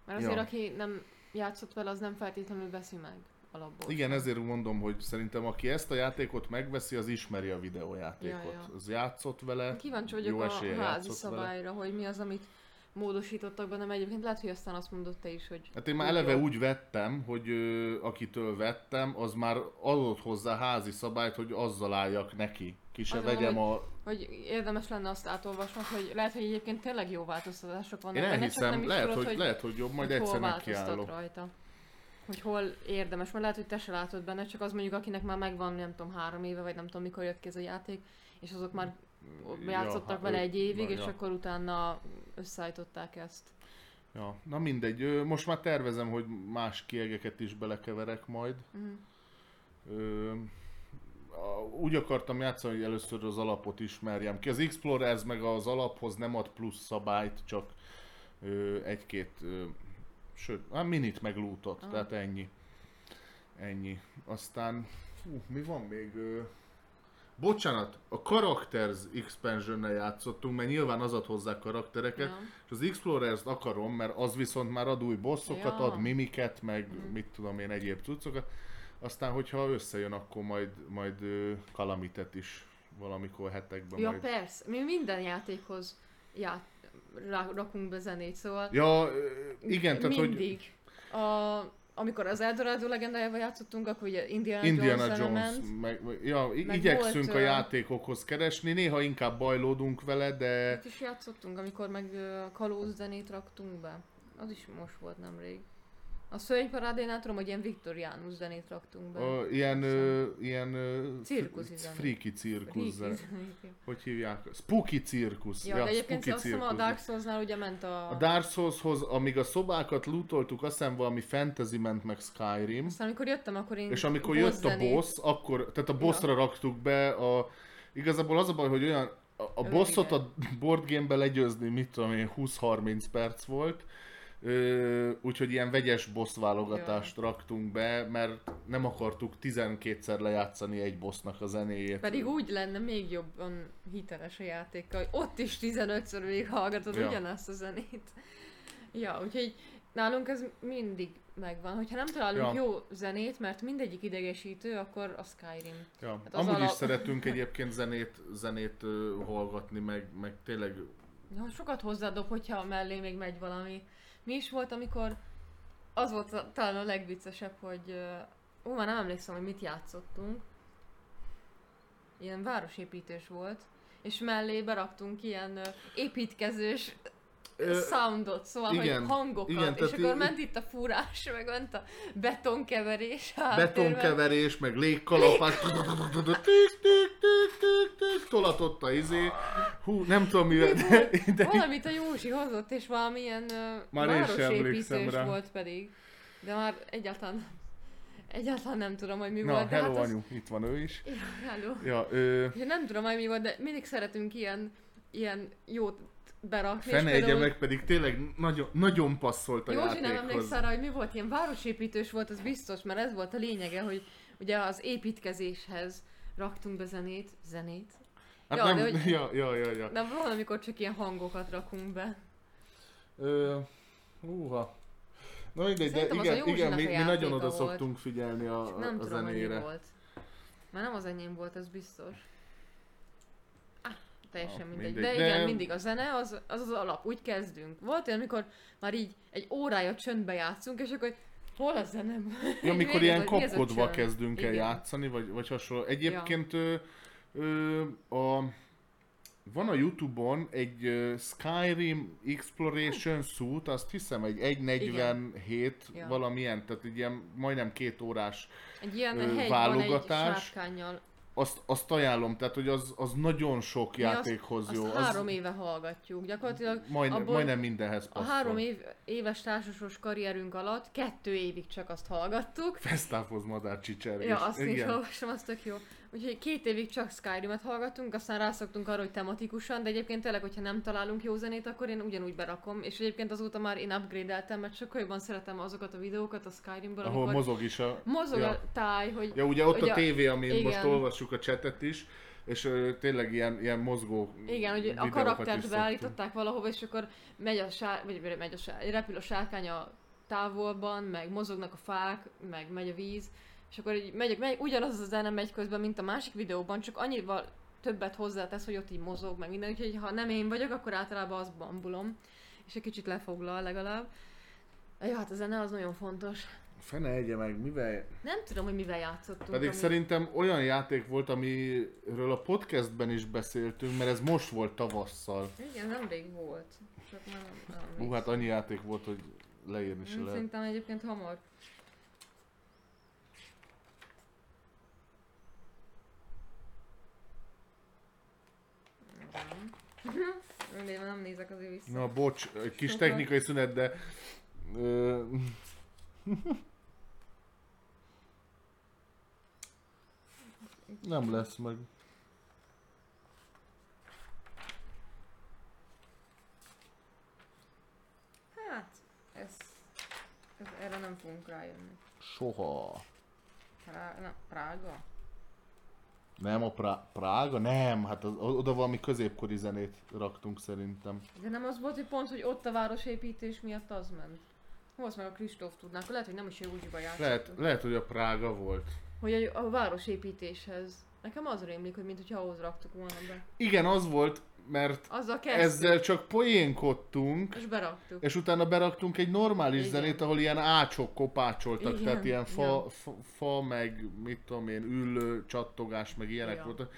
S1: Mert azért,
S2: Ja.
S1: aki nem játszott vele, az nem feltétlenül veszi meg alapból.
S2: Igen, ezért mondom, hogy szerintem aki ezt a játékot megveszi, az ismeri a videójátékot.
S1: Ja, ja.
S2: Az játszott vele,
S1: Kíváncsi vagyok
S2: jó
S1: a házi
S2: játszott vele.
S1: szabályra, hogy mi az, amit módosítottak benne, mert egyébként lehet, hogy aztán azt mondott te is, hogy
S2: Hát én már eleve
S1: jó.
S2: úgy vettem, hogy ö, akitől vettem, az már adott hozzá házi szabályt, hogy azzal álljak neki. Ki se
S1: Azt
S2: vegyem
S1: mondom,
S2: a...
S1: hogy érdemes lenne azt átolvasnod, hogy lehet, hogy egyébként tényleg jó változtatások vannak
S2: Én
S1: csak nem
S2: elhiszem,
S1: is
S2: lehet,
S1: tudod,
S2: hogy, lehet, hogy jobb, majd
S1: hogy
S2: egyszer nekiállok.
S1: rajta. Hogy hol érdemes, mert lehet, hogy te se látod benne, csak az mondjuk, akinek már megvan, nem tudom, három éve, vagy nem tudom, mikor jött ki ez a játék, és azok már játszottak
S2: hát
S1: vele egy évig,
S2: na,
S1: és
S2: ja.
S1: akkor utána összeállították ezt.
S2: Ja, na mindegy, most már tervezem, hogy más kiegeket is belekeverek majd.
S1: Mhm.
S2: Ö, úgy akartam játszani, hogy először az alapot ismerjem ki. Az Explorers meg az alaphoz nem ad plusz szabályt, csak ö, egy-két, ö, sőt, hát minit meg lootot,
S1: Aha.
S2: tehát ennyi. Ennyi. Aztán, fú, mi van még? Ö, bocsánat, a Characters expansion játszottunk, mert nyilván az ad hozzá karaktereket,
S1: Ja.
S2: és az Explorers-t akarom, mert az viszont már ad új bosszokat,
S1: Ja.
S2: ad mimiket, meg
S1: Mhm.
S2: mit tudom én, egyéb cuccokat. Aztán, hogyha összejön, akkor majd, majd Kalamitet is valamikor hetekben
S1: Ja,
S2: majd.
S1: persze. Mi minden játékhoz ját, rakunk be zenét, szóval
S2: Ja, igen, tehát hogy
S1: mindig. A, amikor az Eldorado legendájával játszottunk, akkor ugye Indiana,
S2: Indiana
S1: Jones,
S2: Jones,
S1: element.
S2: meg, ja,
S1: Meg
S2: igyekszünk
S1: volt,
S2: a játékokhoz keresni, néha inkább bajlódunk vele, de
S1: Itt is játszottunk, amikor meg ö, kalóz zenét raktunk be. Az is most volt nemrég. A szörnyparádénál tudom, hogy ilyen viktoriánus zenét raktunk be.
S2: a, ilyen, ö, ilyen ö,
S1: Cirkuszi zene.
S2: freaky cirkusz, zene.
S1: ja.
S2: hogy hívják? Spooky cirkusz.
S1: Ja, de egyébként azt hiszem a. Dark Souls-nál ugye ment a...
S2: A Dark Souls-hoz, amíg a szobákat lootoltuk, azt hiszem valami fantasy ment meg Skyrim.
S1: Aztán amikor jöttem, akkor én
S2: És amikor jött a boss, akkor, tehát a bossra raktuk be a... Igazából az a baj, hogy olyan... A, a bossot a board game-be legyőzni, mit tudom én, 20-30 perc volt. Úgyhogy ilyen vegyes boss válogatást raktunk be, mert nem akartuk 12-szer lejátszani egy bossnak a zenéjét.
S1: Pedig úgy lenne még jobban hiteles a játékkal, hogy ott is 15-ször végighallgatod
S2: Ja.
S1: ugyanazt a zenét. Ja, úgyhogy nálunk ez mindig megvan. Hogyha nem találunk
S2: Ja.
S1: jó zenét, mert mindegyik idegesítő, akkor a Skyrim.
S2: Ja.
S1: Hát
S2: Amúgy is
S1: alap-
S2: szeretünk *laughs* egyébként zenét, zenét ö, hallgatni, meg, meg tényleg
S1: Ja, sokat hozzádob, hogyha mellé még megy valami. Mi is volt, amikor az volt talán a legviccesebb, hogy ó, már nem emlékszem, hogy mit játszottunk. Ilyen városépítés volt, és mellé beraktunk ilyen építkezős
S2: Ö,
S1: soundot, szóval
S2: igen,
S1: hogy hangokat,
S2: igen,
S1: és akkor
S2: í-
S1: ment itt a fúrás, meg ment a betonkeverés
S2: betonkeverés, meg légkalapás, tolatott a izé. Hú, nem tudom mivel, de, de
S1: Valamit a Józsi hozott, és valamilyen
S2: Már
S1: városépítős
S2: rá.
S1: volt pedig. De már egyáltalán, egyáltalán nem tudom, hogy mi
S2: Na,
S1: volt. De
S2: hello
S1: hát az...
S2: anyu, itt van ő is.
S1: Ja, hello.
S2: Ja, ö,
S1: nem tudom, hogy mi volt, de mindig szeretünk ilyen, ilyen jót berakni.
S2: fene
S1: például
S2: meg pedig tényleg nagyon, nagyon passzolt a
S1: Józsi nem
S2: játékhoz.
S1: emlékszel rá, hogy mi volt, ilyen városépítős volt, az biztos, mert ez volt a lényege, hogy ugye az építkezéshez raktunk be zenét, zenét.
S2: Hát
S1: Ja,
S2: nem,
S1: de hogy- *laughs*
S2: ja, ja, ja, ja.
S1: De valamikor csak ilyen hangokat rakunk be.
S2: Ö, húha. Na mindegy, de
S1: Szerintem az
S2: igen, igen mi, mi nagyon oda
S1: volt.
S2: szoktunk figyelni a,
S1: Csak nem
S2: a
S1: tudom,
S2: zenére.
S1: volt. Már nem az enyém volt, ez biztos. Ah, teljesen
S2: Ah,
S1: mindegy.
S2: mindegy.
S1: De
S2: De-
S1: igen, mindig a zene az, az az alap, úgy kezdünk. Volt olyan, amikor már így egy órája csöndbe játszunk, és akkor hol a zene?
S2: Ja, *laughs* amikor ilyen
S1: a- mi ez a
S2: kapkodva kezdünk el
S1: Igen.
S2: játszani, vagy, vagy hasonló. Egyébként ö, ö, a, van a Youtube-on egy ö, Skyrim Exploration Suit, azt hiszem egy 1.47
S1: Ja.
S2: valamilyen, tehát egy ilyen majdnem két órás
S1: Egy ilyen egy
S2: válogatás.
S1: sárkányjal.
S2: Azt, azt ajánlom, tehát hogy az, az nagyon sok
S1: Mi
S2: játékhoz
S1: azt,
S2: jó.
S1: Azt
S2: az
S1: három éve hallgatjuk. Gyakorlatilag
S2: majdnem,
S1: abból-
S2: majdnem mindenhez
S1: a
S2: passzol.
S1: három év, éves társasos karrierünk alatt kettő évig csak azt hallgattuk.
S2: Festáfoz madár csicser.
S1: Ja, azt is
S2: igen.
S1: olvasom, az tök jó. Úgyhogy két évig csak Skyrim-et hallgattunk, aztán rászoktunk arra, hogy tematikusan, de egyébként tényleg, hogyha nem találunk jó zenét, akkor én ugyanúgy berakom. És egyébként azóta már én upgrade-eltem, mert sokkal jobban szeretem azokat a videókat a Skyrimből,
S2: Ahol mozog is a...
S1: mozog
S2: ja.
S1: a táj, hogy
S2: Ja, ugye ott
S1: Hogy
S2: a tévé, amin
S1: igen.
S2: most olvassuk a chatet is, és ö, tényleg ilyen, ilyen mozgó
S1: Igen, hogy a karaktert beállították valahova, és akkor megy a sár, vagy megy a sár, repül a sárkány a távolban, meg mozognak a fák, meg megy a víz, és akkor így megy, megy ugyanaz a zene megy közben, mint a másik videóban, csak annyival többet hozzátesz, hogy ott így mozog, meg minden, úgyhogy ha nem én vagyok, akkor általában azt bambulom, és egy kicsit lefoglal legalább. Ja, hát a zene az nagyon fontos.
S2: Fene egye meg, mivel...
S1: Nem tudom, hogy mivel játszottunk.
S2: Pedig
S1: ami-
S2: szerintem olyan játék volt, amiről a podcastben is beszéltünk, mert ez most volt tavasszal.
S1: Igen, nemrég volt. Csak már nem, nem
S2: Hú, hát annyi játék volt, hogy leírni se lehet.
S1: Szerintem egyébként hamar. Nem. *laughs* Már nem nézek azért vissza.
S2: Na, bocs, egy kis technikai szünet, de... Ö... *laughs* Nem lesz meg.
S1: Hát, ez, ez, erre nem fogunk rájönni.
S2: Soha.
S1: Prá, na, Prága?
S2: Nem a Prá- Prága? Nem, hát az, oda valami középkori zenét raktunk szerintem.
S1: De nem az volt, hogy pont, hogy ott a városépítés miatt az ment. Azt meg a Kristóf tudnák, lehet, hogy nem is Józsiba játszottunk.
S2: Lehet, lehet, hogy a Prága volt.
S1: Hogy a, a városépítéshez. Nekem az rémlik, hogy mintha ahhoz raktuk volna be.
S2: Igen, az volt, mert
S1: Azzal kezdtük,
S2: ezzel csak poénkodtunk,
S1: és beraktuk.
S2: és utána beraktunk egy normális
S1: Igen.
S2: zenét, ahol ilyen ácsok kopácsoltak,
S1: Igen,
S2: tehát ilyen fa, fa, fa, meg mit tudom én, üllő, csattogás, meg ilyenek
S1: Ja.
S2: voltak.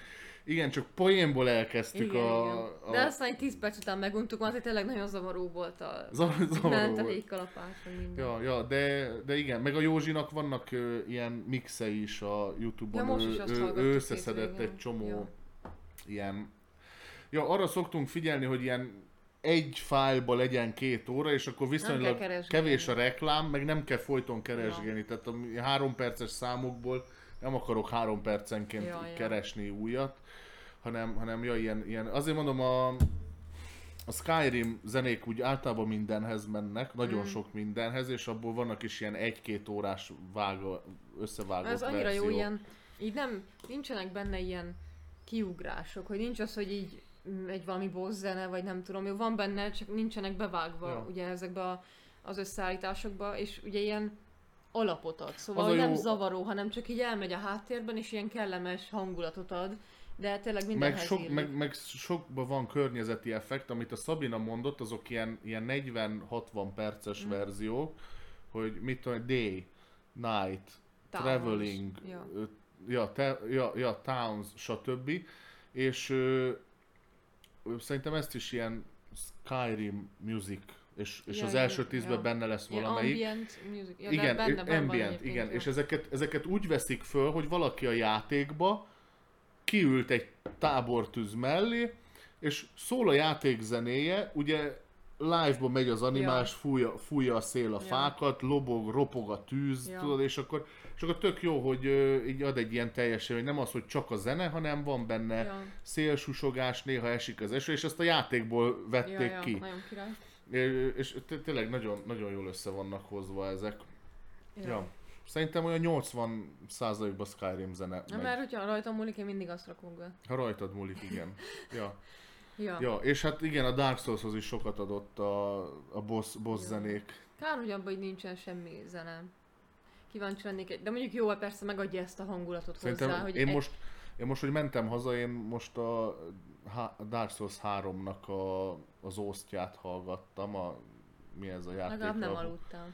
S2: Igen, csak poénból elkezdtük
S1: igen,
S2: a...
S1: igen.
S2: a...
S1: De aztán egy 10 perc után meguntuk, mert tényleg nagyon zavaró volt a...
S2: Zav- zavaró
S1: Ment a
S2: volt.
S1: légkalapás, minden.
S2: Ja, ja, de, de igen, meg a Józsinak vannak ö, ilyen mixei is a Youtube-on,
S1: Ja, most is azt
S2: ő, ő összeszedett
S1: hétvégén.
S2: egy csomó
S1: Ja.
S2: ilyen... Ja, arra szoktunk figyelni, hogy ilyen egy fájlba legyen két óra, és akkor viszonylag kevés a reklám, meg nem kell folyton keresgélni. Tehát a három perces számokból nem akarok három percenként
S1: Ja, ja.
S2: keresni újat, hanem, hanem ja, ilyen, ilyen, azért mondom a, a Skyrim zenék úgy általában mindenhez mennek, nagyon
S1: Mm.
S2: sok mindenhez, és abból vannak is ilyen egy-két órás vága, összevágott
S1: Ez annyira
S2: verziók.
S1: jó ilyen, így nem, nincsenek benne ilyen kiugrások, hogy nincs az, hogy így egy valami boss zene, vagy nem tudom, jó, van benne, csak nincsenek bevágva
S2: Ja.
S1: ugye ezekbe a, az összeállításokba, és ugye ilyen alapot ad, szóval hogy nem
S2: jó-
S1: zavaró, hanem csak így elmegy a háttérben, és ilyen kellemes hangulatot ad, de tényleg
S2: Meg,
S1: mindenhez
S2: sok,
S1: illik.
S2: meg, meg sokban van környezeti effekt, amit a Szabina mondott, azok ilyen, ilyen 40-60 perces
S1: Mm.
S2: verziók, hogy mit tudom, day, night,
S1: Towns.
S2: traveling,
S1: Ja.
S2: ja, te, ja, ja, towns, stb. És szerintem ezt is ilyen Skyrim music, és, és
S1: Ja,
S2: az
S1: ja,
S2: első tízben
S1: ja.
S2: benne lesz
S1: Ilyen
S2: valamelyik.
S1: ambient music. Ja,
S2: igen,
S1: benne van,
S2: ambient, igen.
S1: ja.
S2: És ezeket, ezeket úgy veszik föl, hogy valaki a játékba kiült egy tábortűz mellé, és szól a játék zenéje, ugye live-ba megy az animás,
S1: Ja.
S2: fújja, fújja a szél a
S1: Ja.
S2: fákat, lobog, ropog a tűz,
S1: Ja.
S2: tudod, és akkor, és akkor tök jó, hogy így ad egy ilyen teljesen, hogy nem az, hogy csak a zene, hanem van benne
S1: Ja.
S2: szélsusogás, néha esik az eső, és ezt a játékból vették
S1: Ja, ja,
S2: ki.
S1: nagyon király.
S2: És, és té- tényleg nagyon, nagyon jól össze vannak hozva ezek.
S1: Ja.
S2: Ja. Szerintem olyan 80%-ban Skyrim zene
S1: Na,
S2: megy.
S1: mert hogyha rajtam múlik, én mindig azt rakom be.
S2: Ha rajtad múlik, igen. Ja.
S1: Ja.
S2: Ja, és hát igen, a Dark Soulshoz is sokat adott a, a boss, boss
S1: Ja.
S2: zenék.
S1: Kár, hogy abban nincsen semmi zene. Kíváncsi lennék, de mondjuk jó, persze megadja ezt a hangulatot
S2: Szerintem
S1: hozzá, hogy
S2: én
S1: egy-
S2: most, én most, hogy mentem haza, én most a, Dark Souls 3-nak a, az osztját hallgattam, a, mi ez a játék?
S1: legalább nem aludtam.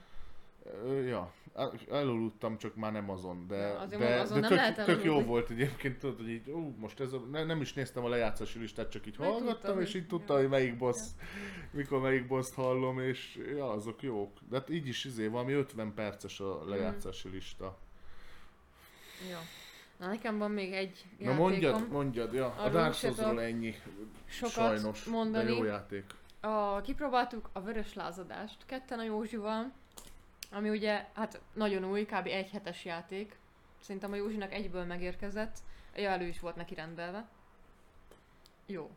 S2: Ja, el- elaludtam, csak már nem azon, de,
S1: Ja, azért
S2: de,
S1: azon
S2: de
S1: nem
S2: tök, tök jó volt egyébként, tudod, hogy így, ú, most ez a, ne, nem is néztem a lejátszási listát, csak így
S1: Meg
S2: hallgattam,
S1: tudtam,
S2: és így tudtam,
S1: ja.
S2: hogy melyik boss, mikor melyik boss hallom, és ja, azok jók. De hát így is izé, valami 50 perces
S1: Mhm.
S2: a lejátszási lista.
S1: Ja. Na nekem van még egy
S2: Na
S1: játékom.
S2: mondjad, mondjad, ja, a
S1: Arról
S2: Dark Souls-ról ennyi,
S1: sokat
S2: sajnos,
S1: mondani.
S2: de jó játék.
S1: A, kipróbáltuk a vörös lázadást ketten a Józsival, ami ugye hát nagyon új, kb. egy hetes játék. Szerintem a Józsinak egyből megérkezett. Ja, elő is volt neki rendelve. Jó.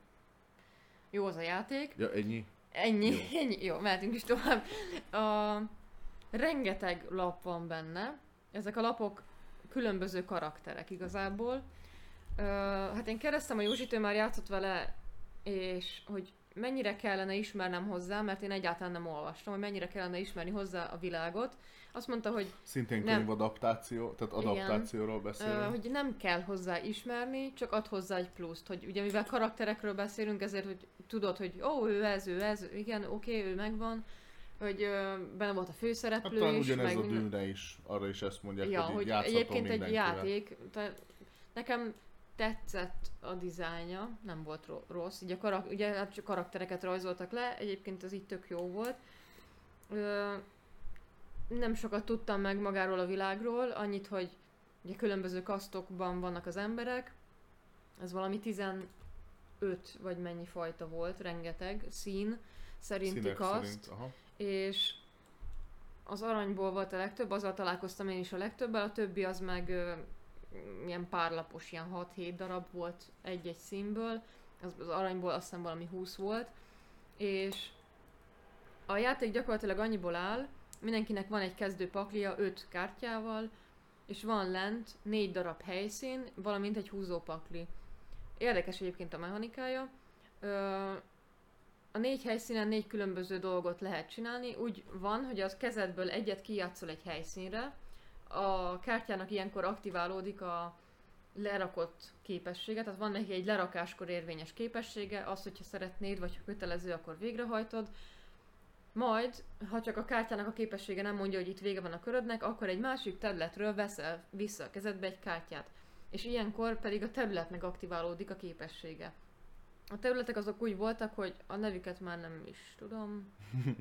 S1: Jó az a játék.
S2: Ja, ennyi?
S1: Ennyi,
S2: Jó. *laughs*
S1: ennyi. Jó, mehetünk is tovább. A, rengeteg lap van benne. Ezek a lapok különböző karakterek igazából. Ö, hát én kérdeztem a Józsit, ő már játszott vele, és hogy mennyire kellene ismernem hozzá, mert én egyáltalán nem olvastam, hogy mennyire kellene ismerni hozzá a világot. Azt mondta, hogy
S2: Szintén
S1: Nem.
S2: könyvadaptáció, tehát adaptációról beszélünk.
S1: hogy nem kell hozzá ismerni, csak ad hozzá egy pluszt, hogy ugye mivel karakterekről beszélünk, ezért, hogy tudod, hogy ó, ő ez, ő ez, igen, oké, ő megvan, hogy ö, benne volt a
S2: Hát
S1: főszereplő
S2: talán
S1: is,
S2: ugyanez
S1: meg
S2: a dűne is, arra is ezt mondják,
S1: ja,
S2: hogy,
S1: hogy egyébként egy játék, te, nekem tetszett a dizájnja, nem volt ro- rossz, ugye, karak, ugye hát csak karaktereket rajzoltak le, egyébként az így tök jó volt. Ö, nem sokat tudtam meg magáról a világról, annyit, hogy ugye különböző kasztokban vannak az emberek, ez valami 15 vagy mennyi fajta volt, rengeteg szín szerinti
S2: Színek
S1: kaszt
S2: szerint, aha.
S1: és az aranyból volt a legtöbb, azzal találkoztam én is a legtöbbel, a többi az meg ilyen párlapos, ilyen 6-7 darab volt egy-egy színből, az, az aranyból azt hiszem valami 20 volt, és a játék gyakorlatilag annyiból áll, mindenkinek van egy kezdő paklia 5 kártyával, és van lent 4 darab helyszín, valamint egy húzópakli. Érdekes egyébként a mechanikája. Ö, a négy helyszínen négy különböző dolgot lehet csinálni. Úgy van, hogy az kezedből egyet kijátszol egy helyszínre, a kártyának ilyenkor aktiválódik a lerakott képessége, tehát van neki egy lerakáskor érvényes képessége, az, hogyha szeretnéd, vagy ha kötelező, akkor végrehajtod. Majd, ha csak a kártyának a képessége nem mondja, hogy itt vége van a körödnek, akkor egy másik területről veszel vissza a kezedbe egy kártyát. És ilyenkor pedig a területnek aktiválódik a képessége. A területek azok úgy voltak, hogy a nevüket már nem is tudom. *laughs*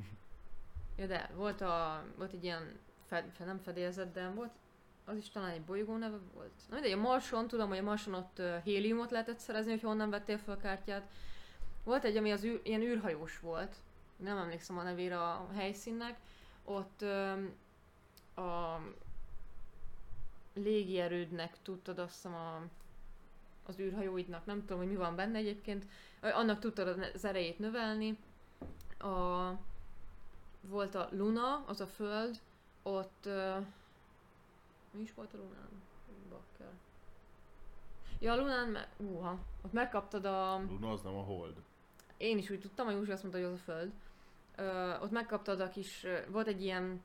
S1: Ja, de volt, a, volt egy ilyen, fed, fed, nem fedélzet, de volt, az is talán egy bolygó neve volt. Na mindegy, a Marson, tudom, hogy a Marson ott héliumot lehetett szerezni, hogy honnan vettél fel kártyát. Volt egy, ami az űr, ilyen űrhajós volt, nem emlékszem a nevére a helyszínnek, ott um, a légierődnek tudtad azt hiszem a, az űrhajóidnak, nem tudom, hogy mi van benne egyébként, annak tudtad az erejét növelni. A, volt a Luna, az a föld, ott uh, mi is volt a Lunán? Bakker. Ja, a Lunán, me- uha, ott megkaptad a...
S2: Luna az nem a Hold.
S1: Én is úgy tudtam, a Józsi azt mondta, hogy az a föld. Ö, ott megkaptad a kis, ö, volt egy ilyen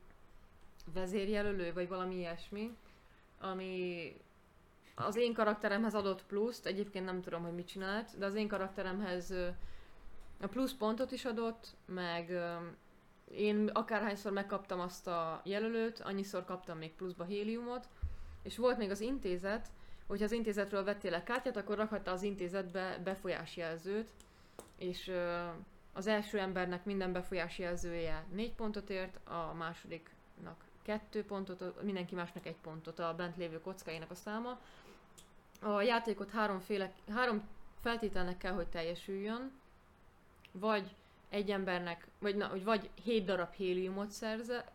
S1: vezérjelölő, vagy valami ilyesmi, ami az én karakteremhez adott pluszt, egyébként nem tudom, hogy mit csinált, de az én karakteremhez ö, a plusz pontot is adott, meg ö, én akárhányszor megkaptam azt a jelölőt, annyiszor kaptam még pluszba héliumot, és volt még az intézet, hogyha az intézetről vettél egy kártyát, akkor rakhatta az intézetbe befolyásjelzőt, és az első embernek minden befolyásjelzője 4 pontot ért, a másodiknak 2 pontot, mindenki másnak egy pontot a bent lévő kockáinak a száma. A játékot háromféle, három feltételnek kell, hogy teljesüljön, vagy egy embernek, vagy, na, hogy vagy 7 darab héliumot szerze,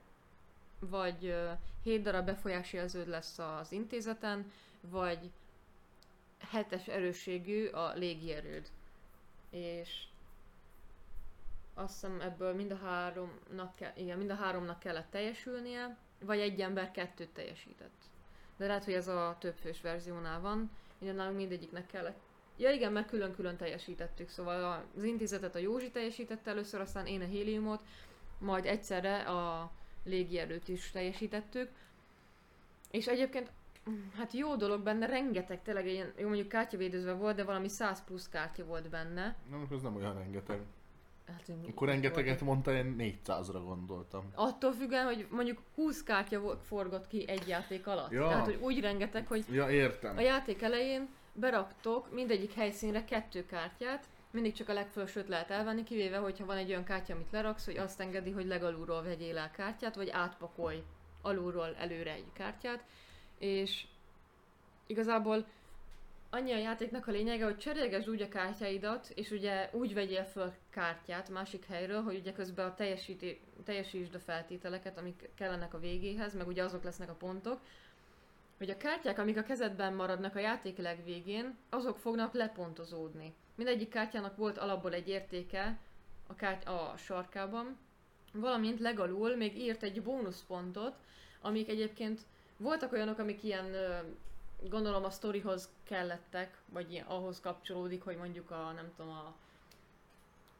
S1: vagy 7 darab befolyásjelződ lesz az intézeten, vagy hetes erősségű a légierőd. És azt hiszem ebből mind a háromnak, kell, igen, mind a háromnak kellett teljesülnie, vagy egy ember kettőt teljesített. De lehet, hogy ez a többfős verziónál van, minden nálunk mindegyiknek kellett Ja igen, mert külön-külön teljesítettük, szóval az intézetet a Józsi teljesítette először, aztán én a héliumot, majd egyszerre a légierőt is teljesítettük. És egyébként, hát jó dolog benne, rengeteg, tényleg ilyen, jó mondjuk kártyavédőzve volt, de valami 100 plusz kártya volt benne.
S2: Na, az nem olyan rengeteg.
S1: Hát,
S2: Akkor rengeteget mondta, én 400-ra gondoltam.
S1: Attól függően, hogy mondjuk 20 kártya forgott ki egy játék alatt.
S2: Ja.
S1: Tehát, hogy úgy rengeteg, hogy
S2: Ja, értem.
S1: a játék elején beraktok mindegyik helyszínre kettő kártyát, mindig csak a legfelsőt lehet elvenni, kivéve, hogyha van egy olyan kártya, amit leraksz, hogy azt engedi, hogy legalulról vegyél el kártyát, vagy átpakolj alulról előre egy kártyát, és igazából annyi a játéknak a lényege, hogy cserélgesd úgy a kártyáidat, és ugye úgy vegyél föl kártyát másik helyről, hogy ugye közben a teljesíti, teljesítsd a feltételeket, amik kellenek a végéhez, meg ugye azok lesznek a pontok, hogy a kártyák, amik a kezedben maradnak a játék legvégén, azok fognak lepontozódni. Mindegyik kártyának volt alapból egy értéke a, kárt- a sarkában, valamint legalul még írt egy bónuszpontot, amik egyébként voltak olyanok, amik ilyen gondolom a sztorihoz kellettek, vagy ilyen, ahhoz kapcsolódik, hogy mondjuk a, nem tudom, a,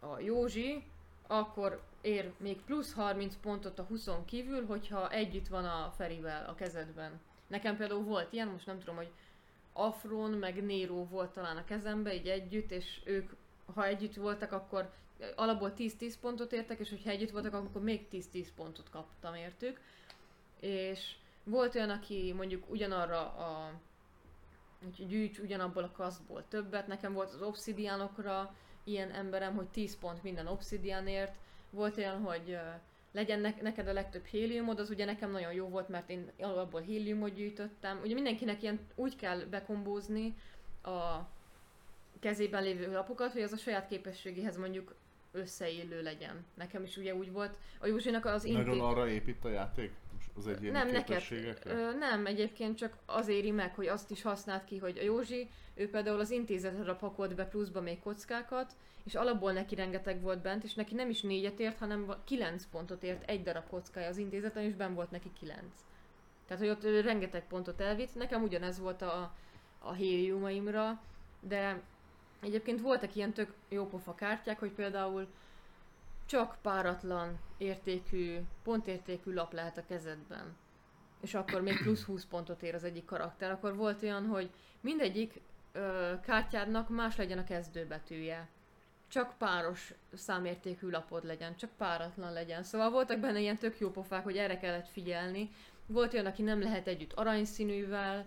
S1: a Józsi, akkor ér még plusz 30 pontot a 20 kívül, hogyha együtt van a Ferivel a kezedben. Nekem például volt ilyen, most nem tudom, hogy Afron meg Nero volt talán a kezembe, így együtt, és ők, ha együtt voltak, akkor alapból 10-10 pontot értek, és hogyha együtt voltak, akkor még 10-10 pontot kaptam értük. És volt olyan, aki mondjuk ugyanarra a gyűjts ugyanabból a kasztból többet. Nekem volt az obszidiánokra ilyen emberem, hogy 10 pont minden obszidiánért. Volt olyan, hogy legyen ne- neked a legtöbb héliumod, az ugye nekem nagyon jó volt, mert én alapból héliumot gyűjtöttem. Ugye mindenkinek ilyen úgy kell bekombózni a kezében lévő lapokat, hogy az a saját képességéhez mondjuk összeillő legyen. Nekem is ugye úgy volt. A Józsinak az
S2: Nagyon
S1: inti...
S2: arra épít a játék? Az egyéni
S1: Nem, neked. Ö, nem, egyébként csak az éri meg, hogy azt is használt ki, hogy a Józsi, ő például az intézetre pakolt be pluszba még kockákat, és alapból neki rengeteg volt bent, és neki nem is négyet ért, hanem kilenc pontot ért egy darab kockája az intézeten, és ben volt neki kilenc. Tehát, hogy ott rengeteg pontot elvitt. Nekem ugyanez volt a, a héliumaimra, de egyébként voltak ilyen tök jópofa kártyák, hogy például csak páratlan értékű, pontértékű lap lehet a kezedben. És akkor még plusz 20 pontot ér az egyik karakter. Akkor volt olyan, hogy mindegyik ö, kártyádnak más legyen a kezdőbetűje. Csak páros számértékű lapod legyen, csak páratlan legyen. Szóval voltak benne ilyen tök jó pofák, hogy erre kellett figyelni. Volt olyan, aki nem lehet együtt aranyszínűvel,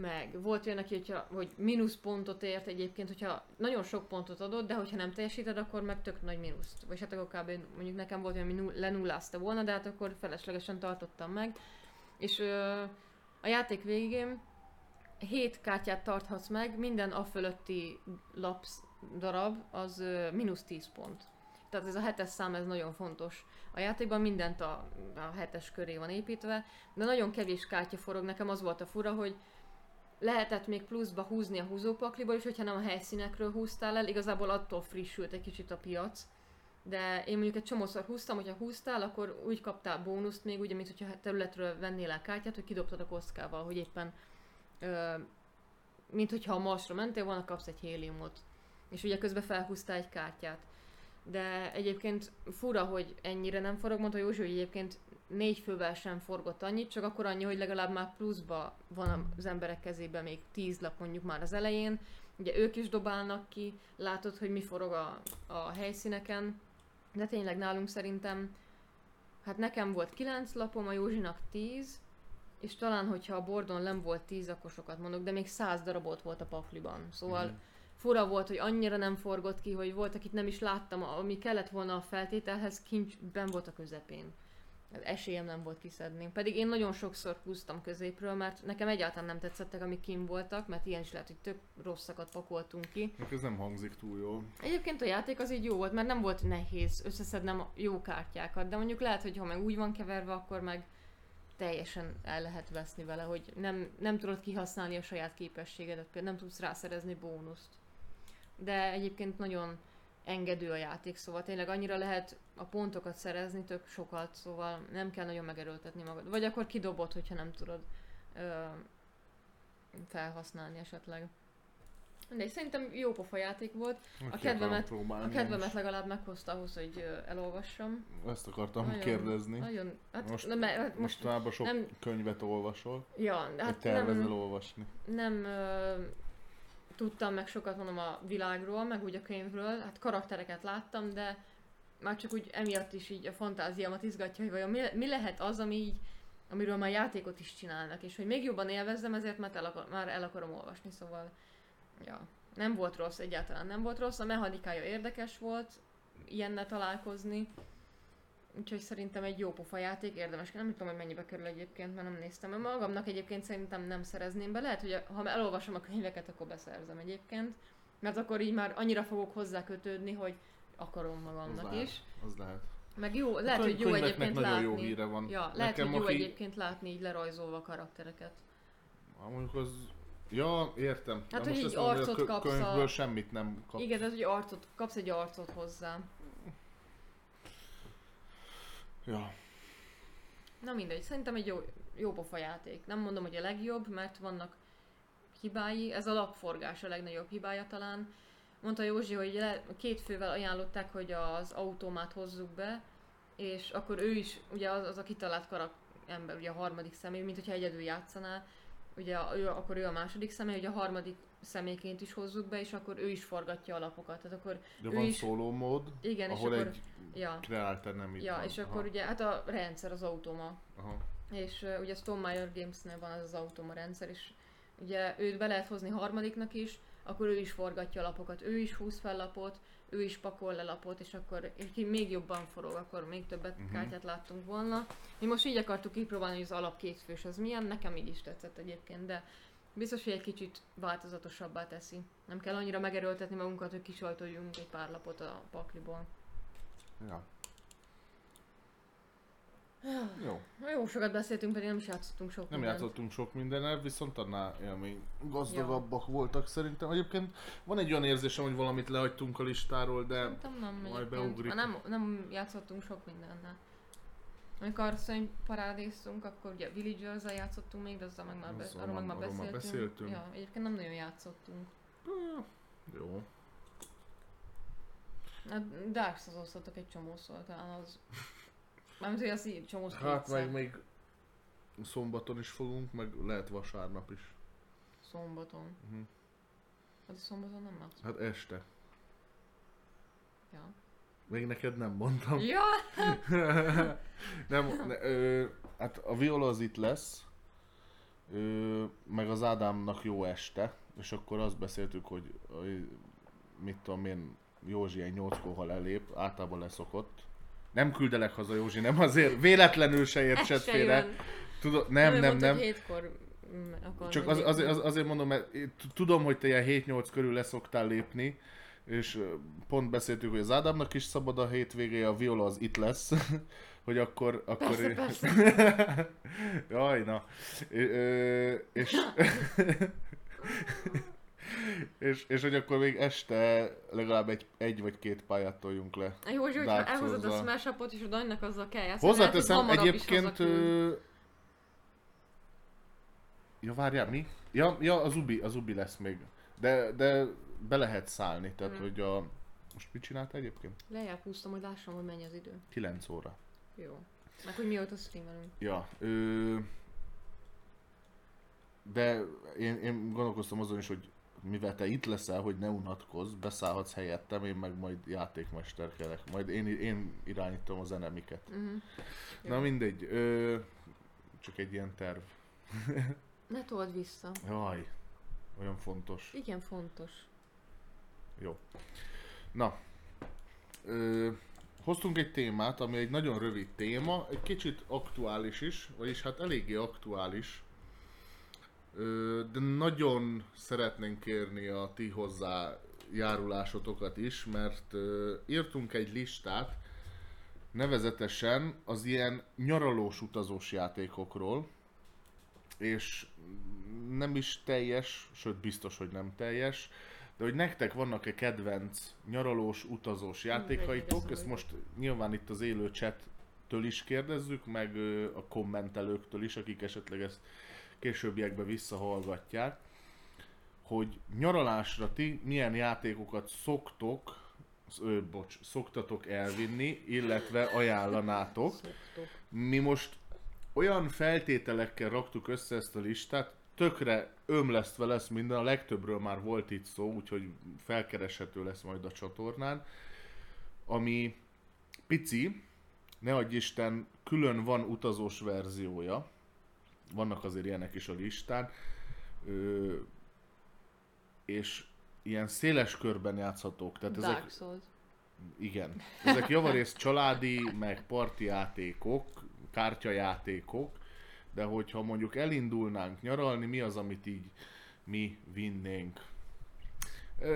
S1: meg volt olyan, aki, hogyha, hogy mínusz pontot ért egyébként, hogyha nagyon sok pontot adott, de hogyha nem teljesíted, akkor meg tök nagy mínuszt. Vagy hát akkor kb. mondjuk nekem volt olyan, ami nu- lenullázta volna, de hát akkor feleslegesen tartottam meg. És ö, a játék végén 7 kártyát tarthatsz meg, minden a fölötti lapsz darab az mínusz 10 pont. Tehát ez a hetes szám, ez nagyon fontos. A játékban mindent a, a hetes köré van építve, de nagyon kevés kártya forog. Nekem az volt a fura, hogy lehetett még pluszba húzni a húzópakliból, és hogyha nem a helyszínekről húztál el, igazából attól frissült egy kicsit a piac. De én mondjuk egy csomószor húztam, hogyha húztál, akkor úgy kaptál bónuszt még, ugye, mint hogyha területről vennél el kártyát, hogy kidobtad a kockával, hogy éppen ö, mint hogyha a Marsra mentél volna, kapsz egy héliumot. És ugye közben felhúztál egy kártyát. De egyébként fura, hogy ennyire nem forog, mondta Józsi, hogy egyébként négy fővel sem forgott annyit, csak akkor annyi, hogy legalább már pluszba van az emberek kezében még tíz lap mondjuk már az elején. Ugye ők is dobálnak ki, látod, hogy mi forog a, a helyszíneken, de tényleg nálunk szerintem, hát nekem volt kilenc lapom, a Józsinak tíz, és talán, hogyha a bordon nem volt tíz, akkor sokat mondok, de még száz darabot volt a pakliban. Szóval
S2: Mhm.
S1: fura volt, hogy annyira nem forgott ki, hogy volt, akit nem is láttam, ami kellett volna a feltételhez, kincs ben volt a közepén. Esélyem nem volt kiszedni. Pedig én nagyon sokszor húztam középről, mert nekem egyáltalán nem tetszettek, amik kim voltak, mert ilyen is lehet, hogy tök rosszakat pakoltunk ki.
S2: Meg ez nem hangzik túl jó.
S1: Egyébként a játék az így jó volt, mert nem volt nehéz összeszednem a jó kártyákat, de mondjuk lehet, hogy ha meg úgy van keverve, akkor meg teljesen el lehet veszni vele, hogy nem, nem tudod kihasználni a saját képességedet, például nem tudsz rászerezni bónuszt. De egyébként nagyon engedő a játék, szóval tényleg annyira lehet a pontokat szerezni, tök sokat, szóval nem kell nagyon megerőltetni magad. Vagy akkor kidobod, hogyha nem tudod ö, felhasználni esetleg. De szerintem jó pofa játék volt.
S2: Meg
S1: A kedvemet, a kedvemet legalább meghozta ahhoz, hogy elolvassam.
S2: Ezt akartam
S1: Nagyon-
S2: kérdezni.
S1: Nagyon, hát
S2: Most-
S1: nem, hát most
S2: Mostanában sok
S1: nem-
S2: könyvet olvasol,
S1: ja,
S2: hát
S1: hát
S2: tervezel
S1: nem,
S2: olvasni.
S1: nem ö, tudtam meg sokat mondom a világról, meg úgy a könyvről, hát karaktereket láttam, de már csak úgy emiatt is így a fantáziámat izgatja, hogy vajon mi, mi lehet az, ami így, amiről már játékot is csinálnak, és hogy még jobban élvezzem, ezért már el, akar, már el akarom olvasni, szóval ja, nem volt rossz, egyáltalán nem volt rossz, a mechanikája érdekes volt, ilyennel találkozni, úgyhogy szerintem egy jó pofa játék, érdemes, nem tudom, hogy mennyibe kerül egyébként, mert nem néztem, mert magamnak egyébként szerintem nem szerezném be, lehet, hogy ha elolvasom a könyveket, akkor beszerzem egyébként, mert akkor így már annyira fogok hozzá kötődni, hogy akarom
S2: Az
S1: magamnak
S2: lehet,
S1: is.
S2: az lehet.
S1: Meg jó, lehet,
S2: A
S1: hogy jó egyébként
S2: nagyon
S1: látni.
S2: jó híre van.
S1: Ja, lehet,
S2: Nekem,
S1: hogy jó
S2: aki-
S1: egyébként látni így lerajzolva karaktereket.
S2: Ah, Mondjuk az... Ja, értem.
S1: Hát,
S2: De
S1: hogy
S2: most
S1: így
S2: mondom,
S1: arcot
S2: a kö-
S1: kapsz a-
S2: könyvből semmit nem kap.
S1: Igen, tehát hogy arcot, kapsz egy arcot hozzá.
S2: Ja.
S1: Na mindegy, szerintem egy jó, jó pofa játék. Nem mondom, hogy a legjobb, mert vannak hibái. Ez a lapforgás a legnagyobb hibája talán. Mondta Józsi, hogy le, két fővel ajánlották, hogy az automát hozzuk be, és akkor ő is, ugye az, az a kitalált karak ember, ugye a harmadik személy, mint hogyha egyedül játszaná, ugye a- ő, akkor ő a második személy, hogy a harmadik személyként is hozzuk be, és akkor ő is forgatja a lapokat. Tehát akkor
S2: De
S1: Ő
S2: van
S1: is-
S2: szóló mód,
S1: igen, és
S2: ahol
S1: akkor...
S2: egy
S1: Ja,
S2: kreálter nem itt
S1: ja
S2: van.
S1: és akkor
S2: Aha,
S1: ugye, hát a rendszer az automa,
S2: aha.
S1: és uh, ugye Stonemeyer Gamesnél van ez az automa rendszer, és ugye őt be lehet hozni harmadiknak is, akkor ő is forgatja a lapokat, ő is húz fel lapot, ő is pakol le lapot, és akkor és még jobban forog, akkor még többet uh-huh. kártyát láttunk volna. Mi most így akartuk kipróbálni, hogy az alap kétfős az milyen, nekem így is tetszett egyébként, de biztos, hogy egy kicsit változatosabbá teszi. Nem kell annyira megerőltetni magunkat, hogy kisajtoljunk egy pár lapot a pakliból.
S2: Ja. *sighs* Jó.
S1: Jó sokat beszéltünk, pedig nem is játszottunk sok
S2: Nem
S1: mindent.
S2: játszottunk sok mindennel, viszont annál élmény gazdagabbak voltak szerintem. Egyébként van egy olyan érzésem, hogy valamit lehagytunk a listáról, de
S1: Szerintem nem
S2: Majd beugrik.
S1: Nem, nem játszottunk sok mindennel. Amikor szörny parádéztunk, akkor ugye villagers játszottunk még, de azzal meg már, be, arról meg
S2: már-
S1: beszéltünk.
S2: beszéltünk.
S1: Ja, egyébként nem nagyon játszottunk.
S2: jó.
S1: Hát Dark souls egy csomószor, talán az... Mármint, hogy az így csomó
S2: Hát meg még szombaton is fogunk, meg lehet vasárnap is.
S1: Szombaton. Az a szombaton nem játszunk.
S2: Hát este.
S1: Ja.
S2: Még neked nem mondtam.
S1: ja! *laughs*
S2: nem, ne, ö, hát a Viola az itt lesz, ö, meg az Ádámnak jó este, és akkor azt beszéltük, hogy ö, mit tudom én, Józsi egy nyolckor, ha lelép, általában leszokott. Nem küldelek haza Józsi, nem azért, véletlenül se értsed
S1: se
S2: félre. Tudod, nem, nem, nem.
S1: hogy hétkor mm, akar
S2: Csak az, azért, az, azért mondom, mert tudom, hogy te ilyen 7-8 körül leszoktál lépni, és pont beszéltük, hogy az Ádámnak is szabad a hétvégéje, a Viola az itt lesz, *laughs* hogy akkor... akkor
S1: Persze, persze. *laughs*
S2: Jaj, na. Ö, és, *laughs* és, és hogy akkor még este legalább egy, egy vagy két pályát toljunk le.
S1: A Józsi, hogyha elhozod a smash upot és a Danynak azzal kell játszani.
S2: Hozzáteszem,
S1: lehet, hogy
S2: egyébként... Ö... Ja, várjál, mi? Ja, ja az Ubi, az Ubi lesz még. De, de be lehet szállni, tehát
S1: Mhm.
S2: hogy a... Most mit csinálta egyébként?
S1: Lejjebb húztam, hogy lássam, hogy mennyi az idő.
S2: 9 óra.
S1: Jó. Meg hogy mióta streamelünk.
S2: Ja, ö... De én, én gondolkoztam azon is, hogy mivel te itt leszel, hogy ne unatkozz, beszállhatsz helyettem, én meg majd játékmesterkedek. Majd én, én irányítom az enemiket.
S1: Uh-huh.
S2: Na mindegy, ö... csak egy ilyen terv. *laughs*
S1: Ne told vissza.
S2: Jaj, olyan fontos.
S1: Igen, fontos.
S2: Jó. Na, ö, hoztunk egy témát, ami egy nagyon rövid téma, egy kicsit aktuális is, vagyis hát eléggé aktuális. De nagyon szeretnénk kérni a ti hozzájárulásotokat is, mert írtunk egy listát, nevezetesen az ilyen nyaralós utazós játékokról, és nem is teljes, sőt biztos, hogy nem teljes, de hogy nektek vannak-e kedvenc nyaralós, utazós játékaitok,
S1: ez
S2: ezt most nyilván itt az élő chattől is kérdezzük, meg a kommentelőktől is, akik esetleg ezt későbbiekben visszahallgatják, hogy nyaralásra ti milyen játékokat szoktok, ö, bocs, szoktatok elvinni, illetve ajánlanátok. Mi most olyan feltételekkel raktuk össze ezt a listát, tökre ömlesztve lesz minden, a legtöbbről már volt itt szó, úgyhogy felkereshető lesz majd a csatornán, ami pici, ne adj Isten, külön van utazós verziója, vannak azért ilyenek is a listán, ö, és ilyen széles körben játszhatók. Tehát ezek,
S1: Dark Souls.
S2: igen. Ezek javarészt családi, meg parti játékok, kártyajátékok, de hogyha mondjuk elindulnánk nyaralni, mi az, amit így mi vinnénk?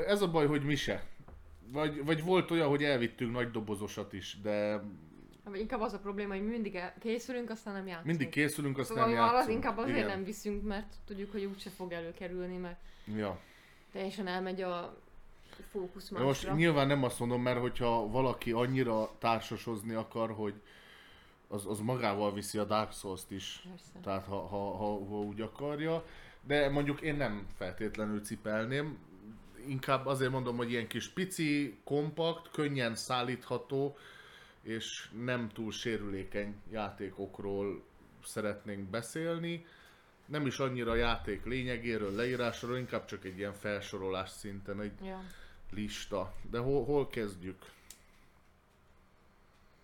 S2: Ez a baj, hogy mi se. Vagy, vagy volt olyan, hogy elvittünk nagy dobozosat is, de
S1: Vagy inkább az a probléma, hogy mi mindig el- készülünk, aztán nem játszunk.
S2: mindig készülünk, azt
S1: Szóval
S2: nem
S1: már az
S2: játszunk.
S1: inkább azért
S2: Igen.
S1: nem viszünk, mert tudjuk, hogy úgyse fog előkerülni, mert
S2: Ja.
S1: teljesen elmegy a fókusz
S2: De Most
S1: másra.
S2: nyilván nem azt mondom, mert hogyha valaki annyira társasozni akar, hogy az, az magával viszi a Dark Souls-t is.
S1: Persze.
S2: Tehát ha, ha, ha, ha úgy akarja. De mondjuk én nem feltétlenül cipelném. Inkább azért mondom, hogy ilyen kis pici, kompakt, könnyen szállítható, és nem túl sérülékeny játékokról szeretnénk beszélni. Nem is annyira a játék lényegéről, leírásról, inkább csak egy ilyen felsorolás szinten, egy
S1: Ja,
S2: lista. De hol, hol kezdjük?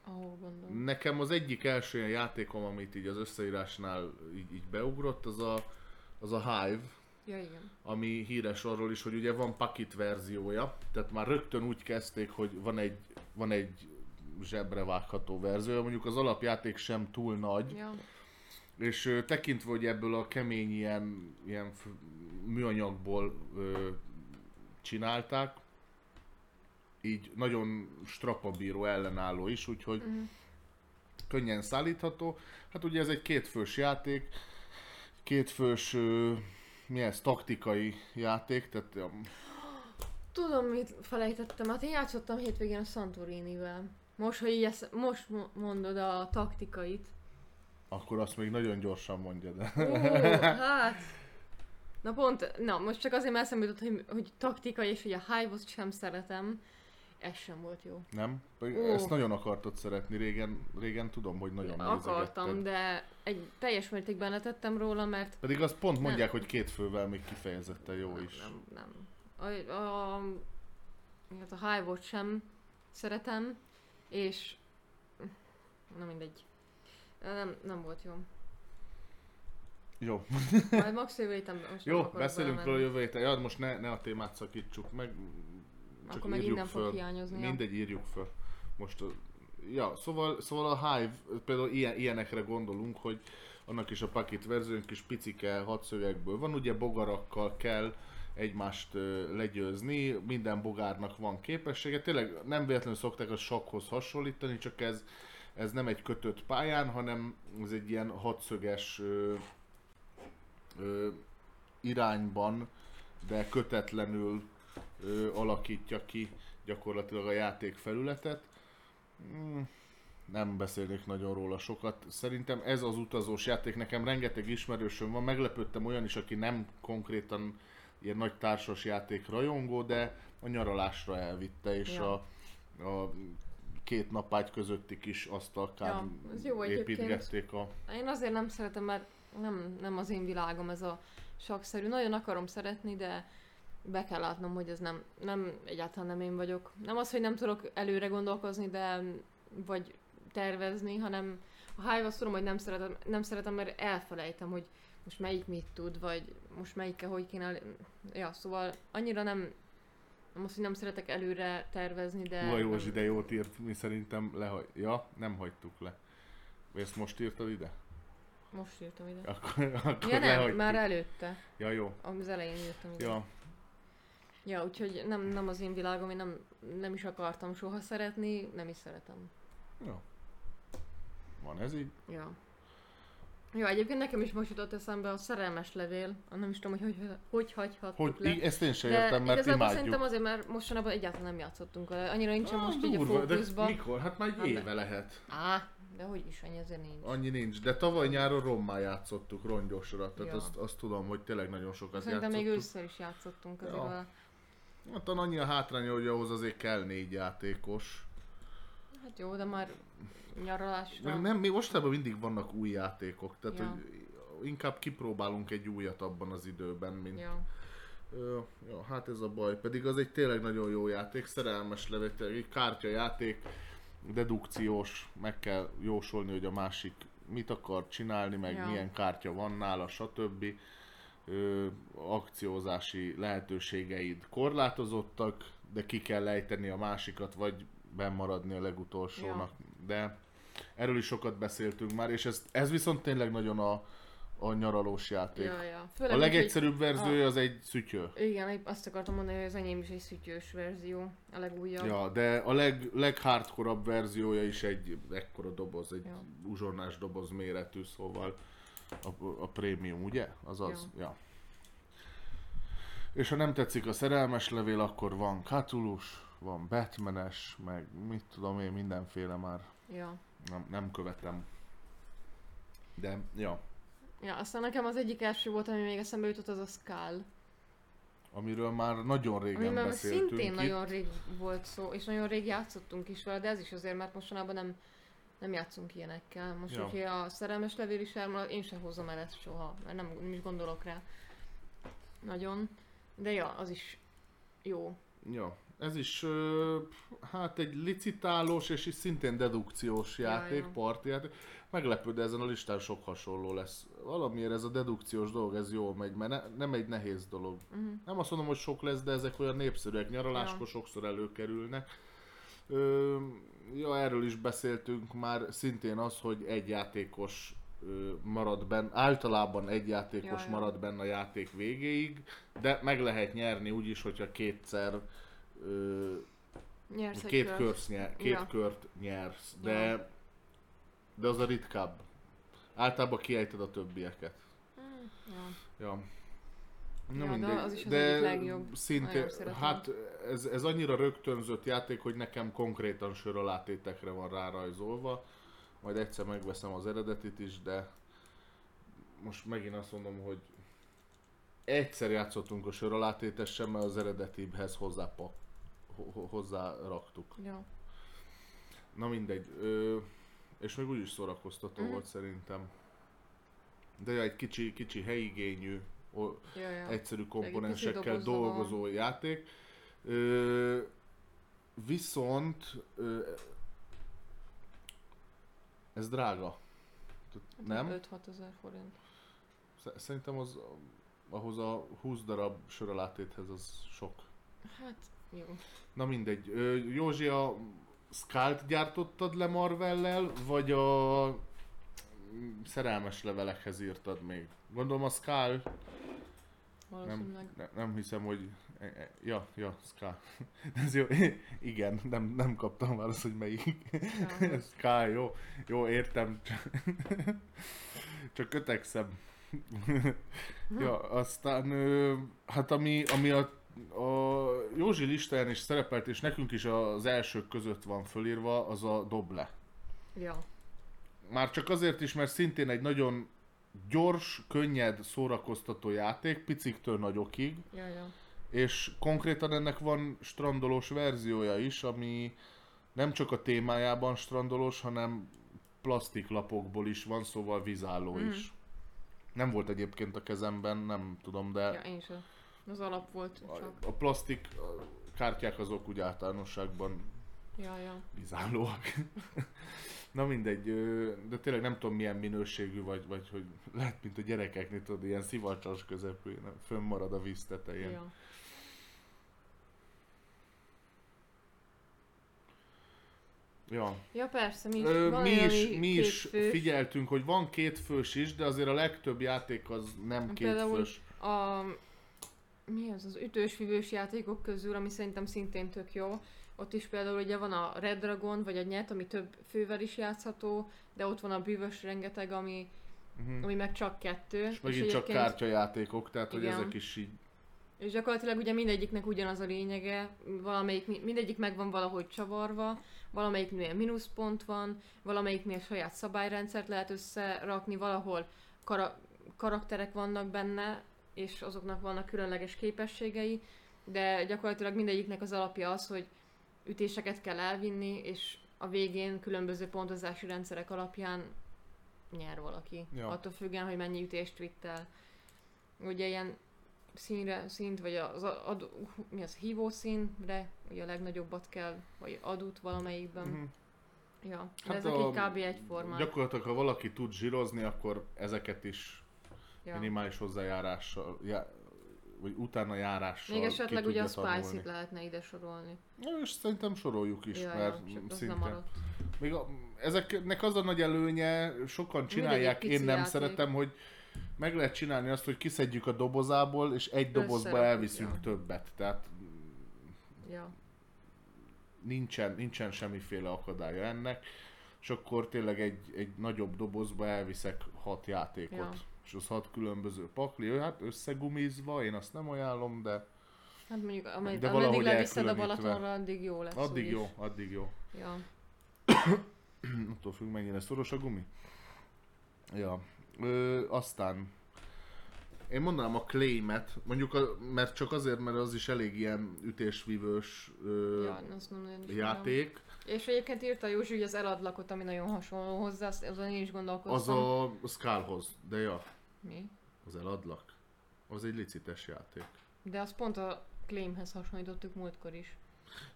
S1: ahol gondolom.
S2: Nekem az egyik első ilyen játékom, amit így az összeírásnál így, így beugrott, az a, az a Hive,
S1: Ja, igen.
S2: ami híres arról is, hogy ugye van pakit verziója, tehát már rögtön úgy kezdték, hogy van egy, van egy zsebre vágható verziója, mondjuk az alapjáték sem túl nagy,
S1: Ja,
S2: és tekintve, hogy ebből a kemény ilyen, ilyen műanyagból ö, csinálták, így nagyon strapabíró ellenálló is, úgyhogy
S1: Mhm.
S2: könnyen szállítható. Hát ugye ez egy kétfős játék, kétfős, ö, mi ez, taktikai játék, tehát
S1: Tudom, mit felejtettem. Hát én játszottam hétvégén a Santorinivel. Most, hogy így ezt, most mo- mondod a taktikait.
S2: akkor azt még nagyon gyorsan mondja, de...
S1: Ó, *laughs* hát... Na pont, na most csak azért mert eszembe jutott, hogy, hogy taktika és hogy a hive sem szeretem. Ez sem volt jó.
S2: Nem?
S1: Ó.
S2: Ezt nagyon akartad szeretni régen, régen tudom, hogy nagyon
S1: Akartam, de egy teljes mértékben letettem róla, mert
S2: Pedig azt pont mondják,
S1: Nem.
S2: hogy két fővel még kifejezetten jó
S1: nem,
S2: is.
S1: nem, nem. A, a, hát a hive sem szeretem, és na mindegy. Nem, nem volt jó.
S2: Jó, *laughs*
S1: Majd max jövő héten most
S2: jó beszélünk róla jövő héten. Ja, most ne, ne a témát szakítsuk meg, csak
S1: Akkor meg innen
S2: föl.
S1: fog hiányozni. ja.
S2: Mindegy, írjuk föl. Most, ja, szóval, szóval a Hive, például ilyen, ilyenekre gondolunk, hogy annak is a pakit verziónk kis picike hadszögekből van, ugye bogarakkal kell egymást legyőzni, minden bogárnak van képessége, tényleg nem véletlenül szokták a sakhoz hasonlítani, csak ez, ez nem egy kötött pályán, hanem ez egy ilyen hadszöges ö, ö, irányban, de kötetlenül ö, alakítja ki gyakorlatilag a játék felületet. Mm, nem beszélnék nagyon róla sokat. Szerintem ez az utazós játék, nekem rengeteg ismerősöm van, meglepődtem olyan is, aki nem konkrétan ilyen nagy társas játék rajongó, de a nyaralásra elvitte, és
S1: Ja.
S2: a, a két napágy közötti kis asztalkán
S1: Ja,
S2: építgették a...
S1: Én azért nem szeretem, mert nem, nem az én világom ez a sakszerű. Nagyon akarom szeretni, de be kell látnom, hogy ez nem, nem egyáltalán nem én vagyok. Nem az, hogy nem tudok előre gondolkozni, de vagy tervezni, hanem a hive azt tudom, hogy nem szeretem, nem szeretem, mert elfelejtem, hogy most melyik mit tud, vagy most melyikkel hogy kéne... Ja, szóval annyira nem, nem azt, hogy nem szeretek előre tervezni, de...
S2: Józsi,
S1: nem-
S2: de jót írt, mi szerintem lehagy... Ja, nem hagytuk le. Ezt most írtad ide?
S1: Most írtam ide.
S2: Akkor, akkor
S1: Ja nem,
S2: lehagytuk.
S1: már előtte.
S2: Ja, jó.
S1: Az elején írtam ide.
S2: Ja,
S1: Ja, úgyhogy nem, nem az én világom, én nem, nem is akartam soha szeretni, nem is szeretem.
S2: jó. Van ez így.
S1: Ja. Jó, egyébként nekem is most jutott eszembe a szerelmes levél. Nem is tudom, hogy hogy, hogy hagyhattuk
S2: Hogy,
S1: le.
S2: ezt én sem
S1: De
S2: értem, mert
S1: igazából
S2: imádjuk.
S1: szerintem azért, mert mostanában egyáltalán nem játszottunk vele. Annyira nincsen most így a
S2: durva, de
S1: fókuszban.
S2: mikor? Hát már egy
S1: Hát
S2: éve lehet.
S1: Á, de hogy is, annyi azért nincs.
S2: Annyi nincs, de tavaly nyáron rommá játszottuk rongyosra, tehát
S1: Ja.
S2: azt, azt tudom, hogy tényleg nagyon sokat
S1: Szerintem még
S2: játszottuk.
S1: ősszel is játszottunk azért
S2: Ja.
S1: vele.
S2: Hát annyi a hátránya, hogy ahhoz azért kell négy játékos.
S1: Hát jó, de már nyaralásra.
S2: Meg nem, mi mostában mindig vannak új játékok, tehát
S1: Ja.
S2: hogy inkább kipróbálunk egy újat abban az időben, mint...
S1: Ja.
S2: Ö, ja, hát ez a baj, pedig az egy tényleg nagyon jó játék, szerelmes levétel, egy kártyajáték, dedukciós, meg kell jósolni, hogy a másik mit akar csinálni, meg
S1: Ja.
S2: milyen kártya van nála, stb. Ö, akciózási lehetőségeid korlátozottak, de ki kell lejteni a másikat, vagy bennmaradni a legutolsónak. De erről is sokat beszéltünk már, és ez, ez viszont tényleg nagyon a, a nyaralós játék.
S1: Ja, ja.
S2: A
S1: Főleg,
S2: legegyszerűbb verziója az egy szütyő.
S1: Igen, azt akartam mondani, hogy az enyém is egy szütyős verzió. A legújabb.
S2: Ja, de a leg, leghardkorabb verziója is egy ekkora doboz, egy
S1: Ja.
S2: uzsornás doboz méretű, szóval a, a prémium, ugye? Azaz, ja. ja. És ha nem tetszik a szerelmes levél, akkor van Katulus, van Batmanes, meg mit tudom én, mindenféle már
S1: Ja.
S2: Nem, nem követem. De, ja,
S1: Ja, aztán nekem az egyik első volt, ami még eszembe jutott, az a Skull.
S2: amiről már nagyon régen
S1: Ami már
S2: beszéltünk
S1: szintén
S2: itt.
S1: nagyon rég volt szó, és nagyon rég játszottunk is vele, de ez is azért, mert mostanában nem, nem játszunk ilyenekkel. Most,
S2: Ja.
S1: hogyha a szerelmes levél is elmarad, én sem hozom el ezt soha, mert nem, nem is gondolok rá. Nagyon. De ja, az is jó.
S2: Ja, ez is ö, hát egy licitálós és is szintén dedukciós játék, parti játék. Meglepő, de ezen a listán sok hasonló lesz. Valamiért ez a dedukciós dolog, ez jól megy, mert ne, nem egy nehéz dolog.
S1: Uh-huh.
S2: Nem azt mondom, hogy sok lesz, de ezek olyan népszerűek, nyaraláskor
S1: Ja.
S2: sokszor előkerülnek. Ö, ja, erről is beszéltünk már, szintén az, hogy egy játékos marad benne, általában egy játékos
S1: Ja, ja.
S2: marad benne a játék végéig, de meg lehet nyerni úgy is, hogyha kétszer ö,
S1: Nyersz egy
S2: két,
S1: kört.
S2: kört nyer, két
S1: Ja.
S2: kört nyersz, de,
S1: Ja.
S2: de az a ritkább. Általában kiejted a többieket.
S1: Mm, Ja.
S2: Ja.
S1: Ja, de az is az egyik legjobb. Szeretem.
S2: hát ez, ez annyira rögtönzött játék, hogy nekem konkrétan söralátétekre van rárajzolva. Majd egyszer megveszem az eredetit is, de most megint azt mondom, hogy egyszer játszottunk a söralátétessel, mert az eredetibhez hozzá, hozzá raktuk.
S1: Ja.
S2: Na mindegy. Ö, és még úgyis szórakoztató
S1: Mhm.
S2: volt szerintem. De egy kicsi, kicsi helyigényű,
S1: Ja, ja.
S2: egyszerű komponensekkel
S1: dobozza van.
S2: dolgozó játék. Ö, viszont ö, ez drága. Nem?
S1: 5-6 ezer forint.
S2: Sz- Szerintem az ahhoz a 20 darab söralátéthez az sok.
S1: Hát, jó.
S2: Na mindegy. Józsi, a Skalt gyártottad le Marvellel, vagy a szerelmes levelekhez írtad még? Gondolom a
S1: Valószínűleg.
S2: nem, ne, nem hiszem, hogy... e- e- Ja, ja, Skal. *laughs* Ez jó. *laughs* Igen, nem, nem kaptam választ, hogy melyik.
S1: Ja. *laughs*
S2: Skal, jó. Jó, értem. Csak kötekszem. ja, aztán, hát ami, ami a, a Józsi listáján is szerepelt, és nekünk is az elsők között van fölírva, az a Doble.
S1: ja.
S2: Már csak azért is, mert szintén egy nagyon gyors, könnyed, szórakoztató játék, piciktől nagyokig,
S1: Ja, ja.
S2: és konkrétan ennek van strandolós verziója is, ami nem csak a témájában strandolós, hanem plastiklapokból is van, szóval vízálló
S1: Mhm.
S2: is. Nem volt egyébként a kezemben, nem tudom, de
S1: Ja, én sem. Az alap volt
S2: a,
S1: csak.
S2: a plastik a kártyák azok úgy általánosságban
S1: Ja, ja.
S2: vízállóak. *laughs* Na mindegy, de tényleg nem tudom milyen minőségű vagy, vagy hogy lehet, mint a gyerekeknél, tudod, ilyen szivacsas közepén, fönnmarad a víz tetején.
S1: Ja.
S2: Ja.
S1: ja, persze, mi is.
S2: Ö, mi is, mi is figyeltünk, hogy van két fős is, de azért a legtöbb játék az nem két
S1: Például
S2: fős.
S1: A, mi az, az ütős fivős játékok közül, ami szerintem szintén tök jó. Ott is például ugye van a Red Dragon, vagy a Nyet, ami több fővel is játszható, de ott van a bűvös rengeteg, ami
S2: Mhm.
S1: ami meg csak kettő.
S2: És megint csak kártyajátékok, tehát hogy
S1: Igen.
S2: ezek is így...
S1: És gyakorlatilag ugye mindegyiknek ugyanaz a lényege, valamelyik, mindegyik meg van valahogy csavarva, valamelyiknél mínuszpont van, valamelyiknél saját szabályrendszert lehet összerakni, valahol kara- karakterek vannak benne, és azoknak vannak különleges képességei, de gyakorlatilag mindegyiknek az alapja az, hogy ütéseket kell elvinni, és a végén különböző pontozási rendszerek alapján nyer valaki.
S2: Ja.
S1: Attól függően, hogy mennyi ütést vitt el. Ugye ilyen színre, szint, vagy az ad, mi az, hívó színre, ugye a legnagyobbat kell, vagy adut valamelyikben.
S2: Mhm.
S1: Ja, de
S2: Hát
S1: ezek
S2: a-
S1: így kb. egyformák.
S2: Gyakorlatilag, ha valaki tud zsírozni, akkor ezeket is
S1: ja.
S2: minimális hozzájárással, já, vagy utána járással
S1: Még esetleg ugye a
S2: tanulni.
S1: lehetne ide sorolni.
S2: Na, és szerintem soroljuk is,
S1: ja,
S2: mert
S1: ja,
S2: szinte... Még a, ezeknek az a nagy előnye, sokan csinálják, én nem
S1: játék.
S2: szeretem, hogy meg lehet csinálni azt, hogy kiszedjük a dobozából, és egy dobozba elviszünk
S1: ja.
S2: többet. Tehát
S1: Ja.
S2: nincsen, nincsen semmiféle akadálya ennek, és akkor tényleg egy, egy nagyobb dobozba elviszek hat játékot.
S1: Ja.
S2: És az hat különböző pakli, hát összegumizva, én azt nem ajánlom, de
S1: Hát mondjuk, ameddig,
S2: De
S1: ameddig leviszed a. Balatonra, addig jó lesz.
S2: addig jó, addig jó.
S1: Ja. *coughs*
S2: Attól függ, mennyire szoros a gumi. Ja. Ö, aztán én mondanám a claimet, mondjuk a, mert csak azért, mert az is elég ilyen ütésvívős ö,
S1: ja, azt ismerem.
S2: játék.
S1: És egyébként írta Józsi, hogy az eladlakot, ami nagyon hasonló hozzá, azon én is
S2: Az
S1: gondolkoztam.
S2: a Skullhoz, de ja,
S1: Mi?
S2: az eladlak. Az egy licites játék.
S1: De azt pont a Claimhez hasonlítottuk múltkor is.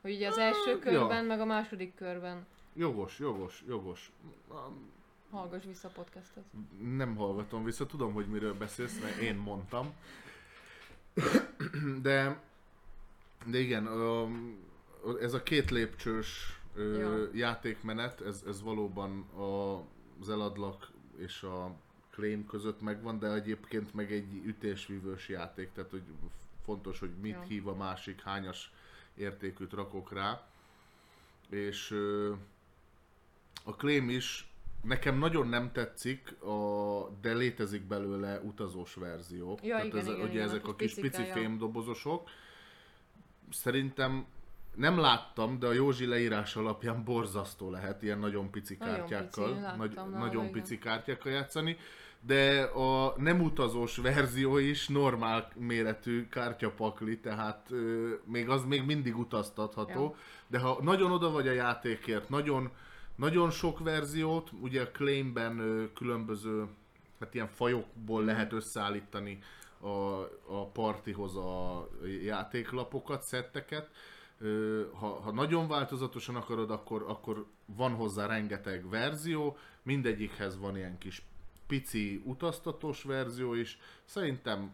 S1: Hogy ugye az első körben, meg a második körben.
S2: Jogos, jogos, jogos.
S1: Hallgass vissza a podcastet.
S2: Nem hallgatom vissza, tudom, hogy miről beszélsz, mert én mondtam. De, de igen, ez a két lépcsős ö,
S1: Ja.
S2: játékmenet, ez, ez valóban a, az eladlak és a claim között megvan, de egyébként meg egy ütésvívős játék, tehát hogy fontos, hogy mit
S1: Ja.
S2: hív a másik, hányas értékűt rakok rá. És a claim is nekem nagyon nem tetszik, a, de létezik belőle utazós verzió.
S1: Ja, igen,
S2: ez,
S1: igen,
S2: ugye
S1: igen,
S2: ezek
S1: a
S2: kis pici fémdobozosok. Szerintem nem láttam, de a Józsi leírás alapján borzasztó lehet ilyen nagyon pici
S1: Nagyon
S2: kártyákkal,
S1: pici, láttam
S2: nagy,
S1: nála,
S2: nagyon
S1: igen.
S2: pici kártyákkal játszani, de a nem utazós verzió is normál méretű kártyapakli, tehát ö, még az még mindig utaztatható,
S1: Ja.
S2: de ha nagyon oda vagy a játékért, nagyon, nagyon sok verziót, ugye a Claimben ö, különböző, hát ilyen fajokból lehet összeállítani a, a partihoz a játéklapokat, szetteket. Ha, ha nagyon változatosan akarod, akkor, akkor van hozzá rengeteg verzió, mindegyikhez van ilyen kis pici utaztatós verzió is. Szerintem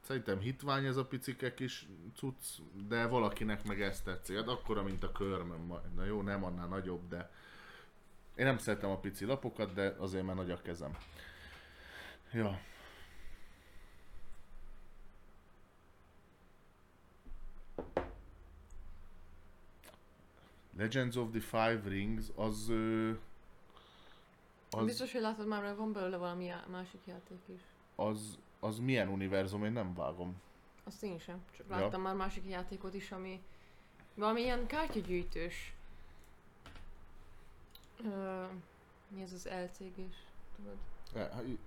S2: Szerintem hitvány ez a picike kis cucc, de valakinek meg ezt tetszik. Hát akkora, mint a körmöm. Na jó, nem annál nagyobb, de én nem szeretem a pici lapokat, de azért már nagy a kezem. Ja. Legends of the Five Rings, az...
S1: Az... Biztos, hogy látod már, van belőle valami já- másik játék is.
S2: az, az milyen univerzum, én nem vágom.
S1: Azt én sem. Csak
S2: Ja.
S1: láttam már másik játékot is, ami valami ilyen kártyagyűjtős. Ö, mi ez az LCG-s? Tudod?
S2: E, hát, i-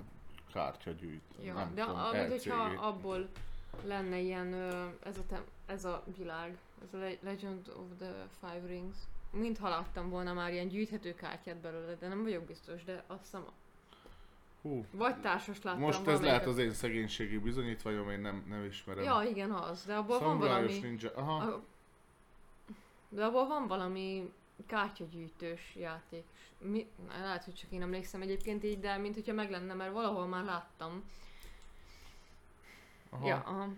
S2: Kártyagyűjt.
S1: Ja,
S2: nem
S1: de
S2: tudom,
S1: a, mint hogyha
S2: LCG.
S1: abból lenne ilyen, ö, ez a, tem, ez a világ, ez a Le- Legend of the Five Rings. Mintha láttam volna már ilyen gyűjthető kártyát belőle, de nem vagyok biztos, de azt hiszem,
S2: Hú,
S1: vagy társas láttam
S2: most ez lehet az én szegénységi bizonyítványom, én nem, nem ismerem.
S1: Ja, igen, az, de abból van valami...
S2: ninja. Aha.
S1: A, de abból van valami kártyagyűjtős játék. Mi, lehet, hogy csak én emlékszem egyébként így, de mint hogyha meg lenne, mert valahol már láttam.
S2: aha.
S1: Ja, aha.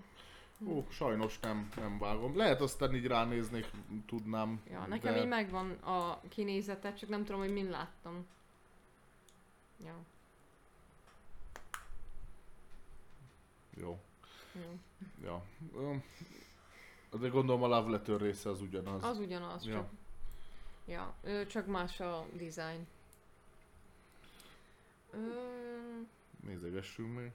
S2: Hú, sajnos nem, nem vágom. Lehet aztán így ránéznék, tudnám.
S1: ja nekem
S2: de...
S1: így megvan a kinézete, csak nem tudom, hogy min láttam. Ja,
S2: Jó.
S1: jó.
S2: Ja. De gondolom a Love Letter része az ugyanaz.
S1: Az ugyanaz,
S2: Ja.
S1: csak... Ja, csak más a design. Ö,
S2: Nézegessünk még.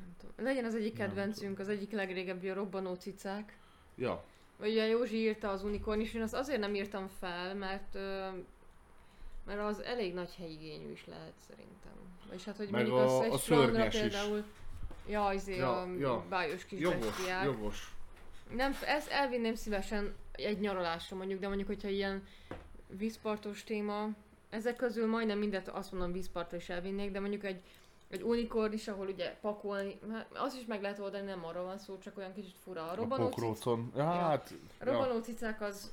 S1: Nem tudom. Legyen az egyik kedvencünk, az egyik legrégebbi a robbanó cicák.
S2: Ja,
S1: Vagy ugye Józsi írta az unikorn is, én azt azért nem írtam fel, mert ö, mert az elég nagy helyigényű is lehet szerintem. Vagyis hát, hogy
S2: Meg
S1: mondjuk
S2: a-
S1: az egy
S2: a is.
S1: például... Ja, izé
S2: Ja,
S1: a
S2: ja.
S1: bájos kis
S2: jogos,
S1: bestiák.
S2: jogos.
S1: Nem, ezt elvinném szívesen egy nyaralásra mondjuk, de mondjuk, hogyha ilyen vízpartos téma, ezek közül majdnem mindet azt mondom vízpartra is elvinnék, de mondjuk egy, egy unikorn is, ahol ugye pakolni, hát az is meg lehet oldani, nem arról van szó, csak olyan kicsit fura. A
S2: A
S1: robbanó,
S2: pokrócon. Ja, hát, ja,
S1: robbanó cicák az,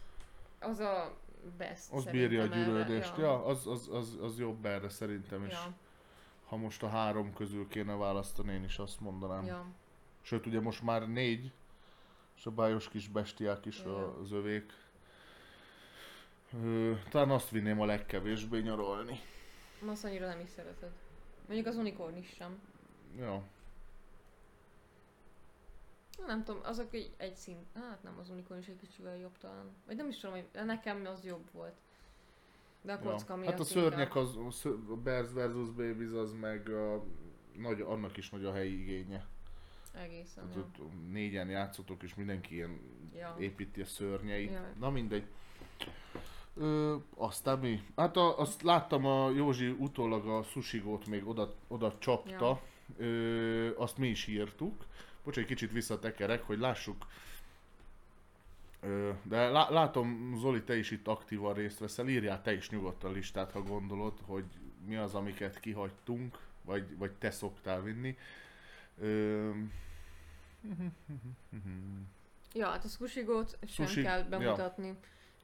S1: az a best
S2: az bírja a gyűrődést.
S1: Ja.
S2: Ja, az, az, az, az jobb erre szerintem is.
S1: Ja,
S2: Ha most a három közül kéne választani, én is azt mondanám.
S1: ja.
S2: Sőt, ugye most már négy, és a bájos kis bestiák is
S1: Ja.
S2: az övék. Ö, talán azt vinném a legkevésbé nyaralni.
S1: Azt annyira nem is szereted. Mondjuk az unikorn is sem.
S2: Ja.
S1: Nem tudom, azok egy, egy szint, hát nem, az unikorn is egy kicsivel jobb talán. Vagy nem is tudom, hogy nekem az jobb volt. De a
S2: ja.
S1: kocka miatt
S2: Hát a szörnyek, az, a Bears vs. Babies az meg a, nagy, annak is nagy a helyi igénye.
S1: Egészen, ja.
S2: ott négyen játszotok, és mindenki ilyen
S1: ja.
S2: építi a szörnyeit.
S1: Ja.
S2: Na mindegy. Ö, aztán mi? Hát a, azt láttam a Józsi utólag a sushigót még oda, oda csapta. Ö, azt mi is írtuk. Bocs, egy kicsit visszatekerek, hogy lássuk. Ö, de lá, látom, Zoli, te is itt aktívan részt veszel. Írjál te is nyugodtan listát, ha gondolod, hogy mi az, amiket kihagytunk, vagy, vagy te szoktál vinni. Ö,
S1: Ja, hát a sushigót sem
S2: Sushi-
S1: kell
S2: ja.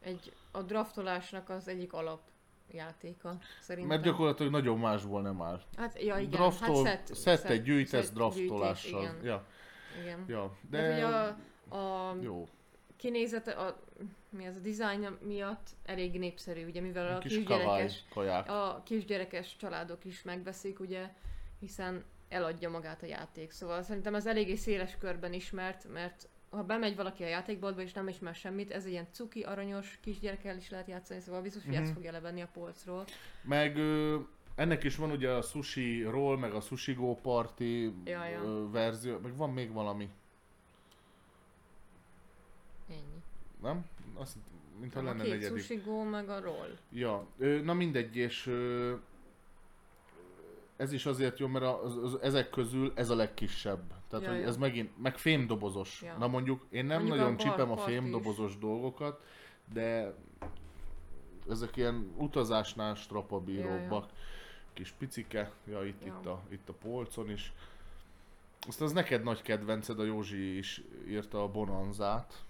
S1: Egy, a draftolásnak az egyik alapjátéka, szerintem.
S2: mert gyakorlatilag nagyon másból nem áll.
S1: Hát, ja, igen,
S2: Draftol,
S1: hát szett,
S2: szettet gyűjtesz
S1: szett
S2: draftolással.
S1: gyűjtés, igen.
S2: ja,
S1: igen.
S2: ja,
S1: De,
S2: de,
S1: ugye a, a
S2: jó.
S1: kinézete, a, mi az a design miatt elég népszerű, ugye, mivel a
S2: Kis
S1: kisgyerekes,
S2: kaják.
S1: a kisgyerekes családok is megveszik, ugye, hiszen eladja magát a játék. Szóval szerintem ez eléggé széles körben ismert, mert ha bemegy valaki a játékboltba és nem ismer semmit, ez egy ilyen cuki, aranyos kisgyerekkel is lehet játszani, szóval biztos, hogy
S2: Mhm.
S1: ezt fogja levenni a polcról.
S2: Meg ö, ennek is van ugye a sushi roll, meg a sushi go party
S1: Ja, ja.
S2: ö, verzió, meg van még valami,
S1: Ennyi.
S2: nem? Azt, mintha
S1: Nem, a
S2: lenne
S1: két
S2: negyedik.
S1: sushi go, meg a roll.
S2: Ja, ö, na mindegy, és ö, ez is azért jó, mert az, az, ezek közül ez a legkisebb. Tehát,
S1: Ja,
S2: hogy
S1: ja.
S2: ez megint, meg fémdobozos.
S1: Ja.
S2: Na mondjuk, én nem
S1: Mondjuk a
S2: nagyon
S1: bar-
S2: csípem a
S1: party is.
S2: fémdobozos dolgokat, de ezek ilyen utazásnál strapabíróbbak. Kis picike, ja itt,
S1: Ja.
S2: itt, a, itt a polcon is. Aztán az neked nagy kedvenced, a Józsi is írta a Bonanzát.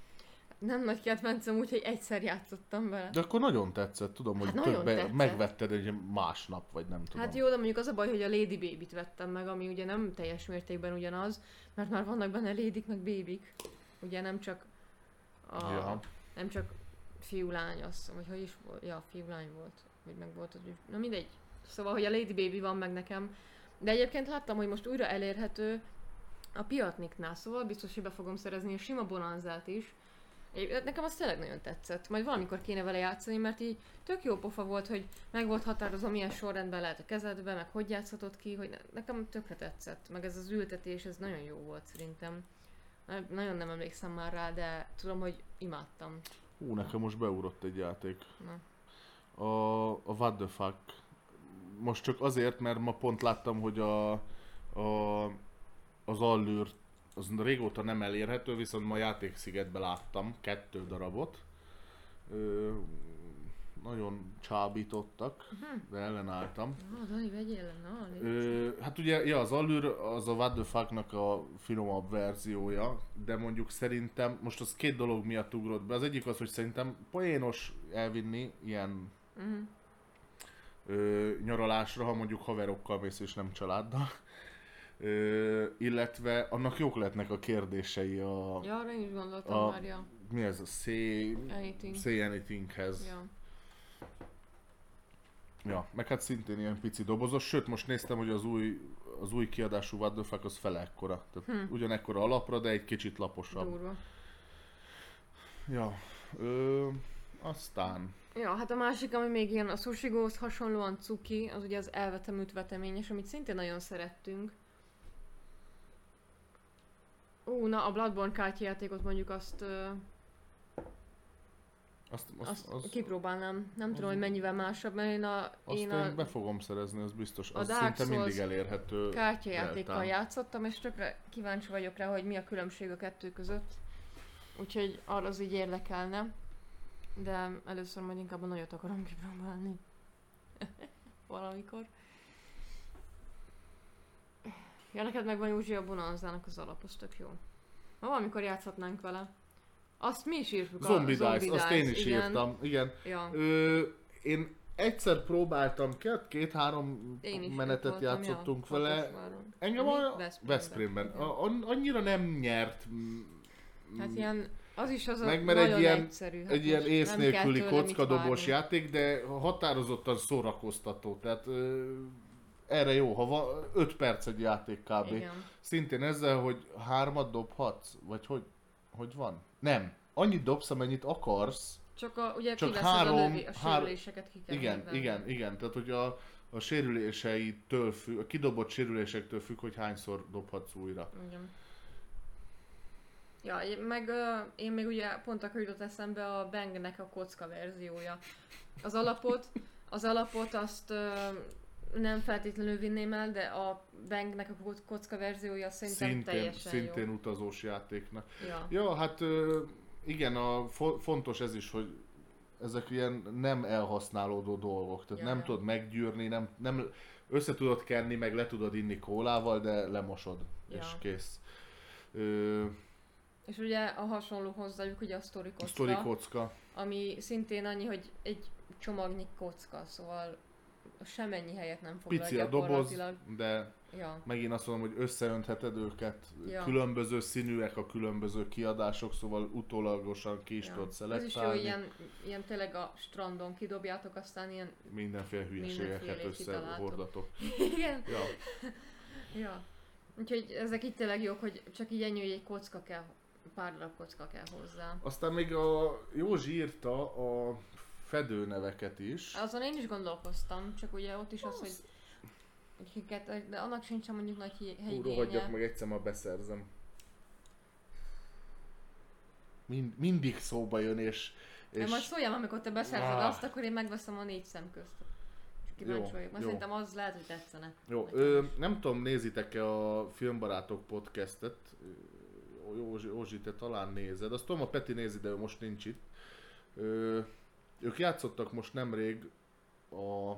S1: Nem nagy kedvencem, úgyhogy egyszer játszottam vele.
S2: De akkor nagyon tetszett, tudom, hogy
S1: Hát
S2: többe
S1: tetszett.
S2: megvetted egy másnap, vagy nem tudom.
S1: Hát jó, de mondjuk az a baj, hogy a Lady Baby-t vettem meg, ami ugye nem teljes mértékben ugyanaz, mert már vannak benne lédik meg bébik. Ugye nem csak a,
S2: Ja.
S1: nem csak fiú-lány, azt hiszem, vagy hogy is volt, ja, fiú-lány volt, vagy meg volt, hogy na mindegy. Szóval, hogy a Lady Baby van meg nekem, de egyébként láttam, hogy most újra elérhető a Piatniknál, szóval biztos, hogy be fogom szerezni a sima bonanzát is. Egy- Nekem az tényleg nagyon tetszett. Majd valamikor kéne vele játszani, mert így tök jó pofa volt, hogy meg volt határozva, milyen sorrendben lehet a kezedbe, meg hogy játszhatod ki, hogy ne- nekem tökre tetszett. Meg ez az ültetés, ez nagyon jó volt szerintem. Na- Nagyon nem emlékszem már rá, de tudom, hogy imádtam.
S2: Hú, nekem most beugrott egy játék.
S1: Na.
S2: A, a What the fuck. Most csak azért, mert ma pont láttam, hogy a, a, az allűr az régóta nem elérhető, viszont ma játékszigetben láttam kettő darabot. Ö, nagyon csábítottak, de ellenálltam.
S1: Na, Dani, vegyél na,
S2: Ö, hát ugye, ja, az Allure az a What the Fuck-nak a finomabb verziója, de mondjuk szerintem, most az két dolog miatt ugrott be. Az egyik az, hogy szerintem poénos elvinni ilyen
S1: Mhm.
S2: ö, nyaralásra, ha mondjuk haverokkal mész és nem családdal. Ö, illetve annak jók lehetnek a kérdései a...
S1: Ja, arra én is gondoltam
S2: A-
S1: már, ja.
S2: Mi ez a say,
S1: Anything.
S2: say anythinghez?
S1: Ja.
S2: Ja, meg hát szintén ilyen pici dobozos, sőt most néztem, hogy az új, az új kiadású What the Fuck az fele ekkora. Tehát
S1: Hm.
S2: ugyanekkora alapra, de egy kicsit laposabb.
S1: Durva.
S2: Ja. Ö, Aztán...
S1: Ja, hát a másik, ami még ilyen a sushigóhoz hasonlóan cuki, az ugye az elvetemült veteményes, amit szintén nagyon szerettünk. Ú, na a Bloodborne kártyajátékot mondjuk azt, ö,
S2: Azt,
S1: azt,
S2: azt,
S1: kipróbálnám. Nem
S2: az-
S1: tudom, hogy mennyivel másabb, mert én a,
S2: azt
S1: én
S2: én,
S1: a
S2: be fogom szerezni, az biztos.
S1: a
S2: Az
S1: Dark
S2: szinte mindig elérhető.
S1: kártyajátékkal
S2: deltán.
S1: játszottam, és tökre kíváncsi vagyok rá, hogy mi a különbség a kettő között. Úgyhogy arra az így érdekelne. De először majd inkább a nagyot akarom kipróbálni. *laughs* Valamikor. Ja, neked meg van Józsi a Bonanzának az alap, az tök jó. Ha valamikor játszhatnánk vele. Azt mi is írtuk
S2: Zombie
S1: a
S2: Dice, azt én is
S1: igen.
S2: írtam. Igen.
S1: Ja.
S2: Ö, én egyszer próbáltam, két- két-három menetet
S1: voltam,
S2: játszottunk
S1: ja,
S2: vele. Engem a
S1: Veszprémben.
S2: Annyira nem nyert.
S1: Hát ilyen, az is az
S2: Meg mert egy ilyen-
S1: egyszerű. Hát
S2: egy ilyen ész nélküli
S1: várni.
S2: játék, de határozottan szórakoztató. Tehát ö, erre jó, ha va, 5 perc egy játék kb.
S1: Igen.
S2: Szintén ezzel, hogy hármat dobhatsz, vagy hogy, hogy van? Nem. Annyit dobsz, amennyit akarsz.
S1: Csak a, ugye
S2: Csak három-
S1: a, lövi, a sérüléseket ki kell
S2: Igen,
S1: venni.
S2: igen, igen. Tehát, hogy a, a sérüléseitől függ, a kidobott sérülésektől függ, hogy hányszor dobhatsz újra.
S1: igen. Ja, én- meg ö, én még ugye pont akkor jutott eszembe a Bangnek a kocka verziója. Az alapot, az alapot azt ö, nem feltétlenül vinném el, de a Bangnek a koc- kocka verziója szerintem
S2: Szintén,
S1: teljesen
S2: szintén
S1: jó.
S2: utazós játéknak.
S1: Ja.
S2: Ja, hát igen, a, fo- fontos ez is, hogy ezek ilyen nem elhasználódó dolgok. Tehát
S1: Ja,
S2: nem
S1: ja.
S2: tudod meggyűrni, nem, nem össze tudod kenni, meg le tudod inni kólával, de lemosod,
S1: Ja.
S2: és kész. Ö,
S1: És ugye a hasonló hozzájuk ugye a sztori kocka,
S2: sztori kocka.
S1: ami szintén annyi, hogy egy csomagnyi kocka, szóval semennyi helyet nem foglal
S2: Pici a doboz, de
S1: Ja.
S2: megint azt mondom, hogy összeöntheted őket,
S1: Ja.
S2: különböző színűek a különböző kiadások, szóval utólagosan ki is tudod
S1: Ez is jó,
S2: szelektálni,
S1: ilyen, ilyen tényleg a strandon kidobjátok, aztán ilyen...
S2: mindenféle hülyeségeket összehordatok. *laughs*
S1: Igen.
S2: Ja. *laughs*
S1: Ja. Úgyhogy ezek itt tényleg jók, hogy csak így ennyi, hogy egy kocka kell, pár darab kocka kell hozzá.
S2: Aztán még a Józsi írta a fedőneveket is.
S1: Azon én is gondolkoztam, csak ugye ott is az, hogy hogy kiket, de annak sincsen mondjuk nagy hi-
S2: Hú, rohadjak
S1: helyigénye.
S2: meg egyszer ma beszerzem. Mind, mindig szóba jön, és...
S1: És...
S2: és
S1: Majd szóljam, amikor te beszerzed
S2: Ah.
S1: azt, akkor én megveszem a négy szem közt. És kíváncsi
S2: Jó,
S1: vagyok, mert
S2: jó.
S1: szerintem az lehet, hogy tetszene.
S2: Jó, ö, nem tudom, nézitek-e a Filmbarátok podcastet? Józsi, Józsi, te talán nézed. Azt tudom, a Peti nézi, de ő most nincs itt. Ö, ők játszottak most nemrég a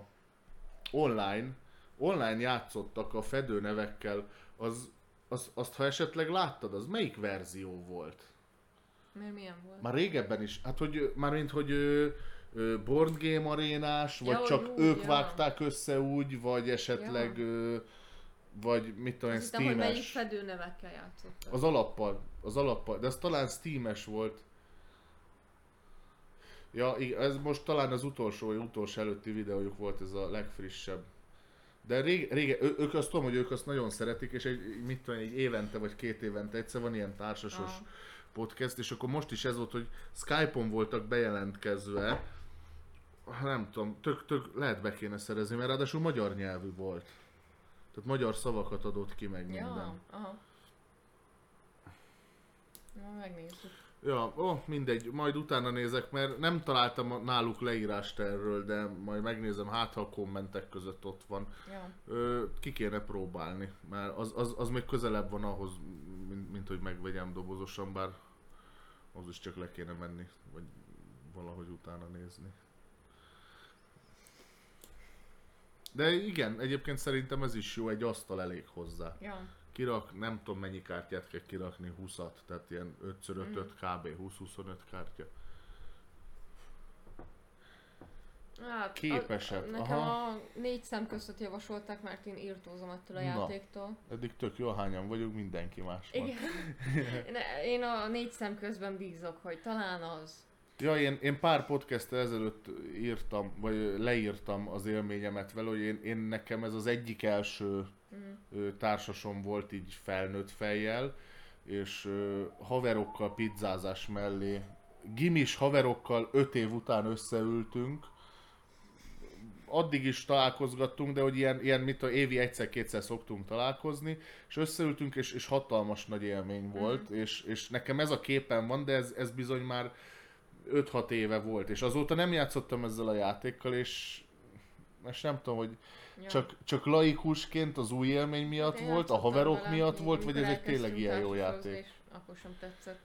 S2: online, online játszottak a fedőnevekkel. Az, az, azt ha esetleg láttad, az melyik verzió volt?
S1: Miért milyen volt?
S2: Már régebben is, hát hogy már mint hogy ö, ö, board game arénás, vagy
S1: Ja,
S2: csak
S1: úgy,
S2: ők
S1: ja.
S2: vágták össze úgy, vagy esetleg,
S1: Ja.
S2: ö, vagy mit tudom én,
S1: hittem, hogy melyik fedőnevekkel játszottak.
S2: Az alappal, az alappal, de az talán Steam-es volt. Ja, ez most talán az utolsó, utolsó előtti videójuk volt ez a legfrissebb. De rég, rége, ő, ők azt tudom, hogy ők azt nagyon szeretik, és egy, mit tudom, egy évente vagy két évente egyszer van ilyen társasos
S1: Ah.
S2: podcast, és akkor most is ez volt, hogy Skype-on voltak bejelentkezve, nem tudom, tök, tök lehet be kéne szerezni, mert ráadásul magyar nyelvű volt. Tehát magyar szavakat adott ki meg minden.
S1: Ja, aha. Na, megnézzük.
S2: Ja, ó, mindegy, majd utána nézek, mert nem találtam náluk leírást erről, de majd megnézem, hát ha a kommentek között ott van.
S1: Ja.
S2: Ö, ki kéne próbálni, mert az, az, az még közelebb van ahhoz, mint, mint hogy megvegyem dobozosan, bár az is csak le kéne menni, vagy valahogy utána nézni. De igen, egyébként szerintem ez is jó, egy asztal elég hozzá.
S1: Ja.
S2: Kirak, nem tudom mennyi kártyát kell kirakni, 20-at, tehát ilyen 5x5 kb. 20-25 kártya.
S1: Hát,
S2: Képesek,
S1: A, nekem
S2: aha.
S1: a négy szem között javasolták, mert én írtózom ettől a
S2: Na.
S1: játéktól.
S2: Eddig tök jó, hányan vagyunk, mindenki más.
S1: Igen. *laughs* Én a négy szem közben bízok, hogy talán az.
S2: Ja, én, én pár podcast ezelőtt írtam, vagy leírtam az élményemet vele, hogy én, én nekem ez az egyik első
S1: Mm.
S2: társasom volt így felnőtt fejjel, és haverokkal pizzázás mellé gimis haverokkal öt év után összeültünk, addig is találkozgattunk, de hogy ilyen, ilyen mit a évi egyszer-kétszer szoktunk találkozni, és összeültünk, és, és hatalmas nagy élmény volt, mm. és, és nekem ez a képen van, de ez, ez bizony már 5-6 éve volt, és azóta nem játszottam ezzel a játékkal, és és nem tudom, hogy ja. csak, csak laikusként az új élmény miatt Én volt, a haverok vele, miatt volt, vagy ez egy tényleg ilyen jó játék?
S1: akkor sem tetszett.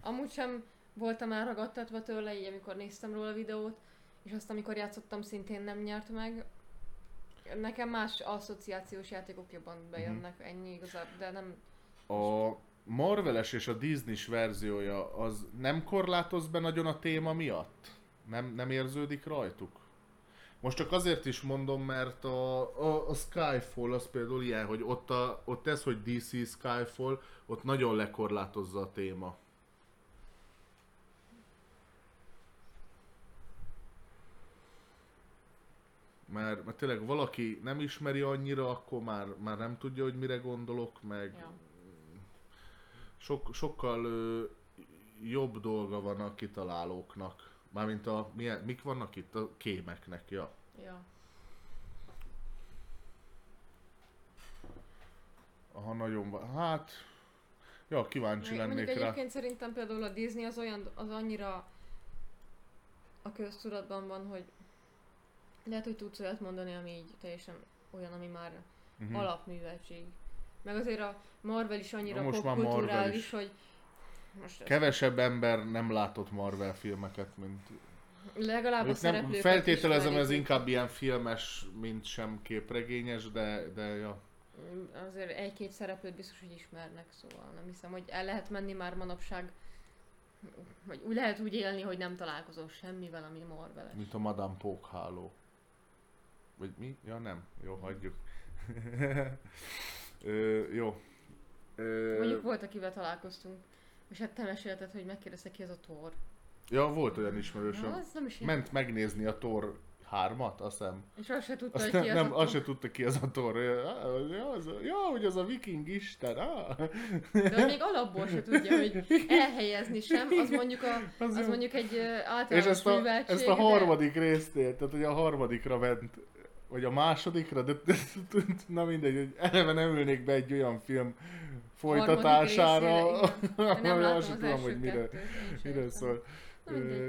S1: Amúgy sem voltam elragadtatva tőle, így amikor néztem róla a videót, és azt amikor játszottam szintén nem nyert meg. Nekem más asszociációs játékok jobban bejönnek, mm-hmm. ennyi igazából, de nem...
S2: A Marveles és a Disney-s verziója az nem korlátoz be nagyon a téma miatt? Nem, nem érződik rajtuk? Most csak azért is mondom, mert a, a, a Skyfall az például ilyen, hogy ott, a, ott ez, hogy DC Skyfall, ott nagyon lekorlátozza a téma. Mert, mert tényleg valaki nem ismeri annyira, akkor már, már nem tudja, hogy mire gondolok, meg ja. Sok, sokkal ö, jobb dolga van a kitalálóknak. Mármint a, milyen, mik vannak itt? A kémeknek, ja. Ja. Aha, nagyon. Hát, ja, kíváncsi Meg, lennék
S1: rá. Egyébként szerintem például a Disney az olyan, az annyira a köztudatban van, hogy lehet, hogy tudsz olyat mondani, ami így teljesen olyan, ami már uh-huh. alapműveltség. Meg azért a Marvel is annyira most popkulturális, hogy
S2: most Kevesebb ember nem látott Marvel filmeket, mint...
S1: Legalább a
S2: nem Feltételezem, ez inkább ilyen filmes, mint sem képregényes, de, de ja.
S1: Azért egy-két szereplőt biztos, hogy ismernek, szóval nem hiszem, hogy el lehet menni már manapság vagy úgy lehet úgy élni, hogy nem találkozol semmivel, ami Marvel.
S2: Mint a Madame Pókháló. Vagy mi? Ja nem. Jó, hagyjuk. *laughs* Ö, jó.
S1: Ö... Mondjuk volt, akivel találkoztunk. És hát te mesélted, hogy megkérdezte ki ez a Thor.
S2: Ja, volt olyan ismerősöm. Ja, nem is Ment megnézni a Thor hármat, azt hiszem.
S1: És azt se tudta,
S2: azt
S1: hogy ki
S2: nem, az se tudta ki az a Thor. Ja, az, ja, hogy az a viking isten. Ah.
S1: De még alapból se tudja, hogy elhelyezni sem, az mondjuk, a, *laughs* az, az mondjuk egy általános És
S2: ezt a, ezt a harmadik de... részt tehát hogy a harmadikra ment vagy a másodikra, de, de, de na mindegy, hogy eleve nem ülnék be egy olyan film folytatására, *laughs*
S1: nem azt tudom, hogy mire,
S2: mire szól.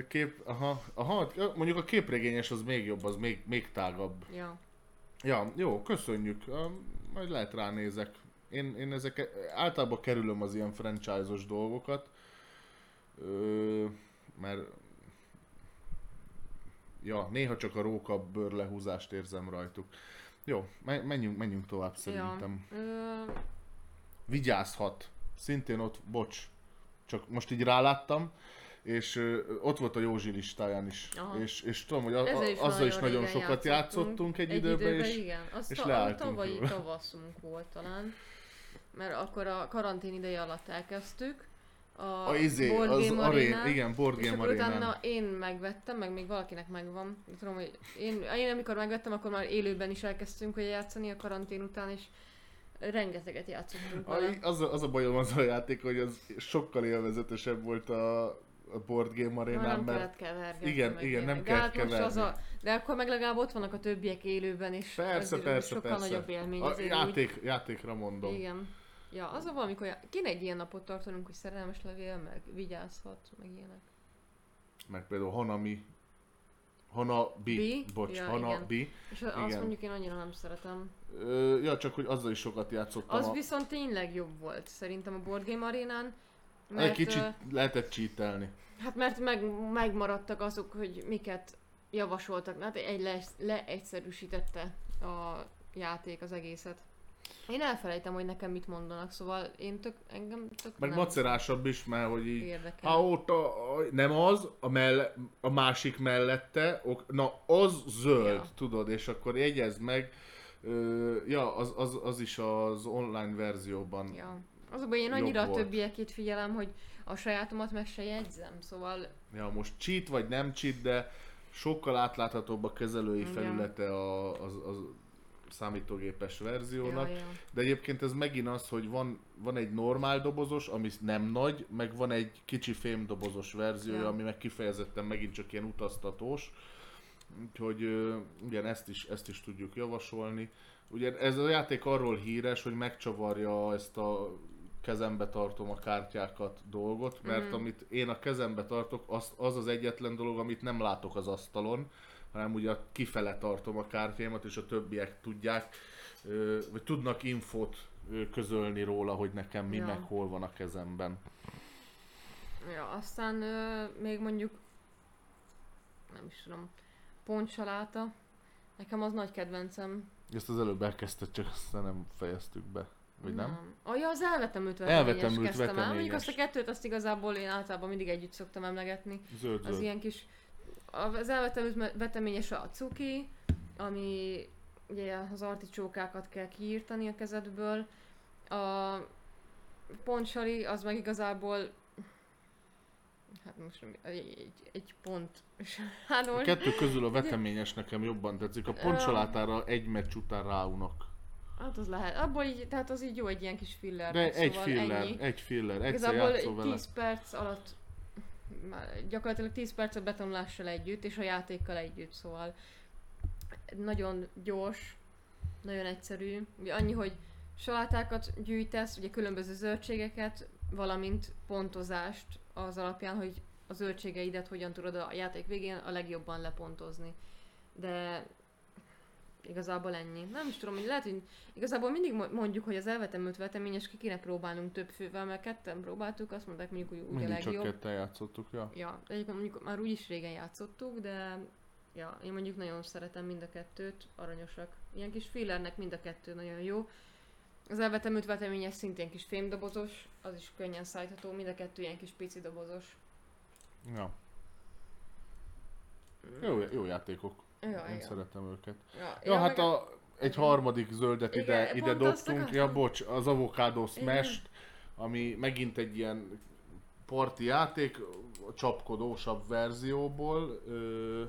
S2: Kép, aha, aha, mondjuk a képregényes az még jobb, az még, még tágabb.
S1: Ja.
S2: Ja, jó, köszönjük. Majd lehet ránézek. Én, én ezeket általában kerülöm az ilyen franchise-os dolgokat, mert ja, néha csak a róka bőr lehúzást érzem rajtuk. Jó, menjünk, menjünk tovább szerintem. Ja. Ö... Vigyázhat. Szintén ott, bocs, csak most így ráláttam, és ö, ott volt a Józsi listáján is. És, és tudom, hogy a, a, is azzal is nagyon sokat játszottunk, játszottunk egy, egy időben, időben és,
S1: igen. Azt és leálltunk. Tavalyi tavaszunk volt talán, mert akkor a karantén ideje alatt elkezdtük,
S2: a, a izé, Board az Game arén, igen, Board Game és utána
S1: én megvettem, meg még valakinek megvan. Tudom, hogy én, én amikor megvettem, akkor már élőben is elkezdtünk hogy játszani a karantén után, és rengeteget játszottunk
S2: vele. Az, az a bajom az a játék, hogy az sokkal élvezetesebb volt a, a Board Game arénán,
S1: nem mert... kellett.
S2: Igen, igen, nem kellett hát keverni. Az a...
S1: De akkor meg legalább ott vannak a többiek élőben, és
S2: persze, persze,
S1: sokkal
S2: persze.
S1: nagyobb élmény.
S2: A játék, úgy... játékra mondom.
S1: Igen. Ja, az a valamikor, kéne egy ilyen napot tartanunk, hogy szerelmes levél, meg vigyázhat, meg ilyenek.
S2: Meg például Hanami, Hana B, B? bocs, ja, Hana igen.
S1: És igen. azt mondjuk én annyira nem szeretem.
S2: Ö, ja, csak hogy azzal is sokat játszottam.
S1: Az a... viszont tényleg jobb volt, szerintem a Board Game arénán.
S2: Mert, egy kicsit lehetett cheatelni.
S1: Hát mert meg, megmaradtak azok, hogy miket javasoltak. Hát egy le, leegyszerűsítette a játék az egészet. Én elfelejtem, hogy nekem mit mondanak, szóval én tök, engem tök
S2: Meg nem macerásabb is, mert hogy így, érdekel. ha ott a, nem az, a, melle, a másik mellette, ok, na az zöld, ja. tudod, és akkor jegyezd meg, ö, ja, az, az, az is az online verzióban
S1: Ja. Azokban én annyira a többiekét figyelem, hogy a sajátomat meg se jegyzem, szóval...
S2: Ja, most cheat vagy nem cheat, de sokkal átláthatóbb a kezelői felülete a, az, az számítógépes verziónak.
S1: Ja, ja.
S2: De egyébként ez megint az, hogy van, van egy normál dobozos, ami nem nagy, meg van egy kicsi fémdobozos verziója,
S1: Ja.
S2: ami meg kifejezetten megint csak ilyen utaztatós. Úgyhogy igen, ezt is, ezt is tudjuk javasolni. Ugye ez a játék arról híres, hogy megcsavarja ezt a kezembe tartom a kártyákat dolgot, mert
S1: Mhm.
S2: amit én a kezembe tartok, az, az az egyetlen dolog, amit nem látok az asztalon, hanem ugye kifele tartom a kártyáimat, és a többiek tudják, vagy tudnak infót közölni róla, hogy nekem mi
S1: Ja.
S2: meg hol van a kezemben.
S1: Ja, aztán ö, még mondjuk, nem is tudom, pontsaláta. Nekem az nagy kedvencem.
S2: Ezt az előbb elkezdted, csak aztán nem fejeztük be. Vagy nem?
S1: Ah, ja, az elvetemült veteményes
S2: Elvetemült
S1: kezdtem el. Mondjuk azt a kettőt, azt igazából én általában mindig együtt szoktam emlegetni.
S2: Zöld,
S1: Az
S2: zöld.
S1: ilyen kis, az elvetemült veteményes a cuki, ami ugye az articsókákat kell kiírtani a kezedből. A pontsali, az meg igazából hát most egy, egy, egy pont. Hát
S2: A kettő közül a veteményes nekem jobban tetszik. A pontsalátára egy meccs után ráunok.
S1: hát az lehet. Abból így, tehát az így jó egy ilyen kis filler.
S2: De egy
S1: szóval
S2: filler,
S1: ennyi.
S2: egy filler, egyszer
S1: Igazából
S2: játszol vele.
S1: 10 perc alatt gyakorlatilag 10 perc a betanulással együtt, és a játékkal együtt, szóval nagyon gyors, nagyon egyszerű. Annyi, hogy salátákat gyűjtesz, ugye különböző zöldségeket, valamint pontozást az alapján, hogy a zöldségeidet hogyan tudod a játék végén a legjobban lepontozni. De igazából ennyi. Nem is tudom, hogy lehet, hogy igazából mindig mo- mondjuk, hogy az elvetemült veteményes ki kéne próbálnunk több fővel, mert ketten próbáltuk, azt mondták mondjuk, hogy úgy a
S2: Mindig csak
S1: legjobb.
S2: ketten játszottuk, ja.
S1: Ja, egyébként mondjuk már úgyis régen játszottuk, de ja, én mondjuk nagyon szeretem mind a kettőt, aranyosak. Ilyen kis fillernek mind a kettő nagyon jó. Az elvetemült veteményes szintén kis fémdobozos, az is könnyen szállítható, mind a kettő ilyen kis pici dobozos.
S2: ja. Jó, jó játékok.
S1: Ja,
S2: Én
S1: igen.
S2: szeretem őket.
S1: Ja,
S2: Ja, hát
S1: meg
S2: a, egy harmadik zöldet
S1: Igen,
S2: ide, ide dobtunk. Ja, bocs, az avokádó smash ami megint egy ilyen parti játék, a csapkodósabb verzióból. Ö,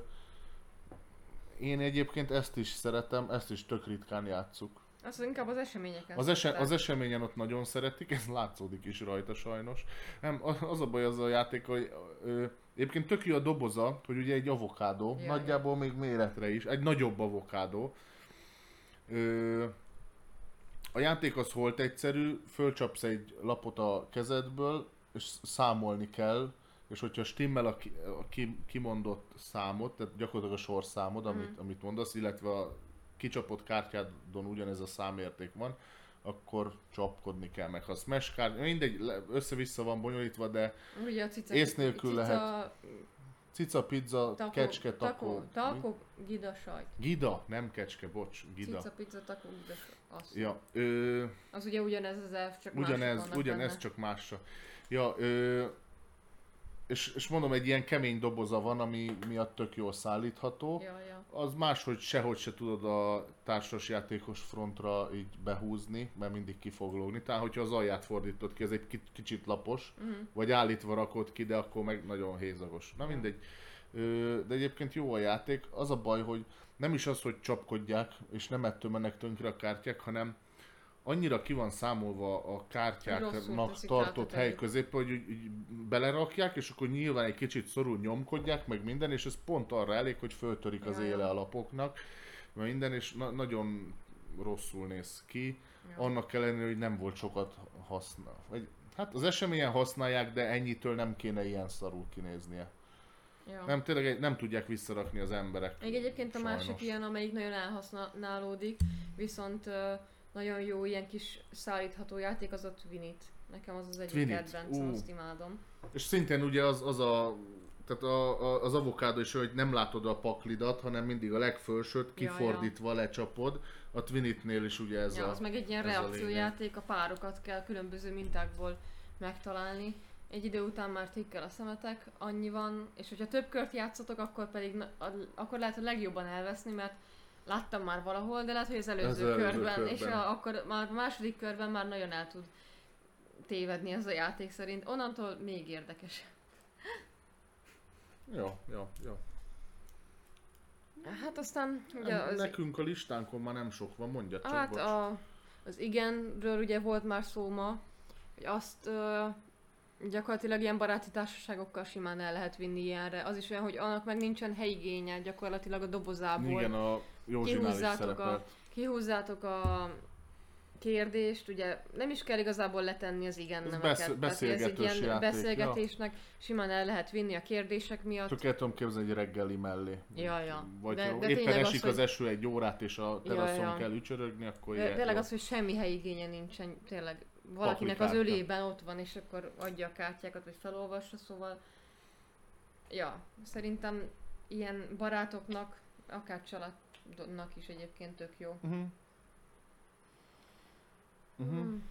S2: én egyébként ezt is szeretem, ezt is tök ritkán játszuk.
S1: Azt inkább az eseményeken
S2: Az, ese, az eseményen ott nagyon szeretik, ez látszódik is rajta sajnos. Nem, az a baj az a játék, hogy ö, egyébként tök jó a doboza, hogy ugye egy avokádó,
S1: Ja,
S2: nagyjából még méretre is, egy nagyobb avokádó. Ö, a játék az holt egyszerű, fölcsapsz egy lapot a kezedből, és számolni kell, és hogyha stimmel a, ki, a ki, kimondott számot, tehát gyakorlatilag a sorszámod, amit,
S1: Mhm.
S2: amit mondasz, illetve a kicsapott kártyádon ugyanez a számérték van, akkor csapkodni kell meg. Ha smash kártya, mindegy, össze-vissza van bonyolítva, de
S1: Ugye a cica,
S2: ész nélkül
S1: cica,
S2: lehet. cica, pizza,
S1: Taco,
S2: kecske, takó.
S1: Taco, gida sajt.
S2: Gida, nem kecske, bocs, gida.
S1: Cica, pizza, taco, gida sajt. Az.
S2: Ja, ö,
S1: Az ugye ugyanez az elf, csak
S2: ugyanez, ugyanez
S1: benne.
S2: csak másra. Ja, ö, és, és mondom, egy ilyen kemény doboza van, ami miatt tök jól szállítható.
S1: Ja, ja.
S2: Az máshogy sehogy se tudod a társas játékos frontra így behúzni, mert mindig ki fog lógni. Tehát, hogyha az alját fordítod ki, ez egy ki- kicsit lapos,
S1: Mhm.
S2: vagy állítva rakod ki, de akkor meg nagyon hézagos. Na mindegy. De egyébként jó a játék. Az a baj, hogy nem is az, hogy csapkodják, és nem ettől mennek tönkre a kártyák, hanem annyira ki van számolva a kártyáknak tartott hely
S1: tejét.
S2: közép, hogy úgy, úgy belerakják, és akkor nyilván egy kicsit szorul nyomkodják, meg minden, és ez pont arra elég, hogy föltörik az éle a lapoknak, meg minden, és na- nagyon rosszul néz ki.
S1: Ja.
S2: Annak ellenére, hogy nem volt sokat használ. Vagy, hát az eseményen használják, de ennyitől nem kéne ilyen szarul kinéznie.
S1: ja.
S2: Nem, tényleg nem tudják visszarakni az emberek.
S1: Még egyébként a másik
S2: sajnos.
S1: ilyen, amelyik nagyon elhasználódik, viszont ö, nagyon jó ilyen kis szállítható játék, az a Twinit. Nekem az az egyik
S2: Twinit,
S1: kedvencem,
S2: ú.
S1: azt imádom.
S2: És szintén ugye az, az a tehát a, a, az avokádó is, hogy nem látod a paklidat, hanem mindig a legfölsőt
S1: Ja, ja.
S2: kifordítva lecsapod. A Twinitnél is ugye ez
S1: ja,
S2: a...
S1: az meg egy ilyen
S2: ez a
S1: reakciójáték, a párokat kell különböző mintákból megtalálni. Egy idő után már tikkel a szemetek, annyi van, és hogyha több kört játszotok, akkor pedig na- akkor lehet a legjobban elveszni, mert láttam már valahol, de lehet, hogy az előző,
S2: Az előző
S1: körben,
S2: körben.
S1: és a, akkor már a második körben már nagyon el tud tévedni ez a játék szerint. Onnantól még érdekes.
S2: Jó, jó, jó.
S1: Hát aztán ugye az,
S2: Nekünk a listánkon már nem sok van, mondja csak,
S1: hát
S2: bocs.
S1: a, az igenről ugye volt már szó ma, hogy azt ö, gyakorlatilag ilyen baráti társaságokkal simán el lehet vinni ilyenre. Az is olyan, hogy annak meg nincsen helyigénye gyakorlatilag a dobozából.
S2: Igen, a Józsinál is
S1: a-. Kihúzzátok a kérdést, ugye nem is kell igazából letenni az igen nemeket.
S2: besz- beszélgetős
S1: ez egy ilyen
S2: játék,
S1: beszélgetésnek simán el lehet vinni a kérdések miatt.
S2: Csak el tudom képzelni egy reggeli mellé.
S1: Ja, ja.
S2: Vagy
S1: De- de
S2: éppen
S1: az,
S2: esik az,
S1: hogy-
S2: eső egy órát, és a teraszon
S1: ja.
S2: kell ücsörögni, akkor
S1: De, tényleg az, hogy semmi helyigénye nincsen, tényleg valakinek az ölében ott van, és akkor adja a kártyákat, vagy felolvassa, szóval ja, szerintem ilyen barátoknak, akár családnak is egyébként tök jó.
S2: Uh-huh. Uh-huh.
S1: Hmm.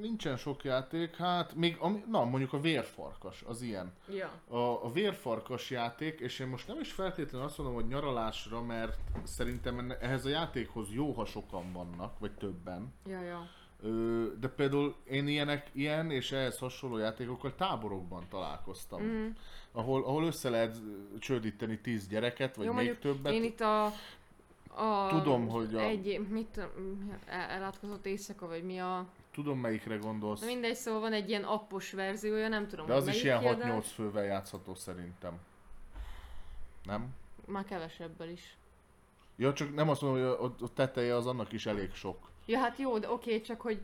S2: Nincsen sok játék, hát még, ami, na mondjuk a vérfarkas, az ilyen.
S1: Ja,
S2: A, a vérfarkas játék, és én most nem is feltétlenül azt mondom, hogy nyaralásra, mert szerintem ehhez a játékhoz jó, ha sokan vannak, vagy többen.
S1: ja, ja.
S2: Ö, de például én ilyenek, ilyen és ehhez hasonló játékokkal táborokban találkoztam.
S1: Mm.
S2: Ahol, ahol össze lehet csődíteni tíz gyereket, vagy
S1: Jó,
S2: még többet.
S1: Én itt a, a
S2: Tudom, hogy a-
S1: Egy, mit elátkozott éjszaka, vagy mi a...
S2: Tudom melyikre gondolsz.
S1: Na mindegy, szóval van egy ilyen appos verziója, nem tudom,
S2: De az is ilyen
S1: kiadás.
S2: 6-8 fővel játszható szerintem. Nem?
S1: Már kevesebbel is.
S2: Ja, csak nem azt mondom, hogy a, a teteje az annak is elég sok.
S1: Ja, hát jó, de oké, csak hogy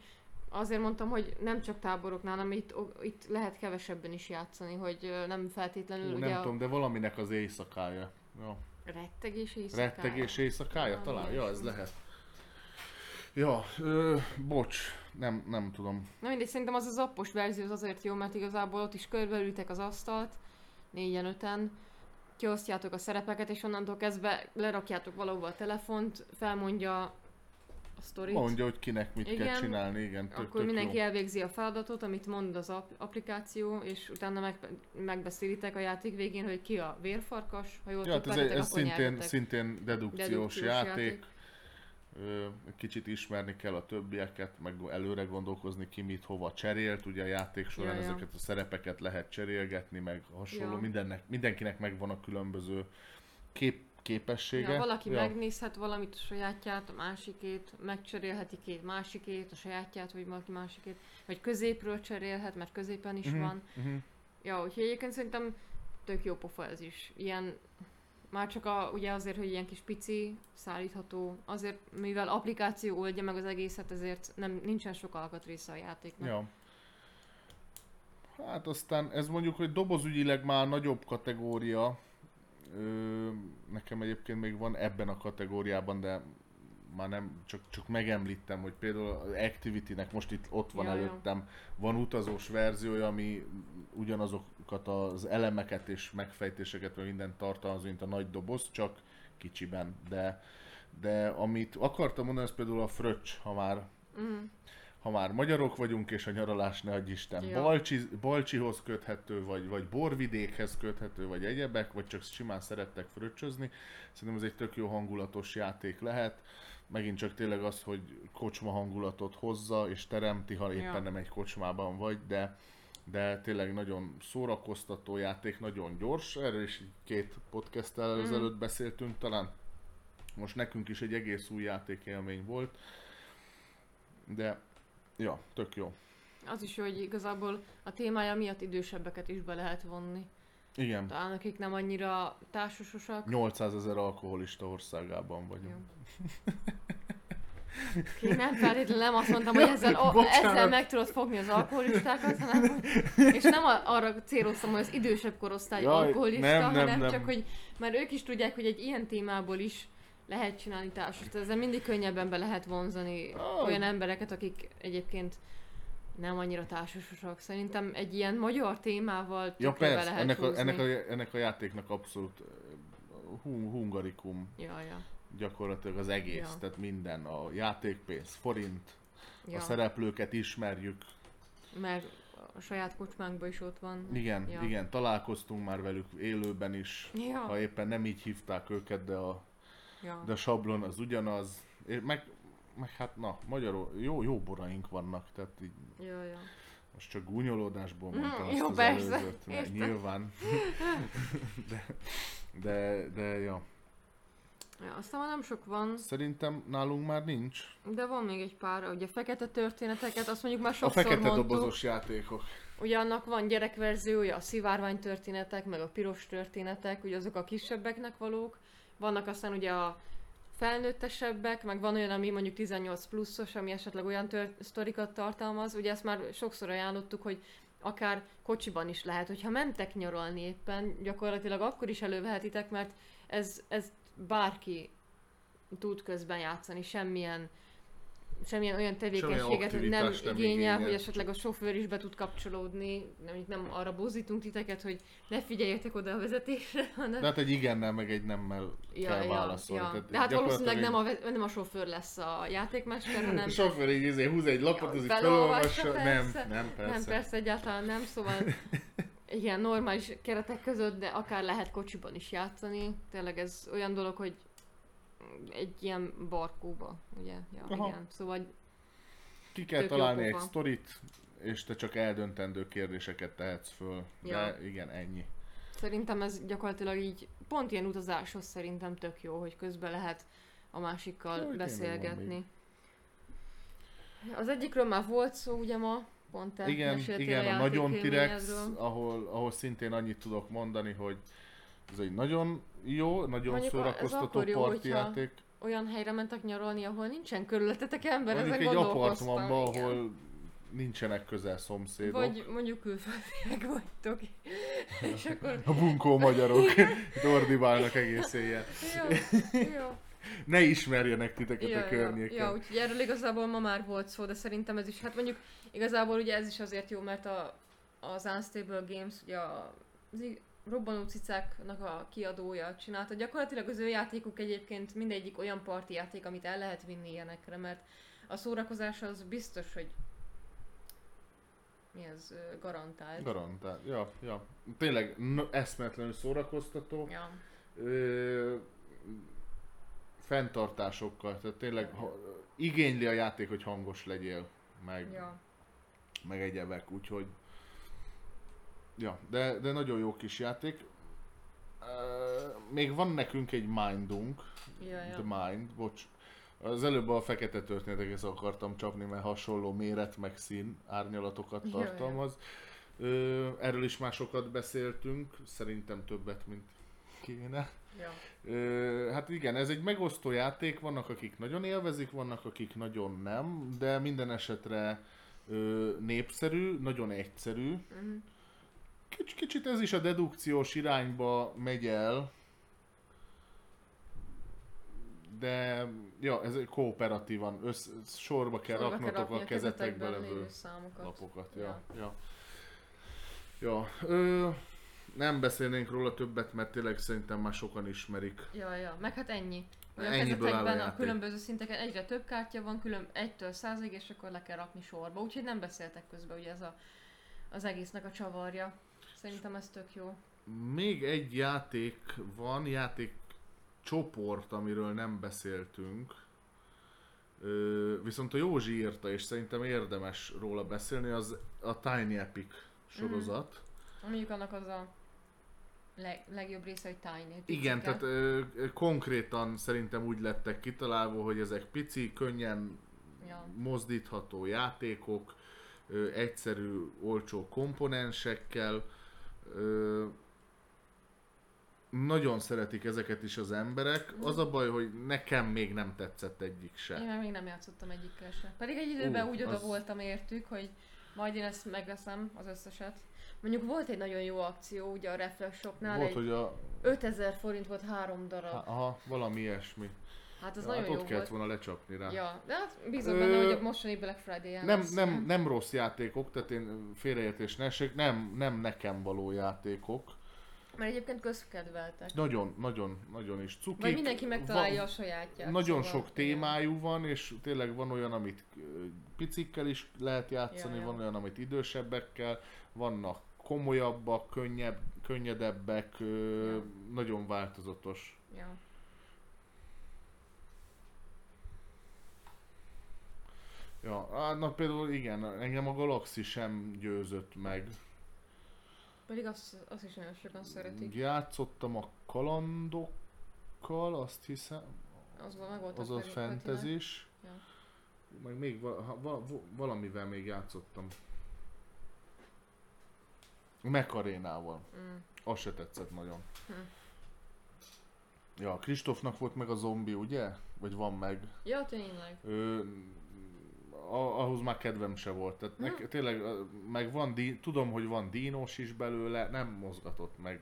S1: azért mondtam, hogy nem csak táboroknál, hanem itt, o- itt lehet kevesebben is játszani, hogy nem feltétlenül
S2: Hú,
S1: ugye
S2: nem
S1: a
S2: tudom, de valaminek az éjszakája. Ja.
S1: rettegés éjszakája.
S2: Rettegés éjszakája
S1: Valami
S2: talán? Ja, ez lehet. Ja, ö, bocs, nem, nem tudom.
S1: Na mindegy, szerintem az az appos verzió az azért jó, mert igazából ott is körbeültek az asztalt, négyen, öten, kiosztjátok a szerepeket, és onnantól kezdve lerakjátok valahova a telefont, felmondja sztorit.
S2: Mondja, hogy kinek mit kell
S1: Igen,
S2: csinálni, igen, tök,
S1: Akkor
S2: tök
S1: mindenki
S2: jó.
S1: elvégzi a feladatot, amit mond az ap- applikáció, és utána meg, megbeszélitek a játék végén, hogy ki a vérfarkas, ha jól
S2: Ja, hát ez, ez szintén,
S1: nyertetek.
S2: szintén dedukciós,
S1: Dedukciós
S2: játék.
S1: játék.
S2: Kicsit ismerni kell a többieket, meg előre gondolkozni ki mit hova cserélt. Ugye a játék során
S1: Ja, ja.
S2: ezeket a szerepeket lehet cserélgetni, meg hasonló.
S1: Ja.
S2: Mindennek, mindenkinek megvan a különböző kép, képessége.
S1: Ja, valaki
S2: ja.
S1: megnézhet valamit a sajátját, a másikét, megcserélheti két másikét, a sajátját, vagy valaki másikét, vagy középről cserélhet, mert középen is
S2: Mhm,
S1: van.
S2: mhm.
S1: Ja, úgyhogy egyébként szerintem tök jó pofa ez is. Ilyen, már csak a, ugye azért, hogy ilyen kis pici, szállítható, azért, mivel applikáció oldja meg az egészet, ezért nem, nincsen sok alkatrésze a játéknak.
S2: Ja. Hát aztán ez mondjuk, hogy dobozügyileg már nagyobb kategória. Ö, nekem egyébként még van ebben a kategóriában, de már nem, csak, csak megemlítem, hogy például az Activity-nek most itt ott van
S1: Ja, ja.
S2: előttem, van utazós verziója, ami ugyanazokat az elemeket és megfejtéseket, vagy mindent tartalmaz, mint a nagy doboz, csak kicsiben, de de amit akartam mondani, az például a fröccs, ha már
S1: Mm.
S2: Ha már magyarok vagyunk, és a nyaralás ne adj Isten,
S1: Ja.
S2: Balcsi, Balcsihoz köthető, vagy, vagy borvidékhez köthető, vagy egyebek, vagy csak simán szerettek fröccsözni. Szerintem ez egy tök jó hangulatos játék lehet. Megint csak tényleg az, hogy kocsma hangulatot hozza, és teremti, ha éppen
S1: Ja.
S2: nem egy kocsmában vagy, de de tényleg nagyon szórakoztató játék, nagyon gyors. Erről is két podcasttel
S1: Mhm.
S2: ezelőtt beszéltünk talán. Most nekünk is egy egész új játékélmény volt. De, ja, tök jó.
S1: Az is jó, hogy igazából a témája miatt idősebbeket is be lehet vonni.
S2: Igen,
S1: Talán akik nem annyira társasosak.
S2: 800 ezer alkoholista országában vagyunk.
S1: Ki nem feltétlenül nem azt mondtam, hogy ezzel, o, ezzel meg tudod fogni az alkoholistákat, hanem, és nem arra céloztam, hogy az idősebb korosztály
S2: Jaj,
S1: alkoholista,
S2: nem, nem,
S1: hanem
S2: nem.
S1: csak, hogy mert ők is tudják, hogy egy ilyen témából is lehet csinálni társast. Ezzel mindig könnyebben be lehet vonzani
S2: Ah.
S1: olyan embereket, akik egyébként nem annyira társasosak. Szerintem egy ilyen magyar témával
S2: Ja
S1: tökre be
S2: persze,
S1: lehet
S2: ennek a, ennek, a, ennek a játéknak abszolút hu- hungarikum
S1: Ja, ja,
S2: gyakorlatilag az egész,
S1: Ja.
S2: tehát minden, a játékpénz, forint,
S1: ja.
S2: a szereplőket ismerjük,
S1: Mert a saját kocsmánkban is ott van.
S2: igen,
S1: Ja.
S2: igen, találkoztunk már velük élőben is,
S1: Ja,
S2: ha éppen nem így hívták őket, de a,
S1: ja.
S2: de a sablon az ugyanaz, és meg, meg hát na, magyarul jó, jó boraink vannak, tehát így
S1: Ja, ja.
S2: Most csak gúnyolódásból
S1: Mm,
S2: mondtam
S1: jó,
S2: azt az
S1: persze,
S2: előzőt, mert nyilván. *laughs* De, De, de ja.
S1: Ja, aztán már nem sok van,
S2: Szerintem nálunk már nincs.
S1: de van még egy pár, ugye fekete történeteket, azt mondjuk már
S2: A
S1: sokszor
S2: fekete
S1: mondtuk.
S2: dobozos játékok.
S1: Ugye annak van gyerekverziója, a szivárvány történetek, meg a piros történetek, ugye azok a kisebbeknek valók. Vannak aztán ugye a felnőttesebbek, meg van olyan, ami mondjuk 18 pluszos, ami esetleg olyan tör- sztorikat tartalmaz. Ugye ezt már sokszor ajánlottuk, hogy akár kocsiban is lehet, hogyha mentek nyaralni éppen, gyakorlatilag akkor is elővehetitek, mert ez, ez bárki tud közben játszani, semmilyen semmilyen olyan tevékenységet hogy nem,
S2: nem
S1: igényel,
S2: igényel.
S1: hogy esetleg a sofőr is be tud kapcsolódni, nem, nem arra bozítunk titeket, hogy ne figyeljetek oda a vezetésre, hanem...
S2: De hát egy igennel, meg egy nemmel kell válaszolni. Tehát
S1: De hát valószínűleg nem a, nem a sofőr lesz a játékmester, hanem
S2: A sofőr így izé, húz egy lapot,
S1: Ja,
S2: az így
S1: felolvassa.
S2: Nem, nem, persze.
S1: nem persze egyáltalán nem, szóval *laughs* igen, normális keretek között, de akár lehet kocsiban is játszani. Tényleg ez olyan dolog, hogy egy ilyen barkóba, ugye? Ja,
S2: Aha.
S1: igen. Szóval
S2: Ki kell találni egy sztorit, és te csak eldöntendő kérdéseket tehetsz föl. De
S1: Ja.
S2: igen, ennyi.
S1: Szerintem ez gyakorlatilag így pont ilyen utazáshoz szerintem tök jó, hogy közben lehet a másikkal
S2: van
S1: beszélgetni. Az egyikről már volt szó, ugye ma, pont te
S2: igen, igen, a nagyon T-rex, ahol, ahol szintén annyit tudok mondani, hogy ez egy nagyon jó, nagyon
S1: Mondjuk
S2: szórakoztató
S1: akkor jó,
S2: parti
S1: hogyha
S2: játék.
S1: Olyan helyre mentek nyaralni, ahol nincsen körülöttetek ember,
S2: Mondjuk
S1: ezen
S2: egy apartmanban, ahol nincsenek közel szomszédok.
S1: Vagy mondjuk külföldiek vagytok, *laughs* és akkor...
S2: A bunkó magyarok *laughs* ordibálnak egész éjjel.
S1: Jó, jó.
S2: Ne ismerjenek titeket
S1: Ja,
S2: a
S1: ja,
S2: környéken.
S1: ja, úgyhogy erről igazából ma már volt szó, de szerintem ez is, hát mondjuk igazából ugye ez is azért jó, mert a, az Unstable Games, ugye a, az robbanó cicáknak a kiadója csinálta. Gyakorlatilag az ő játékuk egyébként mindegyik olyan parti játék, amit el lehet vinni ilyenekre, mert a szórakozás az biztos, hogy mi ez, garantált.
S2: Garantál. Ja, ja. Tényleg eszmetlenül szórakoztató.
S1: Ja.
S2: Ö, fenntartásokkal. Tehát tényleg ha, igényli a játék, hogy hangos legyél. Meg,
S1: ja.
S2: meg egyebek, úgyhogy... Ja, de, de nagyon jó kis játék. Még van nekünk egy mindunk,
S1: Ja,
S2: The
S1: ja.
S2: Mind, bocs. Az előbb a fekete történetekhez akartam csapni, mert hasonló méret meg szín árnyalatokat
S1: Ja, ja.
S2: tartalmaz. Ö, erről is már sokat beszéltünk, szerintem többet, mint kéne.
S1: ja.
S2: Ö, hát igen, ez egy megosztó játék, vannak akik nagyon élvezik, vannak akik nagyon nem, de minden esetre ö, népszerű, nagyon egyszerű.
S1: Mhm.
S2: Kics, kicsit ez is a dedukciós irányba megy el, de ja, ez kooperatívan, össz, sorba kell
S1: Sorba
S2: raknotok
S1: rakni
S2: a kezetekbe levő lapokat.
S1: Ja.
S2: Ja, ja. ja. Ö, nem beszélnénk róla többet, mert tényleg szerintem már sokan ismerik.
S1: Ja, ja, meg hát ennyi. A
S2: Ennyiből áll a
S1: a, különböző szinteken egyre több kártya van, külön egytől százig, és akkor le kell rakni sorba. Úgyhogy nem beszéltek közben, ugye ez a, az egésznek a csavarja. Szerintem ez tök jó.
S2: Még egy játék van, játék csoport, amiről nem beszéltünk. Ö, viszont a Józsi írta, és szerintem érdemes róla beszélni, az a Tiny Epic sorozat.
S1: Mondjuk annak az a leg, legjobb része, hogy Tiny.
S2: Igen,
S1: picike.
S2: tehát ö, konkrétan szerintem úgy lettek kitalálva, hogy ezek pici, könnyen
S1: Ja.
S2: mozdítható játékok, ö, egyszerű, olcsó komponensekkel. Ö, nagyon szeretik ezeket is az emberek. Az a baj, hogy nekem még nem tetszett egyik
S1: Én
S2: se.
S1: már még nem játszottam egyikkel se. Pedig egy időben
S2: Ú,
S1: úgy oda
S2: az-
S1: voltam értük, hogy majd én ezt megveszem, az összeset. Mondjuk volt egy nagyon jó akció, ugye a Reflex Shopnál,
S2: Volt,
S1: egy
S2: hogy a...
S1: 5000 forint volt három darab.
S2: Aha, valami ilyesmi.
S1: Hát az
S2: Ja,
S1: nagyon
S2: hát
S1: jó
S2: ott kellett
S1: volt.
S2: volna lecsapni rá.
S1: Ja, de hát bízom benne, hogy a mostani Black Friday-en
S2: Nem,
S1: lesz.
S2: nem, nem rossz játékok, tehát én félreértés ne essék, nem, nem nekem való játékok.
S1: Mert egyébként közkedveltek.
S2: Nagyon, nagyon, nagyon is cukik.
S1: Vagy mindenki megtalálja
S2: Van-
S1: a sajátját.
S2: Nagyon
S1: szóval,
S2: sok témájú van, és tényleg van olyan, amit picikkel is lehet játszani,
S1: Ja, ja.
S2: van olyan, amit idősebbekkel, vannak komolyabbak, könnyebb, könnyedebbek,
S1: Ja.
S2: nagyon változatos.
S1: Ja.
S2: Ja, hát na például igen, engem a Galaxy sem győzött meg.
S1: Pedig azt, azt is nagyon sokan szeretik.
S2: Játszottam a kalandokkal, azt hiszem,
S1: Az meg volt
S2: az a
S1: Petinek.
S2: fentezis.
S1: Ja.
S2: Meg még val- val- valamivel még játszottam. Mekarénával.
S1: Mm.
S2: Az se tetszett nagyon.
S1: Hm.
S2: Ja, Kristófnak volt meg a zombi, ugye? Vagy van meg.
S1: Ja, tényleg.
S2: Ö, a, ahhoz már kedvem se volt. Tehát nek,
S1: Hm.
S2: tényleg, meg van, tudom, hogy van dínos is belőle, nem mozgatott meg.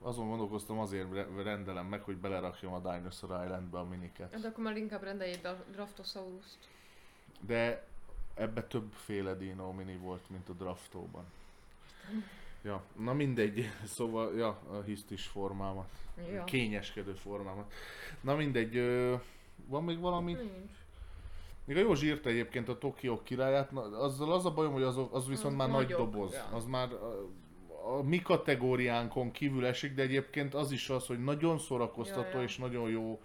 S2: Azon gondolkoztam, azért re- rendelem meg, hogy belerakjam a Dinosaur Islandbe a miniket.
S1: De akkor már inkább rendelj egy Dra- Draftosaurus-t.
S2: De ebbe többféle Dino Mini volt, mint a draftóban. Ja, na mindegy, szóval, ja, a hisztis formámat,
S1: Ja.
S2: kényeskedő formámat. Na mindegy, van még valami?
S1: Nincs.
S2: Még a Józsi írta egyébként a Tokió királyát, na, azzal az a bajom, hogy az, az viszont
S1: Az
S2: már nagy doboz.
S1: ja.
S2: Az már a, a mi kategóriánkon kívül esik, de egyébként az is az, hogy nagyon szórakoztató
S1: Ja, ja.
S2: és nagyon jó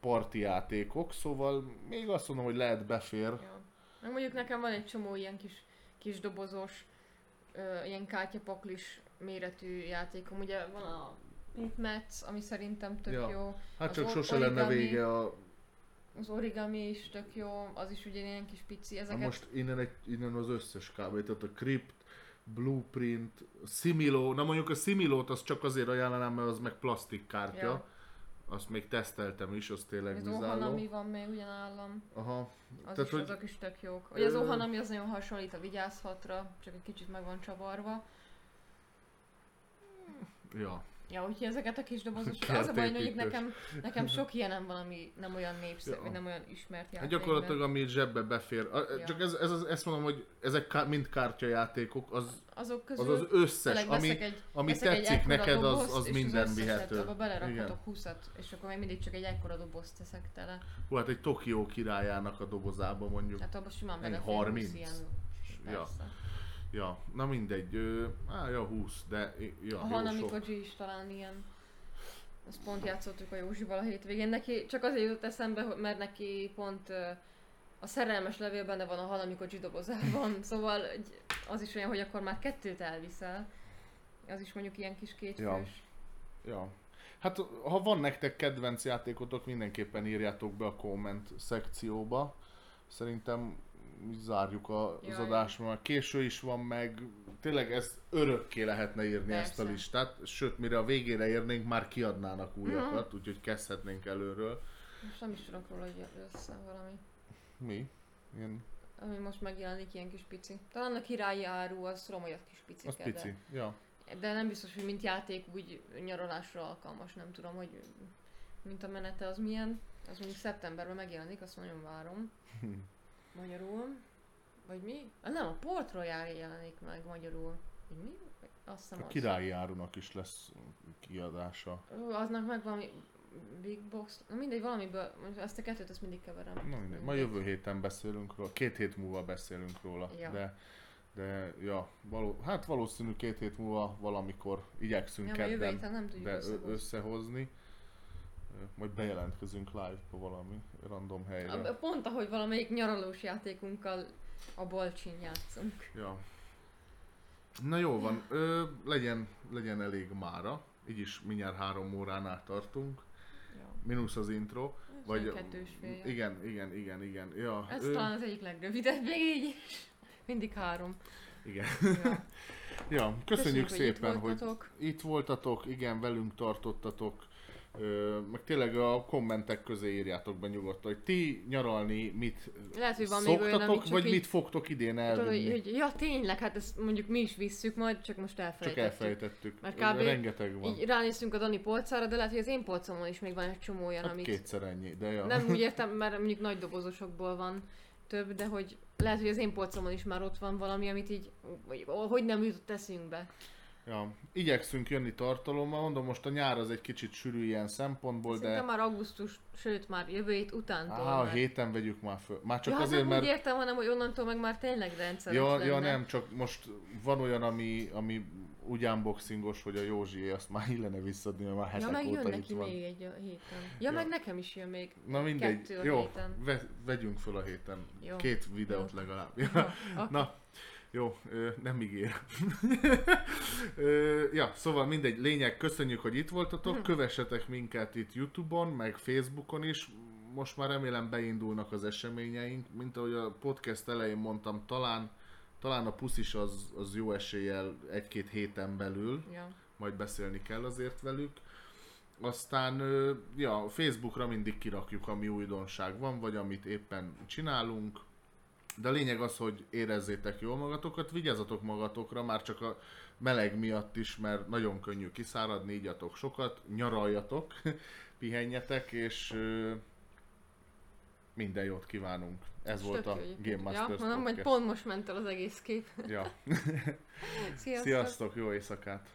S2: parti játékok, szóval még azt mondom, hogy lehet befér.
S1: Ja. Meg mondjuk nekem van egy csomó ilyen kis, kis dobozos, ö, ilyen kártyapaklis méretű játékom. Ugye van a Hitmats, ami szerintem tök
S2: Ja.
S1: jó.
S2: Hát
S1: Az
S2: csak sose lenne vége a...
S1: Az origami is tök jó, az is ugye ilyen kis pici.
S2: Na
S1: Ezeket
S2: most innen, egy, innen az összes kb. Tehát a Crypt, Blueprint, Similo, na mondjuk a Similót azt csak azért ajánlanám, mert az meg plastikkártya.
S1: Ja.
S2: Azt még teszteltem is, az tényleg
S1: az
S2: bizáró.
S1: Ohanami van még ugyanállam.
S2: Aha.
S1: Az
S2: Tehát,
S1: is,
S2: hogy-
S1: azok is tök jók. Ugye az Ohanami az nagyon hasonlít a Vigyázhatra, csak egy kicsit meg van csavarva.
S2: Ja.
S1: Ja, úgyhogy ezeket a kis dobozos,
S2: Kert
S1: az a baj, hogy nekem, nekem sok ilyenem van, ami nem olyan népszerű,
S2: Ja.
S1: vagy nem olyan ismert
S2: Hát
S1: játék.
S2: gyakorlatilag ami zsebbe befér. A,
S1: Ja.
S2: Csak ez, ez, az- ezt mondom, hogy ezek ká, mind kártyajátékok, az
S1: azok
S2: az,
S1: közül
S2: az összes,
S1: tényleg
S2: ami,
S1: egy,
S2: ami
S1: egy
S2: tetszik
S1: ekkora
S2: neked, az,
S1: dobozt,
S2: az
S1: és
S2: minden
S1: összeset,
S2: vihető.
S1: Abba belerakhatok
S2: Igen.
S1: 20 és akkor még mindig csak egy ekkora dobozt teszek tele.
S2: Hú, hát egy Tokió királyának a dobozába mondjuk.
S1: Hát abban simán belefér
S2: 30?
S1: 20 ilyen.
S2: Ja. Ja, na mindegy. Ö, á, ja, 20, de ja,
S1: A
S2: jó
S1: Hanami
S2: sok.
S1: Koji is talán ilyen. Azt pont játszottuk a Józsival a hétvégén. Neki csak azért jutott eszembe, mert neki pont a szerelmes levél benne van a Hanami Koji dobozában. *laughs* Szóval az is olyan, hogy akkor már kettőt elviszel. Az is mondjuk ilyen kis kétfős.
S2: Ja. Hát ha van nektek kedvenc játékotok, mindenképpen írjátok be a komment szekcióba. Szerintem zárjuk a, az adást, mert késő is van meg. Tényleg ezt örökké lehetne írni ezt a
S1: Persze.
S2: listát. Sőt, mire a végére érnénk, már kiadnának
S1: Mhm.
S2: újakat, úgyhogy kezdhetnénk előről.
S1: Most nem is tudok róla, hogy össze valami.
S2: Mi? Ilyen,
S1: Ami most megjelenik ilyen kis pici. Talán a királyi áru, az tudom, hogy az kis picike,
S2: az pici. Ja.
S1: De, de nem biztos, hogy mint játék úgy nyaralásra alkalmas. Nem tudom, hogy mint a menete az milyen. Az mondjuk szeptemberben megjelenik, azt nagyon várom. *laughs* Magyarul. Vagy mi? Ah, nem, a Port Royal jelenik meg magyarul. Hogy mi? Azt hiszem
S2: A
S1: az.
S2: királyi árunak is lesz kiadása.
S1: Aznak meg valami Big Box, na mindegy, valamiből, ezt a kettőt, ezt mindig keverem.
S2: Na mindegy. Ma jövő héten beszélünk róla, két hét múlva beszélünk róla.
S1: Ja.
S2: De, de ja, való, hát valószínű két hét múlva valamikor igyekszünk
S1: Ja,
S2: kedden
S1: nem tudjuk
S2: de
S1: összehozni.
S2: összehozni. Majd bejelentkezünk live-ba valami random helyre.
S1: A- Pont ahogy valamelyik nyaralós játékunkkal a Balcsin játszunk.
S2: Ja. Na jó van, ö, legyen, legyen elég mára. Így is mindjárt három óránál tartunk.
S1: Ja.
S2: Minusz az intro.
S1: Vagy
S2: Vagy,
S1: kettős fél.
S2: igen, igen, igen, igen. Ja,
S1: Ez
S2: ö,
S1: talán az egyik legrövidebb még így is. Mindig három.
S2: igen.
S1: Ja. *laughs*
S2: Ja, köszönjük,
S1: hogy
S2: szépen,
S1: itt
S2: hogy itt voltatok, igen, velünk tartottatok. Ö, meg tényleg a kommentek közé írjátok be nyugodtan, hogy ti nyaralni mit
S1: Lehet, hogy van még olyan,
S2: szoktatok,
S1: amit csak
S2: vagy
S1: így-
S2: mit fogtok idén
S1: Tudod,
S2: elvinni.
S1: hogy, hogy, ja tényleg, hát ezt mondjuk mi is visszük majd, csak most
S2: Csak
S1: elfelejtettük.
S2: elfelejtettük.
S1: Mert kb.
S2: Rengeteg van.
S1: Így ránézünk a Dani polcára, de lehet, hogy az én polcomon is még van egy csomó olyan,
S2: hát
S1: amit
S2: kétszer ennyi, de ja.
S1: nem úgy *laughs* értem, mert mondjuk nagy dobozosokból van több, de hogy lehet, hogy az én polcomon is már ott van valami, amit így, vagy, hogy nem jutott eszünkbe.
S2: Ja. Igyekszünk jönni tartalommal, mondom, most a nyár az egy kicsit sűrű ilyen szempontból, de
S1: Szerintem már augusztus, sőt már jövő hét utántól.
S2: Á, a
S1: mert-
S2: héten vegyük már föl. Már csak
S1: ja, hát
S2: azért,
S1: nem
S2: mert
S1: úgy értem, hanem hogy onnantól meg már tényleg rendszeres
S2: Ja,
S1: lenne.
S2: ja, nem, csak most van olyan, ami, ami úgy unboxingos, hogy a Józsi azt már illene visszadni, mert már
S1: Ja,
S2: hetek
S1: meg jön
S2: óta itt
S1: neki
S2: van.
S1: még egy a héten. Ja,
S2: Ja.
S1: meg nekem is jön még.
S2: Na mindegy,
S1: kettő
S2: jó,
S1: héten.
S2: ve, vegyünk föl a héten.
S1: Jó.
S2: Két videót
S1: Jó.
S2: legalább.
S1: Ja,
S2: Ja.
S1: oké.
S2: Na, Jó, ö, nem ígér. ö, ja, szóval mindegy, lényeg, köszönjük, hogy itt voltatok, kövessetek minket itt Youtube-on, meg Facebookon is, most már remélem beindulnak az eseményeink, mint ahogy a podcast elején mondtam, talán, talán a puszis az, az jó eséllyel egy-két héten belül,
S1: Ja.
S2: majd beszélni kell azért velük. Aztán, ja, Facebookra mindig kirakjuk, ami újdonság van, vagy amit éppen csinálunk. De a lényeg az, hogy érezzétek jól magatokat, vigyázzatok magatokra, már csak a meleg miatt is, mert nagyon könnyű kiszáradni, ígyatok sokat, nyaraljatok, *laughs* pihenjetek, és minden jót kívánunk. Ez
S1: Stöki,
S2: volt a Game Masters
S1: ja, mondom, hogy pont most ment el az egész kép.
S2: Ja.
S1: Sziasztok. *laughs* *laughs*
S2: Sziasztok, jó éjszakát!